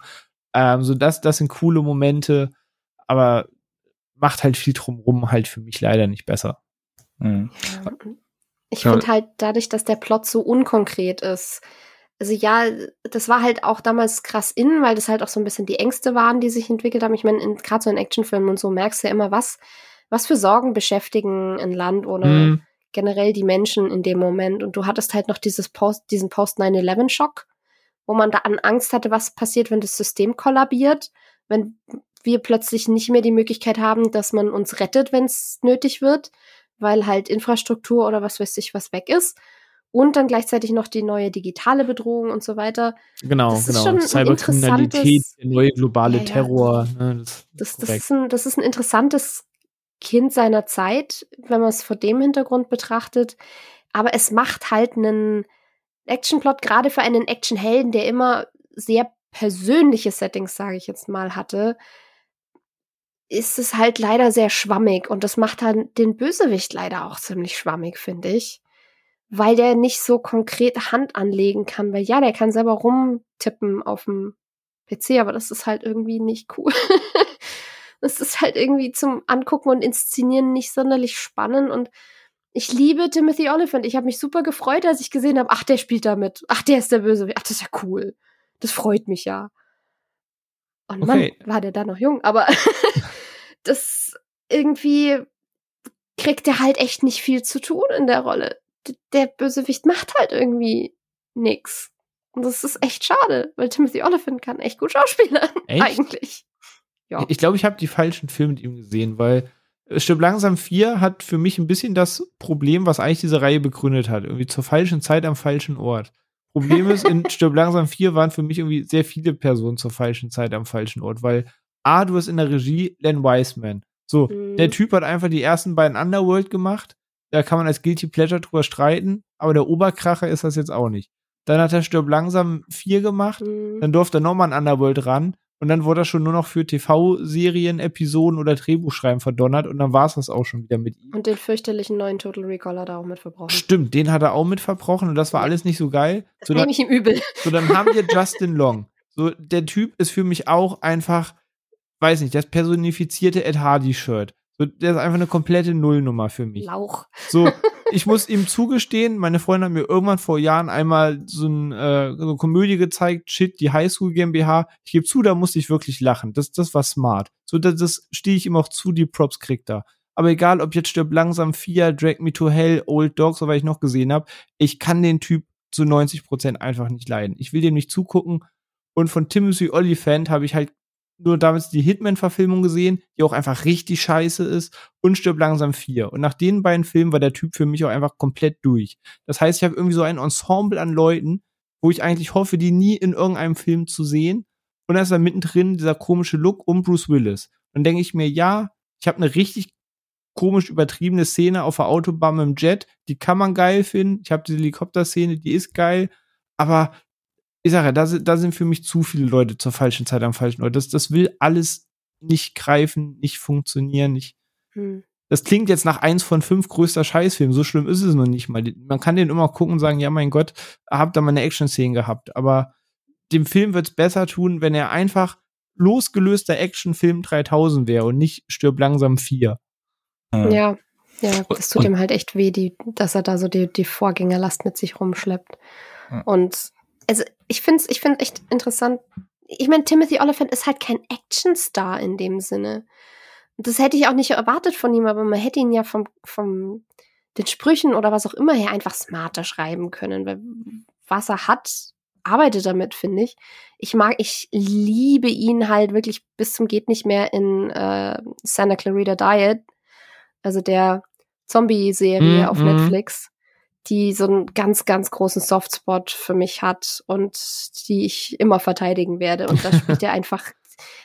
C: Ähm, so das, das sind coole Momente, aber macht halt viel drumrum halt für mich leider nicht besser.
B: Mhm.
A: Ja, Ich finde halt dadurch, dass der Plot so unkonkret ist. Also ja, das war halt auch damals krass in, weil das halt auch so ein bisschen die Ängste waren, die sich entwickelt haben. Ich meine, in- gerade so in Actionfilmen und so merkst du ja immer, was, was für Sorgen beschäftigen ein Land oder
C: Mhm.
A: generell die Menschen in dem Moment. Und du hattest halt noch dieses Post, diesen Post-9-11-Schock, wo man da an Angst hatte, was passiert, wenn das System kollabiert, wenn wir plötzlich nicht mehr die Möglichkeit haben, dass man uns rettet, wenn es nötig wird, weil halt Infrastruktur oder was weiß ich was weg ist. Und dann gleichzeitig noch die neue digitale Bedrohung und so weiter.
C: Genau,
A: Das ist
C: genau. Cyberkriminalität, der neue globale
A: Ja, ja.
C: Terror. Ne, das,
A: Das, das, ist ein, das ist ein interessantes Kind seiner Zeit, wenn man es vor dem Hintergrund betrachtet. Aber es macht halt einen Actionplot, gerade für einen Actionhelden, der immer sehr persönliche Settings, sage ich jetzt mal, hatte, ist es halt leider sehr schwammig. Und das macht dann den Bösewicht leider auch ziemlich schwammig, finde ich. Weil der nicht so konkret Hand anlegen kann. Weil ja, der kann selber rumtippen auf dem PC, aber das ist halt irgendwie nicht cool. *laughs* das ist halt irgendwie zum Angucken und Inszenieren nicht sonderlich spannend und ich liebe Timothy Oliphant. Ich habe mich super gefreut, als ich gesehen habe, ach, der spielt da mit. Ach, der ist der Böse. Ach, das ist ja cool. Das freut mich ja. Und
C: Okay.
A: Mann, war der da noch jung, aber *laughs* das irgendwie kriegt er halt echt nicht viel zu tun in der Rolle. Der Bösewicht macht halt irgendwie nix. Und das ist echt schade, weil Timothy Oliphant kann echt gut schauspielern. *laughs*
C: Echt?
A: Eigentlich. Ja.
C: Ich glaube, ich habe die falschen Filme mit ihm gesehen, weil äh, Stirb langsam 4 hat für mich ein bisschen das Problem, was eigentlich diese Reihe begründet hat. Irgendwie zur falschen Zeit am falschen Ort. Problem ist, in *laughs* Stirb langsam 4 waren für mich irgendwie sehr viele Personen zur falschen Zeit am falschen Ort, weil A, du hast in der Regie Len Wiseman. So,
A: Mhm.
C: der Typ hat einfach die ersten beiden Underworld gemacht. Da kann man als Guilty Pleasure drüber streiten, aber der Oberkracher ist das jetzt auch nicht. Dann hat er Stirb langsam 4 gemacht.
A: Mhm.
C: Dann durfte er nochmal an Underworld ran. Und dann wurde er schon nur noch für TV-Serien, Episoden oder Drehbuchschreiben verdonnert. Und dann war es das auch schon wieder mit ihm.
A: Und den fürchterlichen neuen Total Recall hat er auch mit verbrochen.
C: Stimmt, den hat er auch mit verbrochen und das war alles nicht so geil.
A: Das
C: So,
A: nehme ich ihm übel.
C: so, dann haben wir *laughs* Justin Long. So, der Typ ist für mich auch einfach, weiß nicht, das personifizierte Ed Hardy-Shirt. So, der ist einfach eine komplette Nullnummer für mich.
A: Lauch.
C: So, *laughs* ich muss ihm zugestehen, meine Freundin hat mir irgendwann vor Jahren einmal so, ein, äh, so eine Komödie gezeigt, Shit, die Highschool GmbH. Ich gebe zu, da musste ich wirklich lachen. Das, das war smart. So, das, das stehe ich ihm auch zu, die Props kriegt er. Aber egal, ob jetzt stirbt langsam Vier, Drag Me to Hell, Old Dogs, oder was ich noch gesehen habe, ich kann den Typ zu 90 Prozent einfach nicht leiden. Ich will dem nicht zugucken. Und von Timothy Oliphant habe ich halt nur damals die Hitman-Verfilmung gesehen, die auch einfach richtig scheiße ist und stirbt langsam vier. Und nach den beiden Filmen war der Typ für mich auch einfach komplett durch. Das heißt, ich habe irgendwie so ein Ensemble an Leuten, wo ich eigentlich hoffe, die nie in irgendeinem Film zu sehen. Und dann ist da mittendrin dieser komische Look um Bruce Willis. Dann denke ich mir, ja, ich habe eine richtig komisch übertriebene Szene auf der Autobahn mit dem Jet, die kann man geil finden. Ich habe diese Helikopter-Szene, die ist geil. Aber ich sage ja, da sind, da sind für mich zu viele Leute zur falschen Zeit am falschen Ort. Das, das will alles nicht greifen, nicht funktionieren, nicht.
A: Hm.
C: Das klingt jetzt nach eins von fünf größter Scheißfilmen. So schlimm ist es noch nicht mal. Man kann den immer gucken und sagen, ja, mein Gott, habt da mal eine Action-Szene gehabt. Aber dem Film wird's besser tun, wenn er einfach losgelöster Actionfilm 3000 wäre und nicht stirb langsam 4.
A: Ja, ja, das tut
B: Und-
A: ihm halt echt weh, die, dass er da so die, die Vorgängerlast mit sich rumschleppt.
B: Ja.
A: Und also ich finde es ich find echt interessant. Ich meine, Timothy Oliphant ist halt kein Actionstar in dem Sinne. Das hätte ich auch nicht erwartet von ihm, aber man hätte ihn ja vom, vom den Sprüchen oder was auch immer her einfach smarter schreiben können. Weil was er hat, arbeitet damit, finde ich. Ich mag, ich liebe ihn halt wirklich bis zum geht nicht mehr in äh, Santa Clarita Diet, also der Zombie-Serie
C: Mhm,
A: auf
C: mhm.
A: Netflix, die so einen ganz, ganz großen Softspot für mich hat und die ich immer verteidigen werde. Und da spielt *laughs* er einfach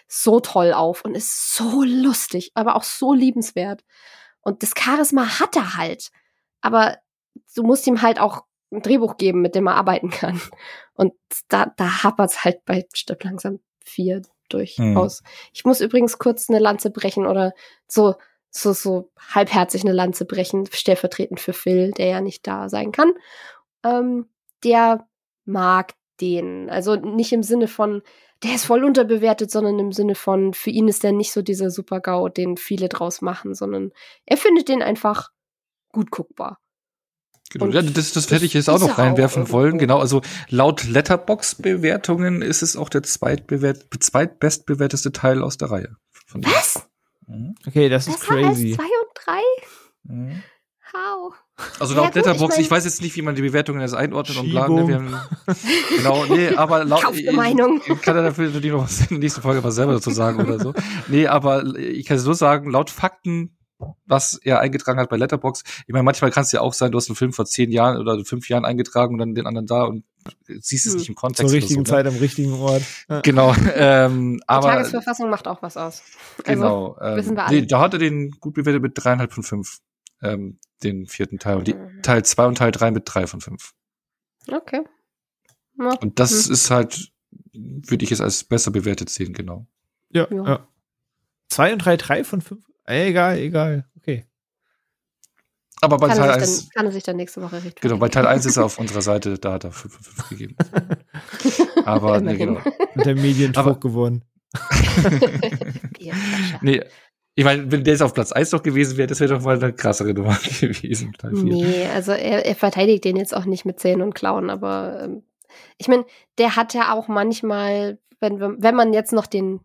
A: so toll auf und ist so lustig, aber auch so liebenswert. Und das Charisma hat er halt. Aber du musst ihm halt auch ein Drehbuch geben, mit dem er arbeiten kann. Und da, da hapert's halt bei Stirb langsam vier durchaus. Ich muss übrigens kurz eine Lanze brechen oder so, so, so halbherzig eine Lanze brechen, stellvertretend für Phil, der ja nicht da sein kann. Ähm, der mag den. Also nicht im Sinne von, der ist voll unterbewertet, sondern im Sinne von, für ihn ist der nicht so dieser Super-GAU, den viele draus machen, sondern er findet den einfach gut guckbar.
B: Genau, ja, das, das hätte ich jetzt auch noch reinwerfen auch wollen. Genau, also laut Letterbox-Bewertungen ist es auch der zweitbewert, zweitbestbewerteste Teil aus der Reihe.
A: Was?
C: Mhm. Okay, das ist Besser crazy.
A: Als zwei und drei? Mhm. How?
B: Also laut ja, Letterbox, ich, mein, ich, weiß jetzt nicht, wie man die Bewertungen jetzt einordnet Schiebung. und bla. Ne, haben, *laughs* genau, nee, aber laut
A: ich, Meinung.
B: ich kann da dafür natürlich noch was in der nächsten Folge was selber dazu sagen oder so. Nee, aber ich kann so sagen, laut Fakten was er eingetragen hat bei Letterbox. Ich meine, manchmal kann es ja auch sein, du hast einen Film vor zehn Jahren oder fünf Jahren eingetragen und dann den anderen da und siehst es hm. nicht im Kontext.
C: Zur richtigen so, ne? Zeit ne? am richtigen Ort.
B: Genau. *laughs* Ähm, aber,
A: Die Tagesverfassung macht auch was aus.
B: Also, genau. Ähm, wissen wir alle. Nee, da hat er den gut bewertet mit dreieinhalb von fünf. Ähm, den vierten Teil. Und die, mhm. Teil zwei und Teil drei mit drei von fünf.
A: Okay.
B: Ja. Und das hm. ist halt, würde ich es als besser bewertet sehen, genau.
C: Ja, ja. ja. Zwei und drei, drei von fünf? Egal, egal.
B: Aber bei
A: kann
B: Teil
A: 1. Dann, kann er sich dann nächste Woche richten.
B: Genau, bei Teil 1 ist er auf unserer Seite, da hat er 5 von 5 gegeben. *laughs* Aber, nee, genau.
C: Mit der Mediendruck gewonnen. *laughs*
B: nee, ich meine, wenn der jetzt auf Platz 1 noch gewesen wäre, das wäre doch mal eine krassere Nummer *laughs* gewesen.
A: Teil 4. Nee, also er, er, verteidigt den jetzt auch nicht mit Zähnen und Klauen, aber ähm, ich meine, der hat ja auch manchmal, wenn, wenn man jetzt noch den,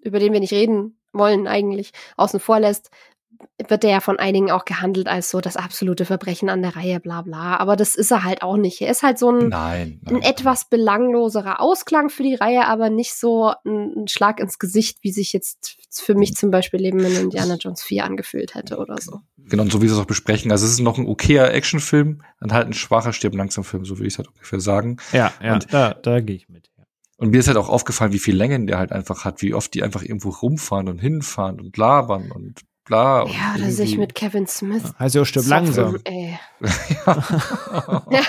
A: über den wir nicht reden wollen eigentlich außen vor lässt, wird der ja von einigen auch gehandelt als so das absolute Verbrechen an der Reihe, bla bla. Aber das ist er halt auch nicht. Er ist halt so ein,
B: nein,
A: nein. ein etwas belangloserer Ausklang für die Reihe, aber nicht so ein, ein, Schlag ins Gesicht, wie sich jetzt für mich zum Beispiel Leben in Indiana Jones 4 angefühlt hätte oder so.
B: Genau, und so wie sie es auch besprechen. Also es ist noch ein okayer Actionfilm, dann halt ein schwacher Stirb langsam Film, so würde ich es halt ungefähr sagen.
C: Ja, ja, und da, da gehe ich mit.
B: Und mir ist halt auch aufgefallen, wie viel Längen der halt einfach hat, wie oft die einfach irgendwo rumfahren und hinfahren und labern und bla. Und
A: ja, oder sich mit Kevin Smith.
C: Also stirb langsam. *laughs* Ey.
A: ja.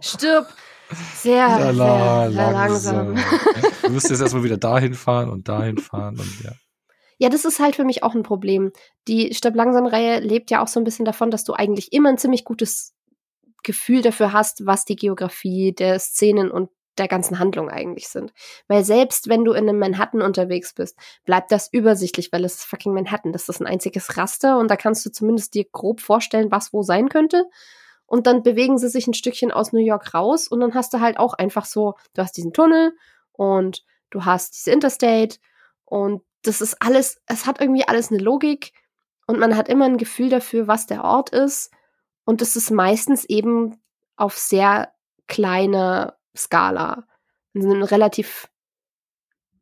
A: *laughs* stirb. Sehr, Lala, sehr, sehr langsam. langsam.
B: du müsstest jetzt erstmal wieder dahin fahren und dahin fahren und ja.
A: Ja, das ist halt für mich auch ein Problem. Die Stirb langsam Reihe lebt ja auch so ein bisschen davon, dass du eigentlich immer ein ziemlich gutes Gefühl dafür hast, was die Geografie der Szenen und der ganzen Handlung eigentlich sind. Weil selbst wenn du in einem Manhattan unterwegs bist, bleibt das übersichtlich, weil es ist fucking Manhattan. Das ist ein einziges Raster und da kannst du zumindest dir grob vorstellen, was wo sein könnte. Und dann bewegen sie sich ein Stückchen aus New York raus und dann hast du halt auch einfach so, du hast diesen Tunnel und du hast diese Interstate und das ist alles, es hat irgendwie alles eine Logik und man hat immer ein Gefühl dafür, was der Ort ist. Und es ist meistens eben auf sehr kleine Skala. Also relativ,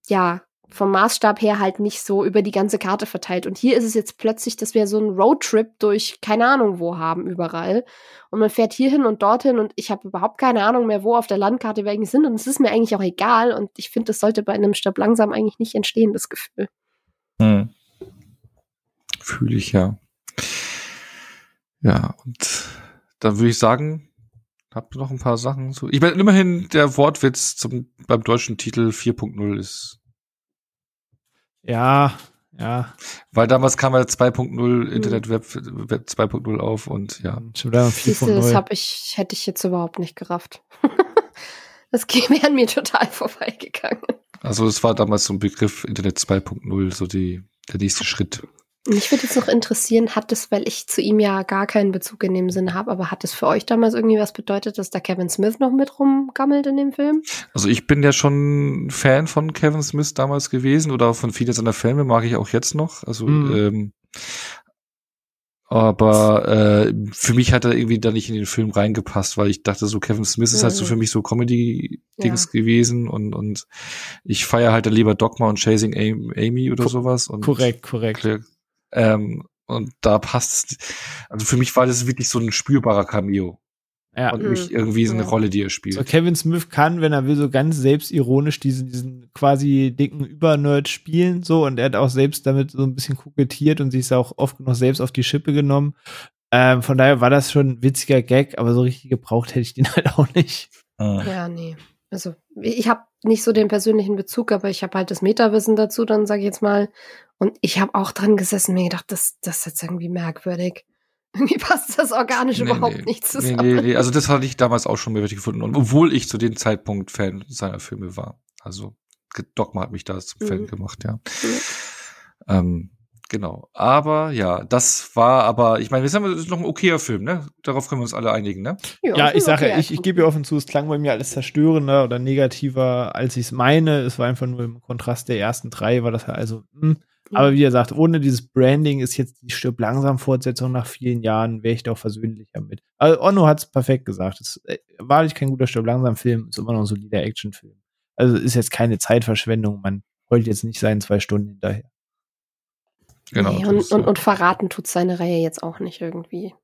A: ja, vom Maßstab her halt nicht so über die ganze Karte verteilt. Und hier ist es jetzt plötzlich, dass wir so einen Roadtrip durch keine Ahnung wo haben überall. Und man fährt hierhin und dorthin und ich habe überhaupt keine Ahnung mehr, wo auf der Landkarte wir eigentlich sind. Und es ist mir eigentlich auch egal. Und ich finde, das sollte bei einem Stab langsam eigentlich nicht entstehen, das Gefühl.
B: Hm. Fühle ich ja. Ja, und dann würde ich sagen, hab noch ein paar Sachen so. Ich meine, immerhin der Wortwitz zum, beim deutschen Titel 4.0 ist.
C: Ja, ja.
B: Weil damals kam ja 2.0 mhm. Internet Web, Web 2.0 auf und ja.
C: Schon wieder
A: 4.0. Das hab ich, hätte ich jetzt überhaupt nicht gerafft. *laughs* das wäre an mir total *laughs* vorbeigegangen.
B: Also es war damals so ein Begriff Internet 2.0, so die, der nächste Schritt.
A: Mich würde jetzt noch interessieren, hat es, weil ich zu ihm ja gar keinen Bezug in dem Sinne habe, aber hat es für euch damals irgendwie was bedeutet, dass da Kevin Smith noch mit rumgammelt in dem Film?
B: Also ich bin ja schon Fan von Kevin Smith damals gewesen oder von vielen seiner Filme mag ich auch jetzt noch. Also mhm. ähm, aber äh, für mich hat er irgendwie da nicht in den Film reingepasst, weil ich dachte so, Kevin Smith ist halt so mhm. für mich so Comedy-Dings ja. gewesen und, und ich feiere halt lieber Dogma und Chasing Amy oder sowas. Und
C: korrekt, korrekt.
B: Ähm, und da passt es. Also für mich war das wirklich so ein spürbarer Cameo. Ja. Und nicht mhm. irgendwie so eine ja. Rolle, die er spielt. So
C: Kevin Smith kann, wenn er will, so ganz selbstironisch diesen, diesen quasi dicken Übernerd spielen, so, und er hat auch selbst damit so ein bisschen kokettiert und sich ist auch oft noch selbst auf die Schippe genommen. Ähm, von daher war das schon ein witziger Gag, aber so richtig gebraucht hätte ich den *laughs* halt auch nicht.
A: Ah. Ja, nee. Also ich habe nicht so den persönlichen Bezug, aber ich habe halt das Metawissen dazu, dann sage ich jetzt mal. Und ich habe auch dran gesessen, mir gedacht, das, das ist jetzt irgendwie merkwürdig. *laughs* Irgendwie passt das organisch
B: Nee,
A: überhaupt
B: nee.
A: nicht
B: Nee,
A: zusammen.
B: nee, nee. Also das hatte ich damals auch schon merkwürdig gefunden. Und obwohl ich zu dem Zeitpunkt Fan seiner Filme war. Also Dogma hat mich da zum Fan
A: Mhm.
B: gemacht, ja.
A: Ja.
B: Ähm, genau. Aber ja, das war aber, ich meine, wir sind das ist noch ein okayer Film, ne? Darauf können wir uns alle einigen, ne?
C: Ja,
A: ist
C: ich sage,
A: okay.
C: ich, ich gebe ja offen zu, es klang bei mir alles zerstörender oder negativer, als ich es meine. Es war einfach nur im Kontrast der ersten drei, war das ja also, hm.
A: Ja.
C: aber wie ihr sagt, ohne dieses Branding ist jetzt die Stirb langsam Fortsetzung nach vielen Jahren, wäre ich da auch versöhnlicher mit. Also Onno hat es perfekt gesagt. Es ist äh, wahrlich kein guter Stirb langsam Film, ist immer noch ein solider Actionfilm. Also ist jetzt keine Zeitverschwendung, man heult jetzt nicht seinen zwei Stunden hinterher.
B: Genau.
A: nee, und, und, und verraten tut seine Reihe jetzt auch nicht irgendwie.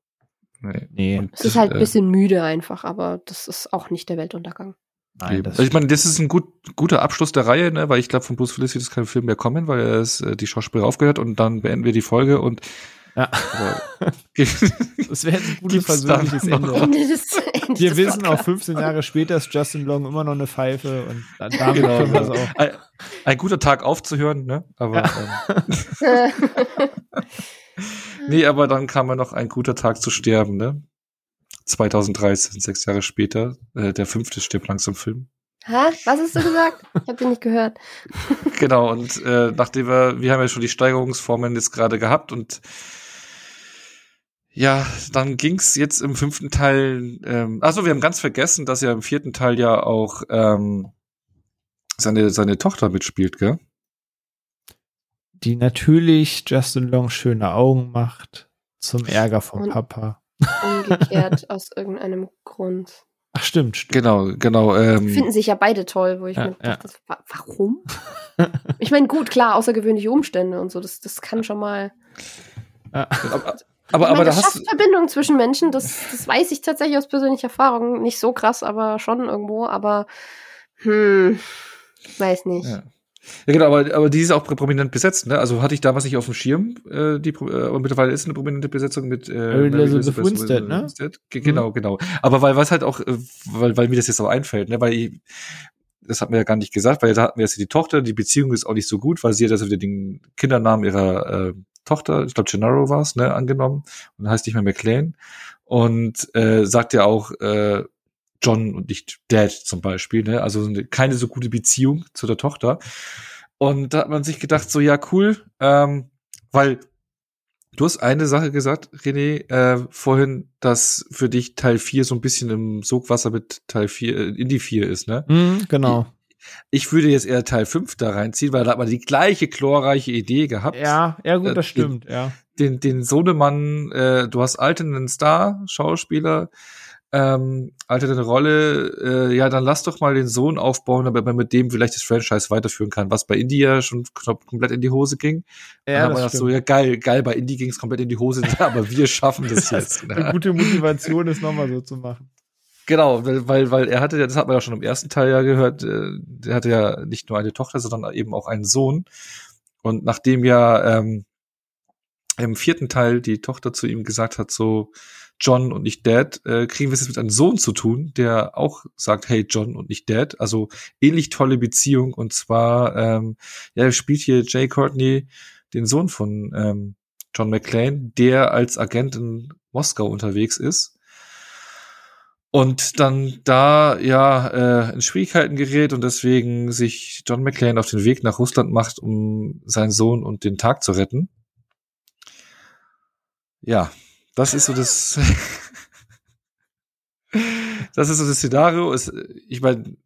B: nee.
C: Nee,
A: Es ist halt ein
B: äh,
A: bisschen müde einfach, aber das ist auch nicht der Weltuntergang.
C: nein,
B: Also ich meine, das ist ein gut, guter Abschluss der Reihe, ne? weil ich glaube, von Bruce Willis wird es kein Film mehr kommen, weil er ist äh, die Schauspieler aufgehört und dann beenden wir die Folge und
C: ja. *laughs*
B: aber,
C: das wäre ein gutes versöhnliches
B: noch-
C: Ende.
A: Ende des, Ende
C: Wir wissen auch
A: Podcasts.
C: 15 Jahre später ist Justin Long immer noch eine Pfeife und dann *laughs* damit
B: genau,
C: können wir es auch.
B: ein, ein guter Tag aufzuhören, ne? Aber ähm, *laughs* nee, aber dann kam ja noch ein guter Tag zu sterben, ne? 2013, sechs Jahre später, äh, der fünfte stirbt langsam Film.
A: Hä? Was hast du gesagt? Ich habe den nicht gehört.
B: Genau, und äh, nachdem wir, wir haben ja schon die Steigerungsformen jetzt gerade gehabt und ja, dann ging's jetzt im fünften Teil, ähm, also wir haben ganz vergessen, dass ja im vierten Teil ja auch ähm, seine, seine Tochter mitspielt, gell?
C: Die natürlich Justin Long schöne Augen macht zum Ärger vom
A: Und-
C: Papa.
A: Umgekehrt *laughs* aus irgendeinem Grund.
C: Ach stimmt, stimmt.
B: Genau, genau. Ähm,
A: Finden sich ja beide toll, wo ich
C: Ja,
A: mir dachte, wa warum? ich meine, gut, klar, außergewöhnliche Umstände und so, das, das kann schon mal. *laughs*
C: Ja.
B: aber, aber,
A: ich
B: aber
A: meine,
B: da
A: das
B: hast
A: schafft Verbindungen zwischen Menschen, das, das weiß ich tatsächlich aus persönlicher Erfahrung. Nicht so krass, aber schon irgendwo, aber hm, weiß nicht.
B: Ja. Ja, genau, aber, aber die ist auch prominent besetzt, ne? Also hatte ich damals nicht auf dem Schirm, äh, die, äh, aber mittlerweile ist eine prominente Besetzung mit äh,
C: Mary Elizabeth Winstead, ne?
B: Winstead. Ge- Genau, genau. Aber weil was halt auch, äh, weil, weil mir das jetzt auch einfällt, ne? Weil ich, das hat mir ja gar nicht gesagt, weil da hatten wir jetzt die Tochter, die Beziehung ist auch nicht so gut, weil sie hat also wieder den Kindernamen ihrer äh, Tochter, ich glaube Gennaro war es, ne, angenommen und heißt nicht mehr McLean und äh, sagt ja auch äh, John und nicht Dad zum Beispiel, ne? Also eine, keine so gute Beziehung zu der Tochter. Und da hat man sich gedacht, so ja, cool, ähm, weil du hast eine Sache gesagt, René, äh, vorhin, dass für dich Teil 4 so ein bisschen im Sogwasser mit Teil 4, äh, Indie 4 ist, ne?
C: Mhm, genau.
B: Ich würde jetzt eher Teil 5 da reinziehen, weil da hat man die gleiche chlorreiche Idee gehabt.
C: Ja, ja gut,
B: Äh,
C: das stimmt, ja.
B: Den, den Sohnemann, äh, du hast alternden Star, Schauspieler, ähm, alternde Rolle, äh, ja, dann lass doch mal den Sohn aufbauen, damit man mit dem vielleicht das Franchise weiterführen kann, was bei India schon knapp komplett in die Hose ging. Dann
C: Ja,
B: haben wir
C: das
B: gedacht, so, ja, geil, geil, bei Indie ging es komplett in die Hose, *laughs* aber wir schaffen das *laughs* jetzt.
C: Eine
B: Ne?
C: gute Motivation ist nochmal so zu machen.
B: Genau, weil, weil, er hatte ja, das hat man ja schon im ersten Teil ja gehört, äh, der hatte ja nicht nur eine Tochter, sondern eben auch einen Sohn. Und nachdem ja ähm, im vierten Teil die Tochter zu ihm gesagt hat, so John und nicht Dad, äh, kriegen wir es jetzt mit einem Sohn zu tun, der auch sagt, hey John und nicht Dad. Also ähnlich tolle Beziehung. Und zwar, ähm, ja, spielt hier Jay Courtney den Sohn von ähm, John McClane, der als Agent in Moskau unterwegs ist und dann da ja äh, in Schwierigkeiten gerät und deswegen sich John McClane auf den Weg nach Russland macht, um seinen Sohn und den Tag zu retten. Ja, das ist so das. *laughs* das ist so das Szenario. Es, ich meine,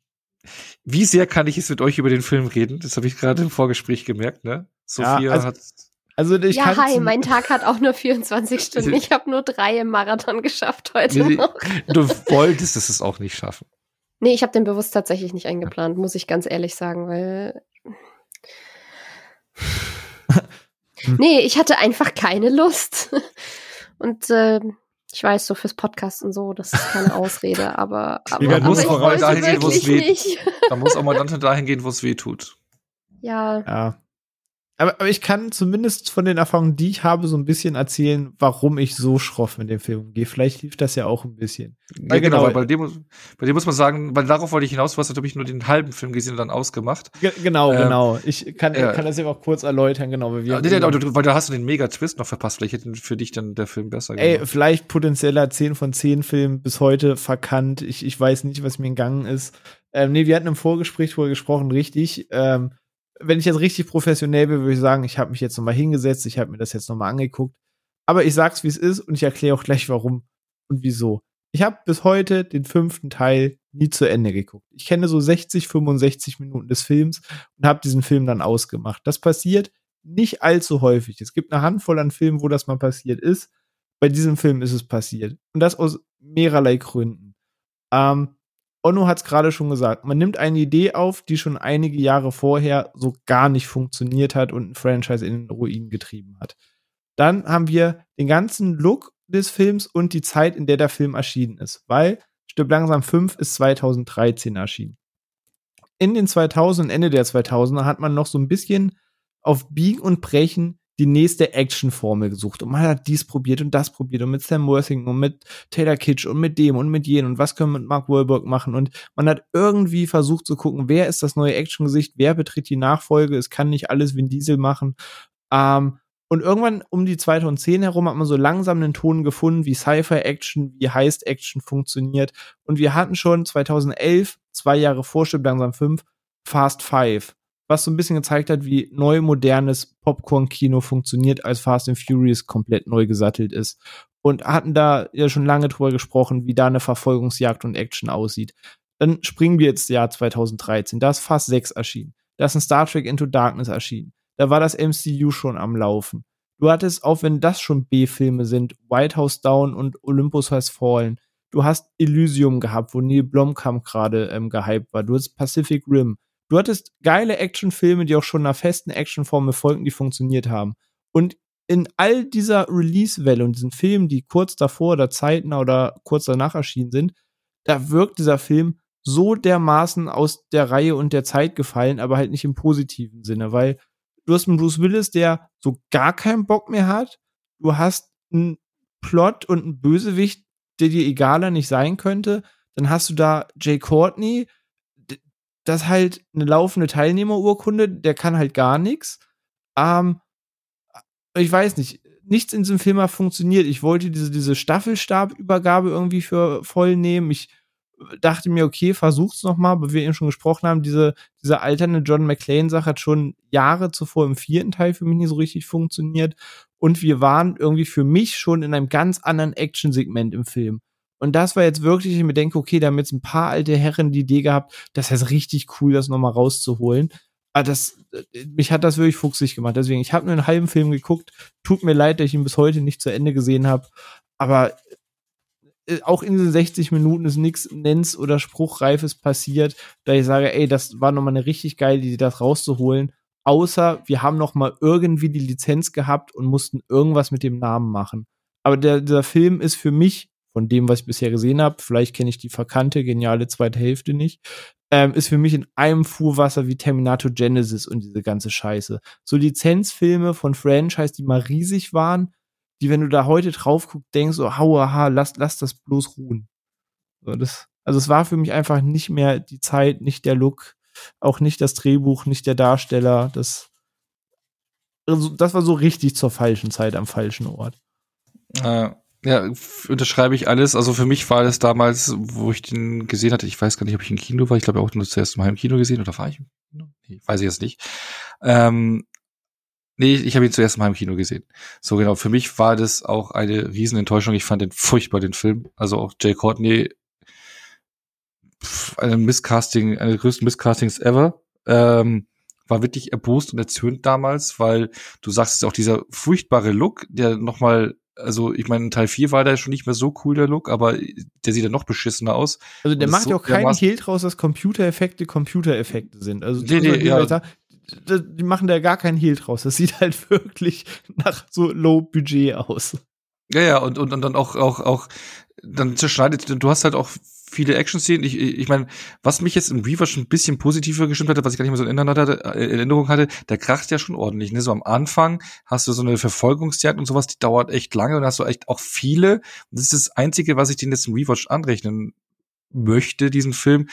B: wie sehr kann ich jetzt mit euch über den Film reden? Das habe ich gerade im Vorgespräch gemerkt, ne? Sophia
C: also-
B: hat.
C: Also ich
A: ja, hi, mein Tag hat auch nur 24 *laughs* Stunden. Ich habe nur drei im Marathon geschafft heute
B: Nee,
A: noch.
B: Du *laughs* wolltest es auch nicht schaffen.
A: Nee, ich habe den bewusst tatsächlich nicht eingeplant, muss ich ganz ehrlich sagen, weil. nee, ich hatte einfach keine Lust. *laughs* Und äh, ich weiß, so fürs Podcast und so, das ist keine Ausrede, aber, aber, aber
C: muss
A: wollte
B: dahin gehen, wo es
A: wirklich
B: weh-
A: nicht.
B: Da muss auch mal dann dahin gehen, wo es weh tut.
A: Ja,
C: Ja. Aber, aber ich kann zumindest von den Erfahrungen, die ich habe, so ein bisschen erzählen, warum ich so schroff mit dem Film gehe. Vielleicht hilft das ja auch ein bisschen.
B: Ja, genau, genau bei, dem, bei dem muss man sagen, weil darauf wollte ich hinaus, du hast natürlich nur den halben Film gesehen und dann ausgemacht.
C: Ge genau, ähm, genau. Ich kann, ja. kann das eben auch kurz erläutern, genau.
B: Weil, wir ja, nee, nee, du, weil da hast du den Mega-Twist noch verpasst. Vielleicht hätte für dich dann der Film besser
C: gemacht. Ey, vielleicht potenzieller 10 von 10 Film bis heute verkannt. Ich, ich weiß nicht, was mir entgangen ist. Ähm, nee, wir hatten im Vorgespräch wohl gesprochen, richtig. Ähm, wenn ich jetzt richtig professionell bin, würde ich sagen, ich habe mich jetzt nochmal hingesetzt, ich habe mir das jetzt nochmal angeguckt. Aber ich sag's, wie es ist und ich erkläre auch gleich, warum und wieso. Ich habe bis heute den fünften Teil nie zu Ende geguckt. Ich kenne so 60, 65 Minuten des Films und habe diesen Film dann ausgemacht. Das passiert nicht allzu häufig. Es gibt eine Handvoll an Filmen, wo das mal passiert ist. Bei diesem Film ist es passiert. Und das aus mehrerlei Gründen. Ähm, Onno hat es gerade schon gesagt, man nimmt eine Idee auf, die schon einige Jahre vorher so gar nicht funktioniert hat und ein Franchise in den Ruin getrieben hat. Dann haben wir den ganzen Look des Films und die Zeit, in der der Film erschienen ist, weil Stück langsam 5 ist 2013 erschienen. In den 2000 Ende der 2000er hat man noch so ein bisschen auf Biegen und Brechen die nächste Actionformel gesucht und man hat dies probiert und das probiert und mit Sam Worthington und mit Taylor Kitsch und mit dem und mit jenem und was können wir mit Mark Wahlberg machen und man hat irgendwie versucht zu gucken, wer ist das neue Actiongesicht, wer betritt die Nachfolge, es kann nicht alles Vin Diesel machen. Ähm, und irgendwann um die 2010 herum hat man so langsam einen Ton gefunden, wie Sci-Fi-Action, wie Heist-Action funktioniert. Und wir hatten schon 2011, zwei Jahre vor Stück langsam fünf, Fast Five was so ein bisschen gezeigt hat, wie neu modernes Popcorn-Kino funktioniert, als Fast and Furious komplett neu gesattelt ist. Und hatten da ja schon lange drüber gesprochen, wie da eine Verfolgungsjagd und Action aussieht. Dann springen wir jetzt Jahr 2013. Da ist Fast 6 erschienen. Da ist ein Star Trek Into Darkness erschienen. Da war das MCU schon am Laufen. Du hattest, auch wenn das schon B-Filme sind, White House Down und Olympus Has Fallen. Du hast Elysium gehabt, wo Neil Blomkamp gerade ähm, gehypt war. Du hast Pacific Rim. Du hattest geile Actionfilme, die auch schon einer festen Actionformel folgen, die funktioniert haben. Und in all dieser Release-Welle und diesen Filmen, die kurz davor oder zeitnah oder kurz danach erschienen sind, da wirkt dieser Film so dermaßen aus der Reihe und der Zeit gefallen, aber halt nicht im positiven Sinne, weil du hast einen Bruce Willis, der so gar keinen Bock mehr hat. Du hast einen Plot und einen Bösewicht, der dir egaler nicht sein könnte. Dann hast du da Jay Courtney, das halt eine laufende Teilnehmerurkunde, der kann halt gar nichts. Ähm, ich weiß nicht, nichts in diesem Film hat funktioniert. Ich wollte diese, diese Staffelstabübergabe irgendwie für voll nehmen. Ich dachte mir, okay, versuch's noch mal, weil wir eben schon gesprochen haben, diese, diese alternde John McClane-Sache hat schon Jahre zuvor im vierten Teil für mich nicht so richtig funktioniert. Und wir waren irgendwie für mich schon in einem ganz anderen Action-Segment im Film. Und das war jetzt wirklich, ich mir denke, okay, da haben jetzt ein paar alte Herren die Idee gehabt, das ist richtig cool, das nochmal rauszuholen. Aber das, äh, mich hat das wirklich fuchsig gemacht. Deswegen, ich habe nur einen halben Film geguckt. Tut mir leid, dass ich ihn bis heute nicht zu Ende gesehen habe. Aber äh, auch in diesen 60 Minuten ist nichts Nennens- oder Spruchreifes passiert, da ich sage, ey, das war nochmal eine richtig geile Idee, das rauszuholen. Außer wir haben nochmal irgendwie die Lizenz gehabt und mussten irgendwas mit dem Namen machen. Aber der, dieser Film ist für mich von dem, was ich bisher gesehen habe, vielleicht kenne ich die verkannte, geniale zweite Hälfte nicht, ähm, ist für mich in einem Fuhrwasser wie Terminator Genesis und diese ganze Scheiße. So Lizenzfilme von Franchise, die mal riesig waren, die, wenn du da heute drauf guckst, denkst, so, hau, aha, lass, lass das bloß ruhen. So, das, also es war für mich einfach nicht mehr die Zeit, nicht der Look, auch nicht das Drehbuch, nicht der Darsteller. Das, also das war so richtig zur falschen Zeit am falschen Ort.
B: Äh, ja, unterschreibe ich alles. Also für mich war das damals, wo ich den gesehen hatte, ich weiß gar nicht, ob ich im Kino war, ich glaube auch nur zuerst mal im Kino gesehen oder war ich? Nee, weiß ich jetzt nicht. Ähm, nee, ich habe ihn zuerst mal im Kino gesehen. So genau, für mich war das auch eine Riesenenttäuschung. Ich fand den furchtbar, den Film. Also auch Jay Courtney, ein Misscasting, eine der größten Misscastings ever. Ähm, war wirklich erbost und erzürnt damals, weil du sagst es auch dieser furchtbare Look, der nochmal also ich meine, Teil 4 war da schon nicht mehr so cool, der Look, aber der sieht ja noch beschissener aus.
C: Also der macht ja so, auch keinen Hehl draus, dass Computereffekte Computereffekte sind. Also nee, nee, ja. da, die machen da gar keinen Hehl draus. Das sieht halt *laughs* wirklich nach so Low Budget aus.
B: Ja, ja, und, und, und dann auch, auch, auch, dann zerschneidet, du hast halt auch viele Action-Szenen. Ich, ich meine, was mich jetzt im Rewatch ein bisschen positiver gestimmt hatte, was ich gar nicht mehr so in Erinnerung hatte, äh, Erinnerung hatte, der kracht ja schon ordentlich. Ne? So am Anfang hast du so eine Verfolgungsjagd und sowas, die dauert echt lange und hast du echt auch viele. Und das ist das Einzige, was ich den jetzt im Rewatch anrechnen möchte, diesen Film.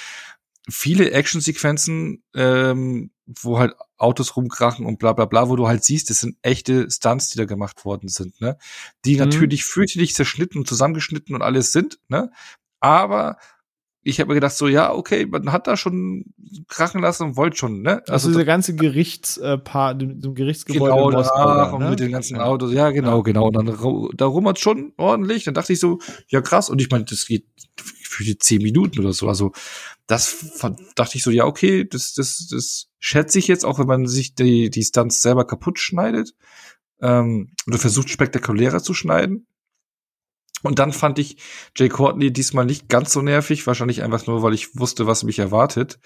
B: Viele Actionsequenzen, ähm, wo halt Autos rumkrachen und bla bla bla, wo du halt siehst, das sind echte Stunts, die da gemacht worden sind, ne? Die mhm. natürlich fürchterlich zerschnitten und zusammengeschnitten und alles sind, ne? Aber ich habe mir gedacht, so, ja, okay, man hat da schon krachen lassen und wollte schon, ne?
C: Also, also dieser ganze Gerichtspart, äh, dem Gerichtsgebäude
B: genau, danach und ne? mit den ganzen Autos, ja, genau, ja. genau. Und dann da rummert schon ordentlich. Dann dachte ich so, ja krass. Und ich meine, das geht für die zehn Minuten oder so. Also das dachte ich so, ja, okay, das, das, das schätze ich jetzt, auch wenn man sich die, die Stunts selber kaputt schneidet ähm, oder versucht spektakulärer zu schneiden. Und dann fand ich Jay Courtney diesmal nicht ganz so nervig, wahrscheinlich einfach nur, weil ich wusste, was mich erwartet.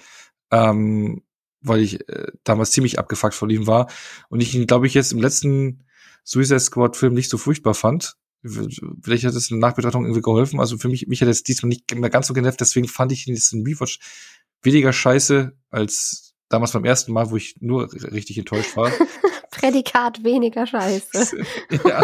B: Ähm, weil ich äh, damals ziemlich abgefuckt von ihm war und ich ihn, glaube ich, jetzt im letzten Suicide Squad Film nicht so furchtbar fand. Vielleicht hat es in der Nachbetrachtung irgendwie geholfen. Also für mich, mich hat es diesmal nicht mehr ganz so genervt, deswegen fand ich ihn jetzt in Rewatch weniger scheiße als damals beim ersten Mal, wo ich nur richtig enttäuscht war. *laughs*
A: Prädikat weniger scheiße. *laughs*
B: ja.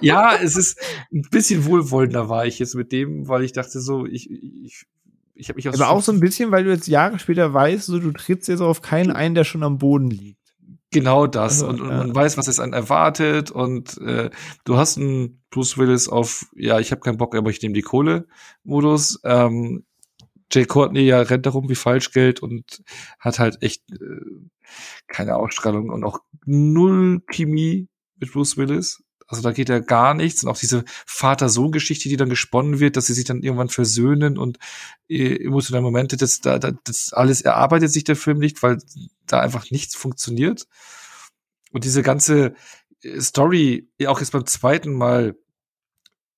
B: ja, es ist ein bisschen wohlwollender war ich jetzt mit dem, weil ich dachte so, ich, ich ich habe mich
C: Aber auch so ein bisschen, weil du jetzt Jahre später weißt, so, du trittst jetzt auf keinen ein, der schon am Boden liegt.
B: Genau das. Also, und, und ja. man weiß, was es einen erwartet. Und äh, du hast einen Bruce Willis auf, ja, ich habe keinen Bock, aber ich nehme die Kohle-Modus. Ähm, Jay Courtney ja rennt darum wie Falschgeld und hat halt echt äh, keine Ausstrahlung und auch null Chemie mit Bruce Willis. Also da geht ja gar nichts. Und auch diese Vater-Sohn-Geschichte, die dann gesponnen wird, dass sie sich dann irgendwann versöhnen und äh, emotionale Momente, das, da, das alles erarbeitet sich der Film nicht, weil da einfach nichts funktioniert. Und diese ganze äh, Story, auch jetzt beim zweiten Mal,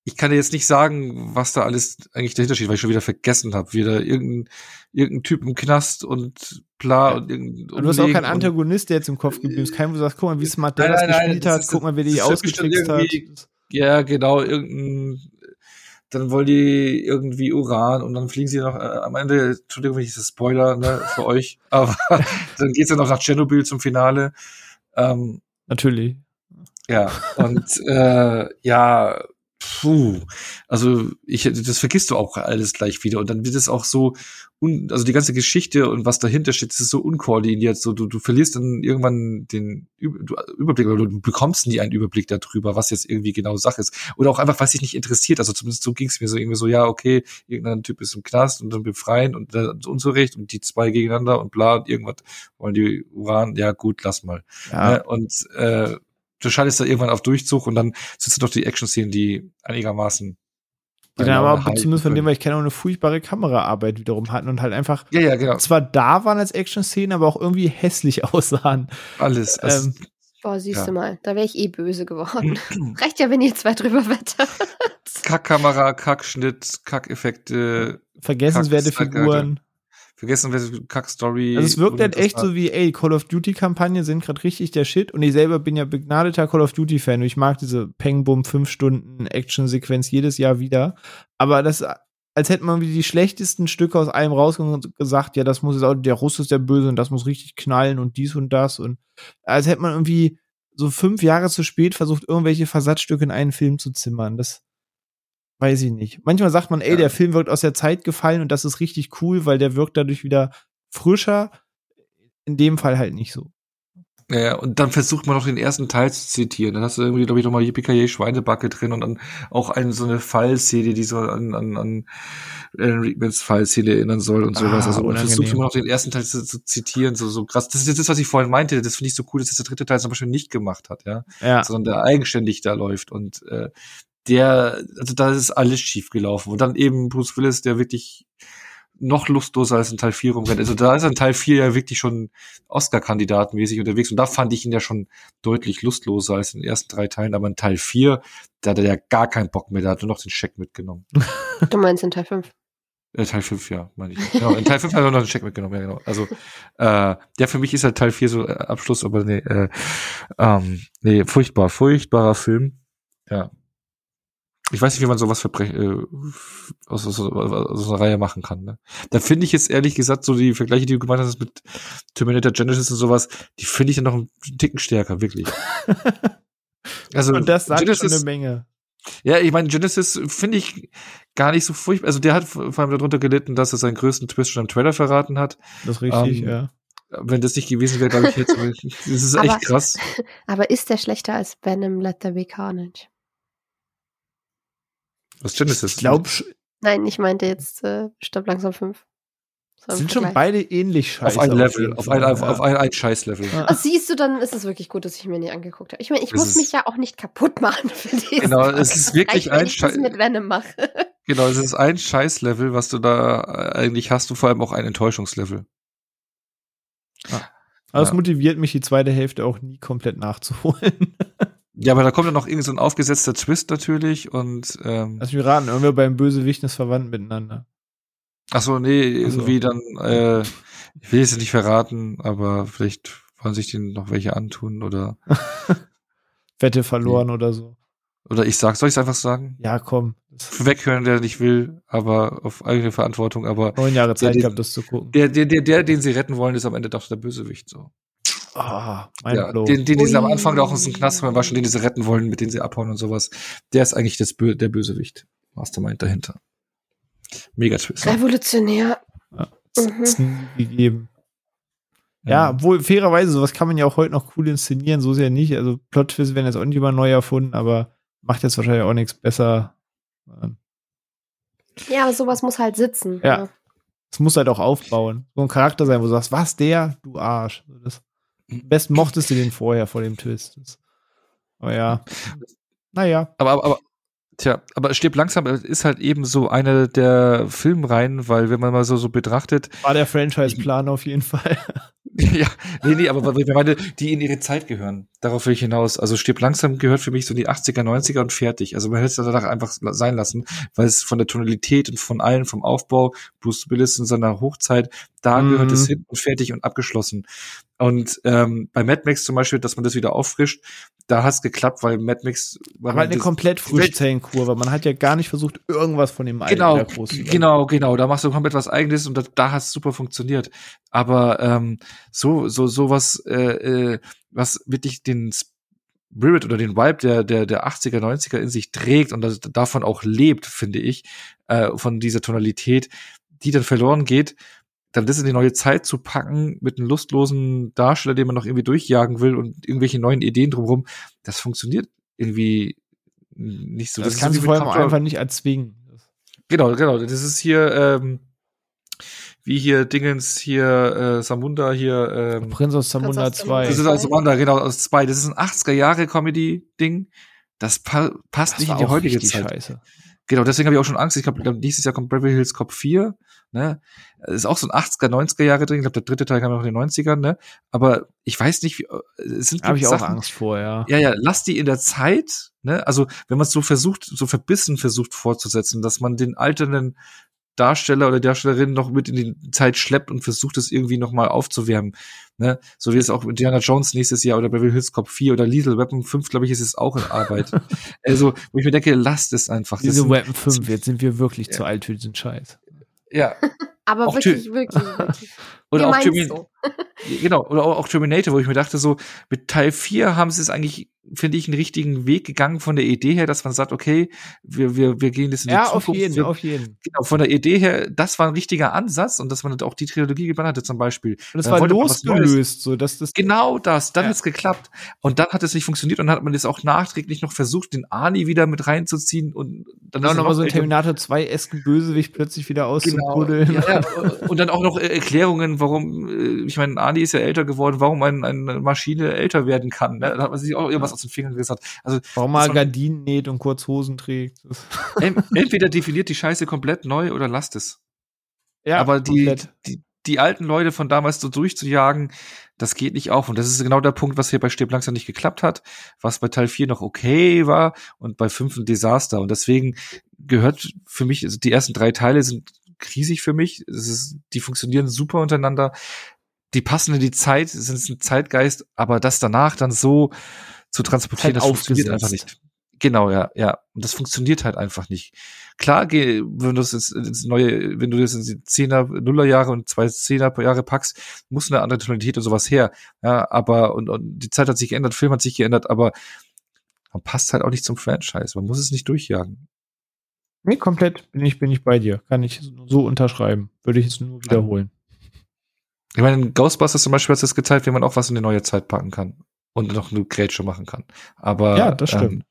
B: ich kann dir jetzt nicht sagen, was da alles eigentlich dahinter steht, weil ich schon wieder vergessen habe. Wieder irgendein, irgendein Typ im Knast und bla und irgendein.
C: Du hast auch keinen Antagonist, der jetzt im Kopf geblieben ist. Kein, wo du sagst, guck mal, wie Smart der das gespielt hat, guck mal, wie die ausgetrickst hat.
B: Ja, genau, irgendein, dann wollen die irgendwie Uran und dann fliegen sie noch äh, am Ende, Entschuldigung, wenn ich das Spoiler ne, für *laughs* euch, aber dann geht's ja noch nach Tschernobyl zum Finale. Ähm,
C: Natürlich.
B: Ja, und äh, ja, puh, also ich, das vergisst du auch alles gleich wieder und dann wird es auch so, un, also die ganze Geschichte und was dahinter steht, das ist so unkoordiniert, so du, du verlierst dann irgendwann den Überblick oder du bekommst nie einen Überblick darüber, was jetzt irgendwie genau Sache ist oder auch einfach, was dich nicht interessiert, also zumindest so ging es mir so irgendwie so, ja, okay, irgendein Typ ist im Knast und dann befreien und dann unzurecht und die zwei gegeneinander und bla und irgendwas wollen die Uran, ja gut, lass mal. Ja. Ne? Und äh, du schaltest da irgendwann auf Durchzug und dann sitzen doch die Action-Szenen, die einigermaßen
C: die dann aber zumindest von dem, weil ich kenne, auch eine furchtbare Kameraarbeit wiederum hatten und halt einfach
B: ja, ja, genau.
C: zwar da waren als Action-Szenen, aber auch irgendwie hässlich *laughs* aussahen.
B: Alles. Also, ähm,
A: Boah, siehst ja. du mal, da wäre ich eh böse geworden. *clears throat* Reicht ja, wenn ihr zwei drüber wettert.
B: Kackkamera, Kackschnitt, Kackeffekte.
C: Vergessenswerte Figuren
B: vergessen, welche Kack-Story.
C: Also es wirkt halt echt so wie, ey, Call of Duty-Kampagnen sind gerade richtig der Shit und ich selber bin ja begnadeter Call of Duty-Fan und ich mag diese Peng-Bum 5 Stunden Action-Sequenz jedes Jahr wieder. Aber das, als hätte man wie die schlechtesten Stücke aus allem rausgekommen und gesagt, ja, das muss jetzt auch, der Russ ist der Böse und das muss richtig knallen und dies und das und als hätte man irgendwie so fünf Jahre zu spät versucht, irgendwelche Versatzstücke in einen Film zu zimmern. Das, weiß ich nicht. Manchmal sagt man, ey, ja. der Film wirkt aus der Zeit gefallen und das ist richtig cool, weil der wirkt dadurch wieder frischer. In dem Fall halt nicht so.
B: Ja, und dann versucht man noch den ersten Teil zu zitieren. Dann hast du irgendwie, glaube ich, nochmal Yippie Schweinebacke drin und dann auch eine so eine Fallszene, die so an, an, an Alan Rickmans Fallszene erinnern soll und sowas. Ah, also man versucht immer noch den ersten Teil zu, zu, zitieren, so, so krass. Das ist das, was ich vorhin meinte. Das finde ich so cool, dass das der dritte Teil zum Beispiel nicht gemacht hat, ja. ja. Sondern der eigenständig da läuft. Und äh, der, also da ist alles schief gelaufen. Und dann eben Bruce Willis, der wirklich noch lustloser als in Teil 4 rumrennt. Also da ist in Teil 4 ja wirklich schon Oscar-Kandidatenmäßig unterwegs. Und da fand ich ihn ja schon deutlich lustloser als in den ersten drei Teilen. Aber in Teil 4, da hat er ja gar keinen Bock mehr. Da hat er nur noch den Scheck mitgenommen. *laughs*
A: Du meinst in Teil 5?
B: Äh, Teil 5, ja, meine ich. Genau, in Teil 5 hat er noch den Check mitgenommen, ja, genau. Also, äh, ja, für mich ist halt Teil 4 so äh, Abschluss, aber nee, äh, ähm, nee, furchtbar, furchtbarer Film. Ja, Ich weiß nicht, wie man sowas verbre äh, aus, aus, aus, einer Reihe machen kann. Ne? Da finde ich jetzt ehrlich gesagt so die Vergleiche, die du gemacht hast mit Terminator Genesis und sowas, die finde ich dann noch einen Ticken stärker, wirklich. *laughs*
C: also und das sagt Genesis, schon eine Menge.
B: Ja, ich meine, Genesis finde ich gar nicht so furchtbar. Also der hat vor allem darunter gelitten, dass er seinen größten Twist schon im Trailer verraten hat.
C: Das ist richtig, ähm, ja.
B: Wenn das nicht gewesen wäre, glaube ich, jetzt. *laughs* das ist echt krass. *laughs*
A: Aber ist der schlechter als Venom Let There Be Carnage?
B: Was Genesis?
C: Ich glaube.
A: Nein, ich meinte jetzt äh, Stopp langsam 5.
C: So sind schon beide ähnlich scheiße.
B: Auf ein Level, auf ein, auf, auf ein, ein Scheiß-Level.
A: Ja. Also siehst du, dann ist es wirklich gut, dass ich mir nie angeguckt habe. Ich meine, ich es muss mich ja auch nicht kaputt machen für
B: die. *laughs* Genau, es ist wirklich ein
A: Scheiß. mit Venom mache. *laughs*
B: Genau, es ist ein Scheiß-Level, was du da äh, eigentlich hast, du vor allem auch ein Enttäuschungslevel.
C: Ah. Aber es motiviert mich, die zweite Hälfte auch nie komplett nachzuholen. *laughs*
B: Ja, aber da kommt dann noch irgend so ein aufgesetzter Twist natürlich und ähm,
C: Lass mich raten, irgendwer beim Bösewicht ist verwandt miteinander.
B: Ach so, nee, irgendwie so. dann, äh, ich will es nicht verraten, aber vielleicht wollen sich denen noch welche antun oder *laughs*
C: Wette verloren nee. oder so.
B: Oder ich sag, soll ich es einfach sagen?
C: Ja, komm.
B: Weghören, der nicht will, aber auf eigene Verantwortung, aber.
C: Neun Jahre Zeit gehabt, das zu gucken.
B: Der, der, der, der, den sie retten wollen, ist am Ende doch der Bösewicht, so.
C: Ah,
B: mein ja, den, den, den sie am Anfang auch aus dem Knast waschen, den sie retten wollen, mit denen sie abhauen und sowas. Der ist eigentlich das Bö der Bösewicht. Mastermind dahinter. Mega Twist.
A: Revolutionär.
C: Ja, mhm. gegeben. Ja, obwohl fairerweise, sowas kann man ja auch heute noch cool inszenieren, so ist ja nicht. Also Plot-Twists werden jetzt auch nicht immer neu erfunden, aber macht jetzt wahrscheinlich auch nichts besser.
A: Ja, aber sowas muss halt sitzen.
C: Ja. ja. Es muss halt auch aufbauen. So ein Charakter sein, wo du sagst, was der? Du Arsch. Das, am besten mochtest du den vorher vor dem Twist. Aber ja. Naja.
B: Aber, aber, aber, tja, aber Stirb langsam ist halt eben so eine der Filmreihen, weil wenn man mal so, so betrachtet.
C: War der Franchise-Plan auf jeden Fall. *laughs*
B: ja, nee, nee, aber wir meine, die in ihre Zeit gehören. Darauf will ich hinaus. Also Stirb langsam gehört für mich so die 80er, 90er und fertig. Also man hätte es danach einfach sein lassen, weil es von der Tonalität und von allen, vom Aufbau, Bruce Willis in seiner Hochzeit, da mhm. gehört es hin und fertig und abgeschlossen. Und ähm, bei Mad Max zum Beispiel, dass man das wieder auffrischt, da hat es geklappt, weil Mad Max
C: war halt eine komplett Frühzellenkurve. Man hat ja gar nicht versucht, irgendwas von dem
B: genau, zu Genau, genau. Da machst du komplett was Eigenes und da, da hat es super funktioniert. Aber ähm, so, so, so was, äh, äh, was wirklich den Spirit oder den Vibe der, der, der 80er, 90er in sich trägt und das, davon auch lebt, finde ich, äh, von dieser Tonalität, die dann verloren geht, das in die neue Zeit zu packen mit einem lustlosen Darsteller, den man noch irgendwie durchjagen will und irgendwelche neuen Ideen drumherum, das funktioniert irgendwie nicht so.
C: Das, das kannst du vor allem einfach nicht erzwingen.
B: Genau, genau. Das ist hier, ähm, wie hier Dingens hier äh, Samunda hier ähm,
C: Prinz aus Samunda 2.
B: Das ist aus Samunda, genau, aus 2. Das ist ein 80er Jahre Comedy Ding. Das pa passt das nicht in die heutige Zeit. Scheiße. Genau, deswegen habe ich auch schon Angst. Ich glaube, nächstes Jahr kommt Beverly Hills Cop 4. Ne? Ist auch so ein 80er, 90er Jahre drin. Ich glaube, der dritte Teil kam noch in den 90ern, ne? Aber ich weiß nicht, wie, äh,
C: es sind Habe ich Sachen, auch Angst vor, ja.
B: Ja, ja, lass die in der Zeit, ne? Also, wenn man es so versucht, so verbissen versucht fortzusetzen, dass man den alternden Darsteller oder Darstellerin noch mit in die Zeit schleppt und versucht es irgendwie nochmal aufzuwärmen. Ne? So wie es auch mit Diana Jones nächstes Jahr oder Beverly Hills Cop 4 oder Lethal Weapon 5, glaube ich, ist es auch in Arbeit. *laughs* also, wo ich mir denke, lasst es einfach.
C: Diese Weapon 5, jetzt sind wir wirklich ja. zu alt für diesen Scheiß.
B: Ja. *laughs*
A: Aber auch wirklich, wirklich, wirklich. *laughs*
B: Oder auch, Termin so. *laughs* genau, oder auch Terminator, wo ich mir dachte, so, mit Teil 4 haben sie es eigentlich finde ich, einen richtigen Weg gegangen von der Idee her, dass man sagt, okay, wir, wir, wir gehen das in die
C: ja,
B: Zukunft.
C: auf jeden, wir, auf jeden.
B: Genau, von der Idee her, das war ein richtiger Ansatz und dass man auch die Trilogie gebannt hatte zum Beispiel.
C: Und es war losgelöst, so dass das
B: Genau das, dann ja. hat's geklappt. Und dann hat es nicht funktioniert und dann hat man jetzt auch nachträglich noch versucht, den Ani wieder mit reinzuziehen und dann
C: genau, nochmal so ein Terminator 2 esken Bösewicht plötzlich wieder auszubuddeln.
B: Genau. Ja, ja. *laughs* und dann auch noch äh, Erklärungen, warum, äh, ich meine, Ani ist ja älter geworden, warum ein, eine Maschine älter werden kann. Ne? Da hat man sich auch irgendwas aus den Fingern gesagt. Also,
C: Warum mal Gardinen näht und kurz Hosen trägt. *laughs*
B: Entweder definiert die Scheiße komplett neu oder lasst es. Ja, aber die, die, die alten Leute von damals so durchzujagen, das geht nicht auf. Und das ist genau der Punkt, was hier bei Stirb langsam nicht geklappt hat, was bei Teil 4 noch okay war und bei 5 ein Desaster. Und deswegen gehört für mich, also die ersten drei Teile sind riesig für mich. Es ist, die funktionieren super untereinander. Die passen in die Zeit, sind ein Zeitgeist, aber das danach dann so, zu transportieren,
C: halt das funktioniert einfach nicht.
B: Genau, ja, ja. Und das funktioniert halt einfach nicht. Klar, wenn du das ins neue, wenn du das in die Zehner, Nullerjahre und zwei Zehner-Jahre packst, muss eine andere Tonalität und sowas her. Ja, aber, und, und die Zeit hat sich geändert, Film hat sich geändert, aber man passt halt auch nicht zum Franchise. Man muss es nicht durchjagen.
C: Nee, komplett bin ich, bin ich bei dir. Kann ich so unterschreiben. Würde ich jetzt nur wiederholen.
B: Ich meine, in Ghostbusters zum Beispiel hat es gezeigt, wie man auch was in die neue Zeit packen kann. Und noch eine Grätsche machen kann. Aber.
C: Ja, das stimmt. Ähm,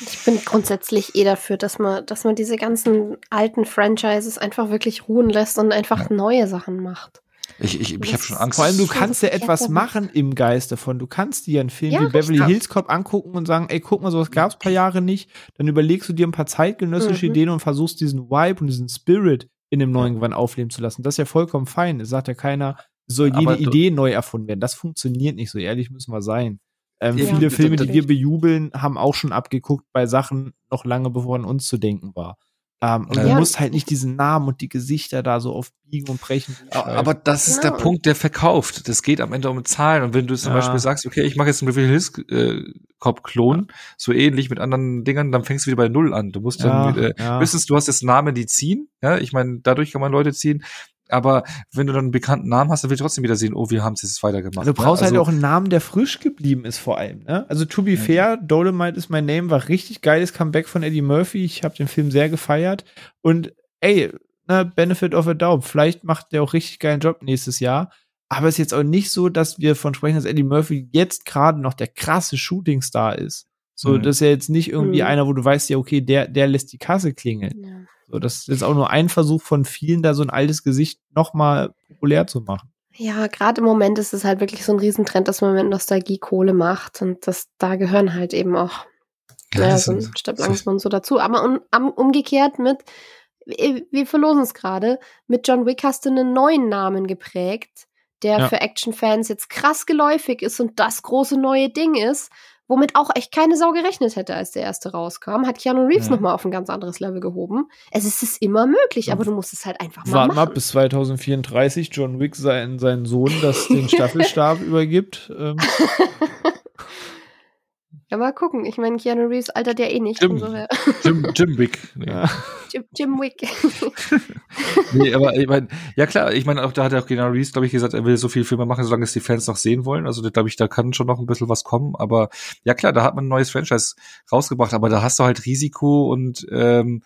A: ich bin grundsätzlich eh dafür, dass man, dass man diese ganzen alten Franchises einfach wirklich ruhen lässt und einfach ja. neue Sachen macht.
B: Ich, ich, ich habe schon Angst.
C: Vor allem, du kannst ja etwas machen im Geiste von. Du kannst dir einen Film ja, wie Beverly Hills Cop angucken und sagen, ey, guck mal, sowas gab es ein paar Jahre nicht. Dann überlegst du dir ein paar zeitgenössische mhm. Ideen und versuchst diesen Vibe und diesen Spirit in dem neuen Gewand aufleben zu lassen. Das ist ja vollkommen fein. Es sagt ja keiner, soll jede Idee neu erfunden werden. Das funktioniert nicht, so ehrlich müssen wir sein. Ähm, ja, viele Filme, die wir bejubeln, haben auch schon abgeguckt bei Sachen noch lange bevor an uns zu denken war. Um, und ja. du musst halt nicht diesen Namen und die Gesichter da so oft biegen und brechen.
B: Aber das ist ja. der Punkt, der verkauft. Das geht am Ende um Zahlen. Und wenn du zum ja. Beispiel sagst, okay, ich mache jetzt einen Beverly Hills äh, Cop-Klon, so ähnlich mit anderen Dingern, dann fängst du wieder bei Null an. Du musst dann, äh, wissens, du hast jetzt Namen, die ziehen. Ja, ich meine, dadurch kann man Leute ziehen aber wenn du dann einen bekannten Namen hast, dann will ich trotzdem wieder sehen, oh, wie haben es weitergemacht.
C: Du brauchst ne? also, halt auch einen Namen, der frisch geblieben ist vor allem. Ne? Also to be ja. fair, Dolomite is my name war richtig geiles Comeback von Eddie Murphy. Ich habe den Film sehr gefeiert und ey, ne, Benefit of a Doubt, vielleicht macht der auch richtig geilen Job nächstes Jahr. Aber es ist jetzt auch nicht so, dass wir von sprechen, dass Eddie Murphy jetzt gerade noch der krasse Shootingstar ist. So, mhm. das ist ja jetzt nicht irgendwie mhm. einer, wo du weißt, ja, okay, der, der lässt die Kasse klingeln. Ja. So, das ist jetzt auch nur ein Versuch von vielen, da so ein altes Gesicht nochmal populär zu machen.
A: Ja, gerade im Moment ist es halt wirklich so ein Riesentrend, dass man mit Nostalgie Kohle macht und das, da gehören halt eben auch ja, naja, so ein Stück langsam und so dazu. Aber um, um, umgekehrt mit, wir verlosen es gerade, mit John Wick hast du einen neuen Namen geprägt, der ja. für Actionfans jetzt krass geläufig ist und das große neue Ding ist, womit auch echt keine Sau gerechnet hätte, als der erste rauskam, hat Keanu Reeves ja. nochmal auf ein ganz anderes Level gehoben. Es ist es immer möglich, aber du musst es halt einfach mal Warten machen. Warten
C: bis 2034 John Wick seinen, seinen Sohn das den *laughs* Staffelstab übergibt. Ähm. *laughs*
A: Ja, mal gucken. Ich meine, Keanu Reeves altert ja eh nicht.
B: Jim, Jim, Jim Wick. Ja.
A: Jim, Jim Wick. *laughs* *laughs*
B: nee, aber ich meine, ja klar, ich meine, auch da hat ja auch Keanu Reeves, glaube ich, gesagt, er will so viele Filme machen, solange es die Fans noch sehen wollen. Also, glaube ich, da kann schon noch ein bisschen was kommen. Aber ja klar, da hat man ein neues Franchise rausgebracht, aber da hast du halt Risiko und ähm,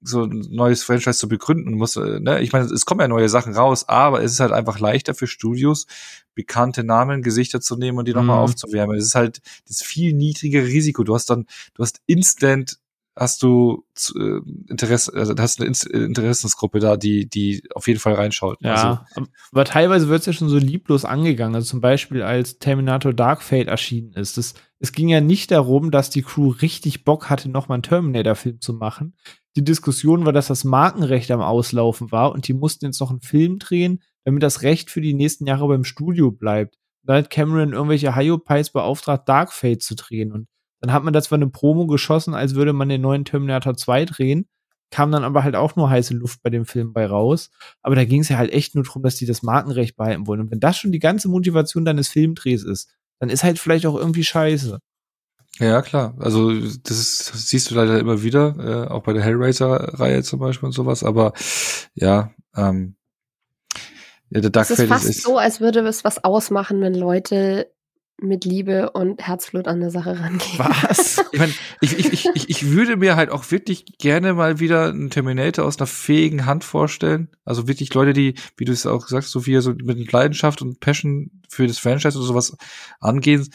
B: so ein neues Franchise zu begründen muss. Äh, ne? Ich meine, es kommen ja neue Sachen raus, aber es ist halt einfach leichter für Studios, bekannte Namen, Gesichter zu nehmen und die nochmal mhm. aufzuwärmen. Es ist halt das viel niedrigere Risiko. Du hast dann, du hast instant hast du äh, Interesse, also hast eine Interessensgruppe da, die, die auf jeden Fall reinschaut.
C: Ja, also. aber teilweise wird es ja schon so lieblos angegangen. Also zum Beispiel, als Terminator Dark Fate erschienen ist. Das, es ging ja nicht darum, dass die Crew richtig Bock hatte, nochmal einen Terminator-Film zu machen. Die Diskussion war, dass das Markenrecht am Auslaufen war und die mussten jetzt noch einen Film drehen, damit das Recht für die nächsten Jahre beim Studio bleibt. Da hat Cameron irgendwelche Hyopies beauftragt, Dark Fate zu drehen. Und dann hat man das zwar eine Promo geschossen, als würde man den neuen Terminator 2 drehen, kam dann aber halt auch nur heiße Luft bei dem Film bei raus. Aber da ging es ja halt echt nur darum, dass die das Markenrecht behalten wollen. Und wenn das schon die ganze Motivation deines Filmdrehs ist, dann ist halt vielleicht auch irgendwie scheiße.
B: Ja, klar. Also das, ist, das siehst du leider immer wieder, äh, auch bei der Hellraiser-Reihe zum Beispiel und sowas. Aber ja, ähm,
A: ja, der Dark Es ist fast ist so, als würde es was ausmachen, wenn Leute mit Liebe und Herzblut an der Sache rangehen.
B: Was? *laughs* ich meine, ich, ich, ich, ich würde mir halt auch wirklich gerne mal wieder einen Terminator aus einer fähigen Hand vorstellen. Also wirklich Leute, die, wie du es auch sagst, Sophia, so mit Leidenschaft und Passion für das Franchise oder sowas angehen.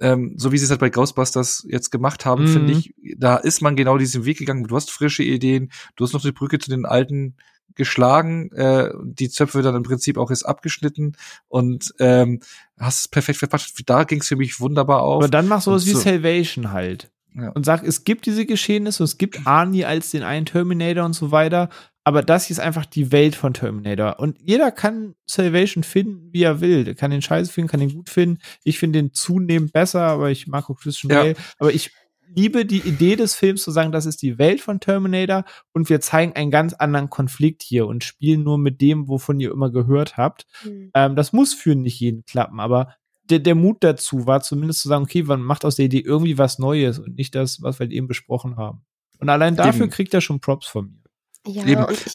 B: Ähm, so wie sie es halt bei Ghostbusters jetzt gemacht haben, mhm. finde ich, da ist man genau diesen Weg gegangen. Du hast frische Ideen, du hast noch die Brücke zu den alten geschlagen, äh, die Zöpfe dann im Prinzip auch jetzt abgeschnitten und ähm, hast es perfekt verpackt. Da ging es für mich wunderbar auf.
C: Aber dann mach sowas so. wie Salvation halt. Ja. Und sag, es gibt diese Geschehnisse, es gibt Arnie als den einen Terminator und so weiter, aber das hier ist einfach die Welt von Terminator. Und jeder kann Salvation finden, wie er will. Der kann den Scheiße finden, kann den gut finden. Ich finde den zunehmend besser, aber ich mag auch Christian Bale. Ja. Aber ich liebe die Idee des Films zu sagen, das ist die Welt von Terminator und wir zeigen einen ganz anderen Konflikt hier und spielen nur mit dem, wovon ihr immer gehört habt. Mhm. Ähm, das muss für nicht jeden klappen, aber der, der Mut dazu war zumindest zu sagen, okay, man macht aus der Idee irgendwie was Neues und nicht das, was wir eben besprochen haben. Und allein dafür
B: Eben.
C: kriegt er schon Props von mir.
A: Ja,
B: Eben.
A: und ich,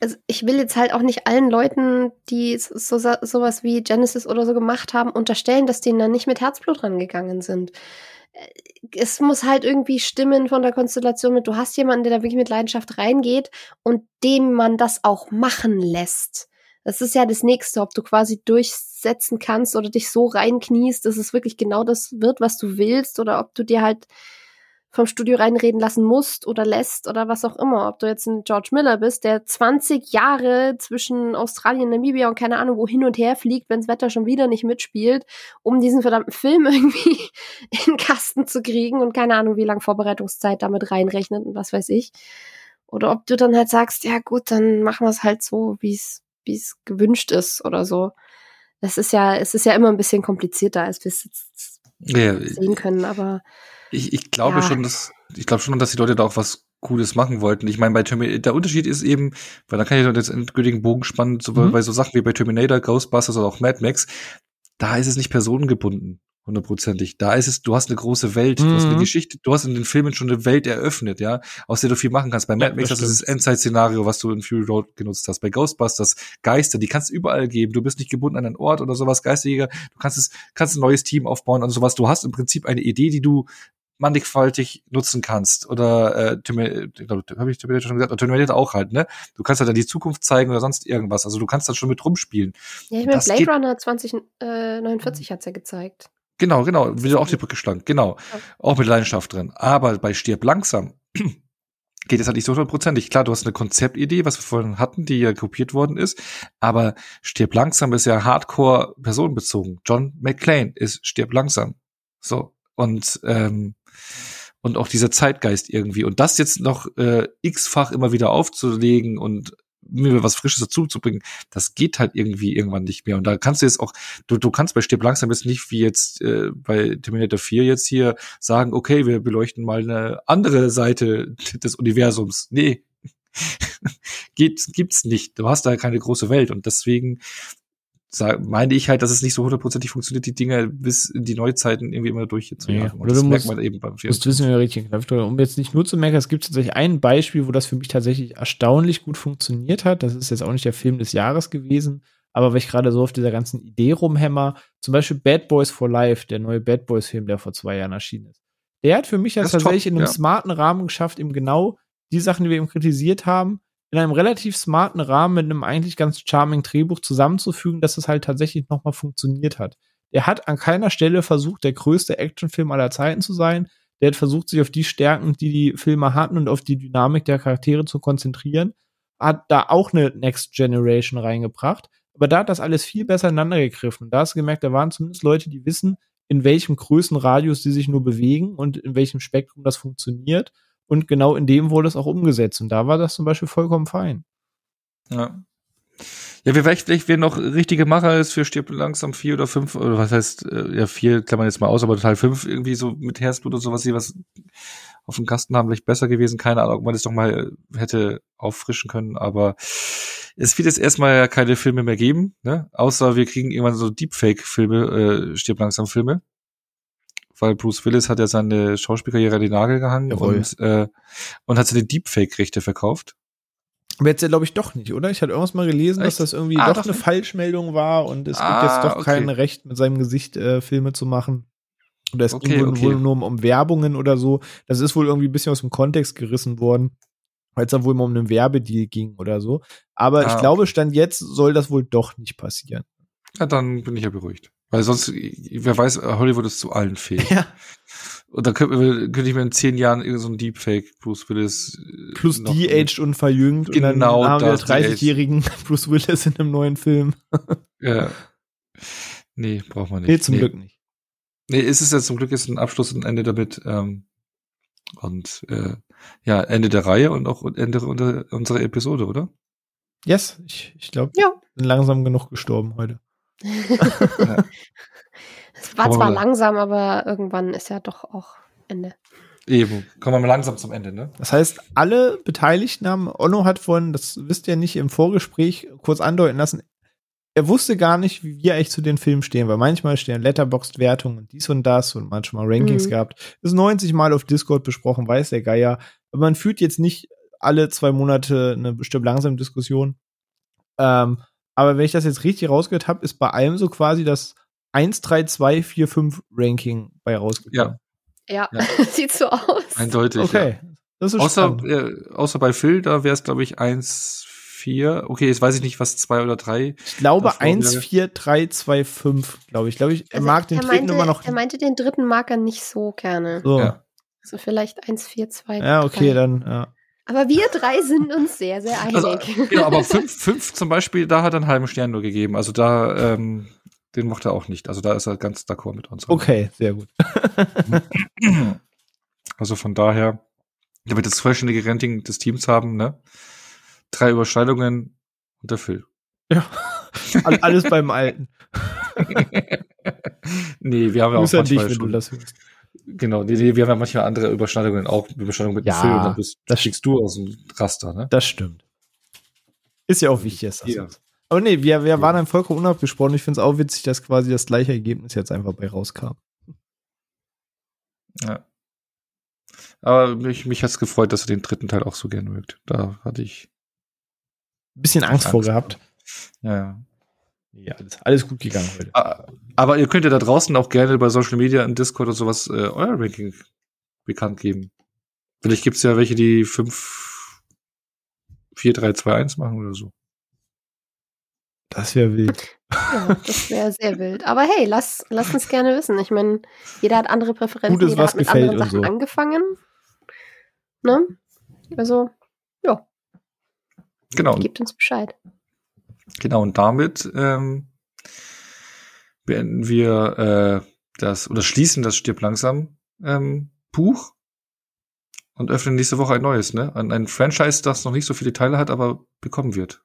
A: also ich will jetzt halt auch nicht allen Leuten, die so, so, sowas wie Genesis oder so gemacht haben, unterstellen, dass denen da nicht mit Herzblut rangegangen sind. Es muss halt irgendwie stimmen von der Konstellation mit, du hast jemanden, der da wirklich mit Leidenschaft reingeht und dem man das auch machen lässt. Das ist ja das Nächste, ob du quasi durchsetzen kannst oder dich so reinkniest, dass es wirklich genau das wird, was du willst, oder ob du dir halt vom Studio reinreden lassen musst oder lässt oder was auch immer. Ob du jetzt ein George Miller bist, der 20 Jahre zwischen Australien, Namibia und keine Ahnung wo hin und her fliegt, wenns Wetter schon wieder nicht mitspielt, um diesen verdammten Film *laughs* irgendwie in den Kasten zu kriegen und keine Ahnung, wie lange Vorbereitungszeit damit reinrechnet und was weiß ich. Oder ob du dann halt sagst, ja gut, dann machen wir es halt so, wie es wie es gewünscht ist oder so. Das ist ja, es ist ja immer ein bisschen komplizierter, als wir es jetzt
B: Ja,
A: sehen können, aber
B: ich, ich glaube
A: Ja.
B: schon, dass ich glaube schon, dass die Leute da auch was Cooles machen wollten. Ich meine, bei Terminator, der Unterschied ist eben, weil da kann ich jetzt endgültigen Bogen spannen, so,
C: Mhm.
B: bei so Sachen wie bei Terminator, Ghostbusters oder auch Mad Max, da ist es nicht personengebunden, hundertprozentig. Da ist es, du hast eine große Welt, du hast eine
C: Mhm.
B: Geschichte, du hast in den Filmen schon eine Welt eröffnet, ja, aus der du viel machen kannst. Bei Mad
C: Ja,
B: Max
C: das
B: hast du dieses Endzeit-Szenario, was du in Fury Road genutzt hast. Bei Ghostbusters, Geister, die kannst du überall geben. Du bist nicht gebunden an einen Ort oder sowas, Geisterjäger. Du kannst es, kannst ein neues Team aufbauen und sowas. Du hast im Prinzip eine Idee, die du mannigfaltig nutzen kannst. Oder äh, Terminator, ich glaub, hab ich Terminator schon gesagt, Terminator auch halt, ne? Du kannst halt dann die Zukunft zeigen oder sonst irgendwas. Also du kannst dann schon mit rumspielen.
A: Ja, ich meine, Blade Runner 2049 hat's ja gezeigt.
B: Genau, genau, wieder auf die Brücke schlank, genau. Auch mit Leidenschaft drin. Aber bei Stirb langsam *clears throat* geht es halt nicht so hundertprozentig. Klar, du hast eine Konzeptidee, was wir vorhin hatten, die ja kopiert worden ist. Aber Stirb langsam ist ja hardcore personenbezogen. John McClane ist Stirb langsam. So. Und, ähm, und auch dieser Zeitgeist irgendwie. Und das jetzt noch äh, x-fach immer wieder aufzulegen und mir was Frisches dazu zu bringen, das geht halt irgendwie irgendwann nicht mehr. Und da kannst du jetzt auch, du, du kannst bei Stirb langsam jetzt nicht wie jetzt äh, bei Terminator 4 jetzt hier sagen, okay, wir beleuchten mal eine andere Seite des Universums. Nee. *laughs* Geht, gibt's nicht. Du hast da keine große Welt und deswegen sag, meine ich halt, dass es nicht so hundertprozentig funktioniert, die Dinge bis in die Neuzeiten irgendwie immer durchzujagen.
C: Ja,
B: Und
C: oder
B: das
C: du
B: merkt
C: musst-
B: man eben beim
C: musst wissen, wie richtig. Um jetzt nicht nur zu merken, es gibt tatsächlich ein Beispiel, wo das für mich tatsächlich erstaunlich gut funktioniert hat. Das ist jetzt auch nicht der Film des Jahres gewesen, aber weil ich gerade so auf dieser ganzen Idee rumhämmer, zum Beispiel Bad Boys for Life, der neue Bad Boys Film, der vor zwei Jahren erschienen ist. Der hat für mich
B: Das
C: das tatsächlich
B: top,
C: in einem
B: ja.
C: smarten Rahmen geschafft, eben genau die Sachen, die wir eben kritisiert haben, in einem relativ smarten Rahmen mit einem eigentlich ganz charming Drehbuch zusammenzufügen, dass es halt tatsächlich nochmal funktioniert hat. Der hat an keiner Stelle versucht, der größte Actionfilm aller Zeiten zu sein. Der hat versucht, sich auf die Stärken, die die Filme hatten und auf die Dynamik der Charaktere zu konzentrieren. Hat da auch eine Next Generation reingebracht. Aber da hat das alles viel besser ineinander gegriffen. Da hast du gemerkt, da waren zumindest Leute, die wissen, in welchem Größenradius die sich nur bewegen und in welchem Spektrum das funktioniert. Und genau in dem wurde es auch umgesetzt. Und da war das zum Beispiel vollkommen fein.
B: Ja. Ja, vielleicht, vielleicht wären noch richtige Macher ist für Stirb langsam vier oder fünf, oder was heißt, äh, ja, vier klammern jetzt mal aus, aber Teil fünf irgendwie so mit Herzblut und sowas, die was auf dem Kasten haben, vielleicht besser gewesen. Keine Ahnung, ob man das doch mal äh, hätte auffrischen können, aber es wird jetzt erstmal ja keine Filme mehr geben, ne? Außer wir kriegen irgendwann so Deepfake-Filme, äh, Stirb langsam Filme. Weil Bruce Willis hat ja seine Schauspielkarriere an den Nagel gehangen
C: Jawohl.
B: und, äh, und hat seine Deepfake-Rechte verkauft.
C: Aber jetzt ja, glaube ich, doch nicht, oder? Ich hatte irgendwas mal gelesen, dass
B: Echt?
C: das irgendwie
B: Ah,
C: doch
B: doch
C: eine
B: nicht.
C: Falschmeldung war und es gibt
B: Ah,
C: jetzt doch
B: okay.
C: kein Recht, mit seinem Gesicht äh, Filme zu machen. Oder es
B: Okay,
C: ging wohl,
B: okay.
C: wohl nur um, Werbungen oder so. Das ist wohl irgendwie ein bisschen aus dem Kontext gerissen worden, weil es da wohl mal um einen Werbedeal ging oder so. Aber ich
B: Ah,
C: glaube, Stand jetzt soll das wohl doch nicht passieren.
B: Ja, dann bin ich ja beruhigt. Weil sonst, wer weiß, Hollywood ist zu allen fähig.
C: Ja.
B: Und dann könnte, könnte ich mir in zehn Jahren irgendein so ein Deepfake Bruce Willis äh,
C: Plus de-aged und verjüngt.
B: Genau
C: und dann haben wir
B: das, de-aged.
C: 30-jährigen *laughs* Bruce Willis in einem neuen Film.
B: Ja. Nee, braucht man nicht.
C: Nee, zum
B: nee.
C: Glück nicht.
B: Nee, es ist ja zum Glück ist ein Abschluss und Ende damit. Ähm, und äh, ja, Ende der Reihe und auch Ende unserer Episode, oder?
C: Yes, ich, ich glaube,
A: Ja.
C: bin langsam genug gestorben heute. *laughs*
A: Es war zwar langsam, aber irgendwann ist ja doch auch Ende.
B: Eben. Kommen wir mal langsam zum Ende, ne?
C: Das heißt, alle Beteiligten haben, Onno hat vorhin, das wisst ihr nicht, im Vorgespräch kurz andeuten lassen, er wusste gar nicht, wie wir echt zu den Filmen stehen, weil manchmal stehen Letterboxd-Wertungen und dies und das und manchmal Rankings
A: Mhm.
C: gehabt. Ist 90 Mal auf Discord besprochen, weiß der Geier. Aber man führt jetzt nicht alle zwei Monate eine bestimmt langsame Diskussion. Ähm, aber wenn ich das jetzt richtig rausgehört habe, ist bei allem so quasi das 1, 3, 2, 4, 5 Ranking bei rausgekommen.
A: Ja,
B: Ja. *laughs*
A: sieht so aus.
B: Eindeutig.
C: Okay. Das ist
B: Außer, äh, außer bei Phil, da wäre es, glaube ich, 1, 4. Okay, jetzt weiß ich nicht, was 2 oder 3.
C: Ich glaube
B: davor
C: 1,
B: wäre-
C: 4, 3, 2, 5, glaube ich. Glaube, ich, er
A: Also,
C: mag den
A: er
C: dritten
A: meinte,
C: immer noch.
A: Er meinte den dritten mag er nicht so gerne.
C: so.
B: Ja.
C: Ja.
A: Also vielleicht 1, 4, 2,
C: okay,
A: 3.
C: dann, ja.
A: Aber wir drei sind uns sehr, sehr einig.
B: Also, ja, aber 5, 5 *laughs* zum Beispiel, da hat er einen halben Stern nur gegeben. Also da, ähm, den mochte er auch nicht. Also da ist er ganz d'accord mit uns.
C: Okay, sehr gut. *laughs*
B: Also von daher, damit wir das vollständige Ranking des Teams haben, ne? Drei Überschneidungen und der Phil.
C: All- Alles beim Alten. *laughs*
B: nee, wir haben ja auch
C: dich,
B: manchmal
C: wenn du
B: schon. Genau, wir haben ja manchmal andere Überschneidungen auch, Überschneidungen mit dem
C: Ja,
B: Phil und dann bist,
C: das
B: kriegst du aus dem Raster, ne?
C: Das stimmt. Ist ja auch wichtig, dass das
B: Ja.
C: ist. Aber nee, wir, wir waren dann vollkommen unabgesprochen. Ich finde es auch witzig, dass quasi das gleiche Ergebnis jetzt einfach bei rauskam.
B: Ja. Aber mich, mich hat's gefreut, dass er den dritten Teil auch so gern mögt. Da hatte ich,
C: Ein bisschen Angst,
B: Angst.
C: vor gehabt.
B: ja, ja.
C: Ja, alles, alles gut gegangen heute.
B: Aber ihr könnt ja da draußen auch gerne bei Social Media in Discord oder sowas äh, euer Ranking bekannt geben. Vielleicht gibt's ja welche, die 5, 4, 3, 2, 1 machen oder so.
C: Das wäre wild.
A: ja, das wäre sehr wild. Aber hey, lass, lass uns gerne wissen. Ich meine, jeder hat andere Präferenzen,
C: Gutes,
A: jeder
C: was
A: hat mit
C: gefällt
A: anderen
C: und
A: Sachen
C: so.
A: angefangen. Ne? Also, ja,
B: Genau.
A: gebt uns Bescheid.
B: Genau, und damit ähm, beenden wir äh, das oder schließen das Stirb langsam ähm, Buch und öffnen nächste Woche ein neues, ne? Ein, ein Franchise, das noch nicht so viele Teile hat, aber bekommen wird.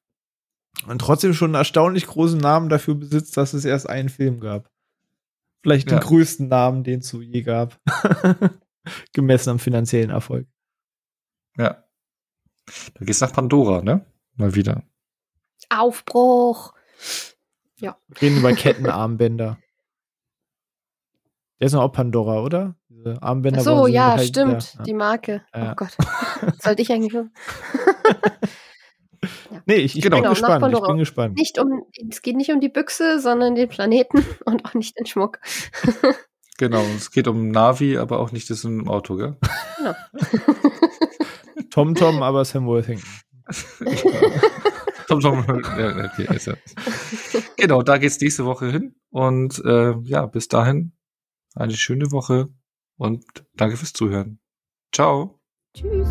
C: Und trotzdem schon einen erstaunlich großen Namen dafür besitzt, dass es erst einen Film gab. Vielleicht den
B: Ja.
C: größten Namen, den es so je gab. *laughs* Gemessen am finanziellen Erfolg.
B: Ja. Da geht's nach Pandora, ne? Mal wieder.
A: Aufbruch.
C: Wir reden über Kettenarmbänder. Der ist noch auch Pandora, oder? Diese Armbänder.
A: Ach so, ja,
C: halt-
A: stimmt.
C: ja.
A: Die Marke.
C: Ja.
A: Oh Gott. Sollte ich eigentlich wissen. *laughs*
C: Nee, ich, ich
B: Genau.
C: bin
A: Genau,
C: gespannt. Ich
A: Pandora.
C: bin gespannt.
A: nicht um, es geht nicht um die Büchse, sondern den Planeten *laughs* und auch nicht den Schmuck. *laughs*
B: Genau, es geht um Navi, aber auch nicht das im Auto, gell?
C: Tom Tom, aber Sam Worthington.
B: Tom, Tom, ja, okay, ist ja. Genau, da geht's nächste Woche hin. Und äh, ja, bis dahin eine schöne Woche und danke fürs Zuhören. Ciao.
A: Tschüss.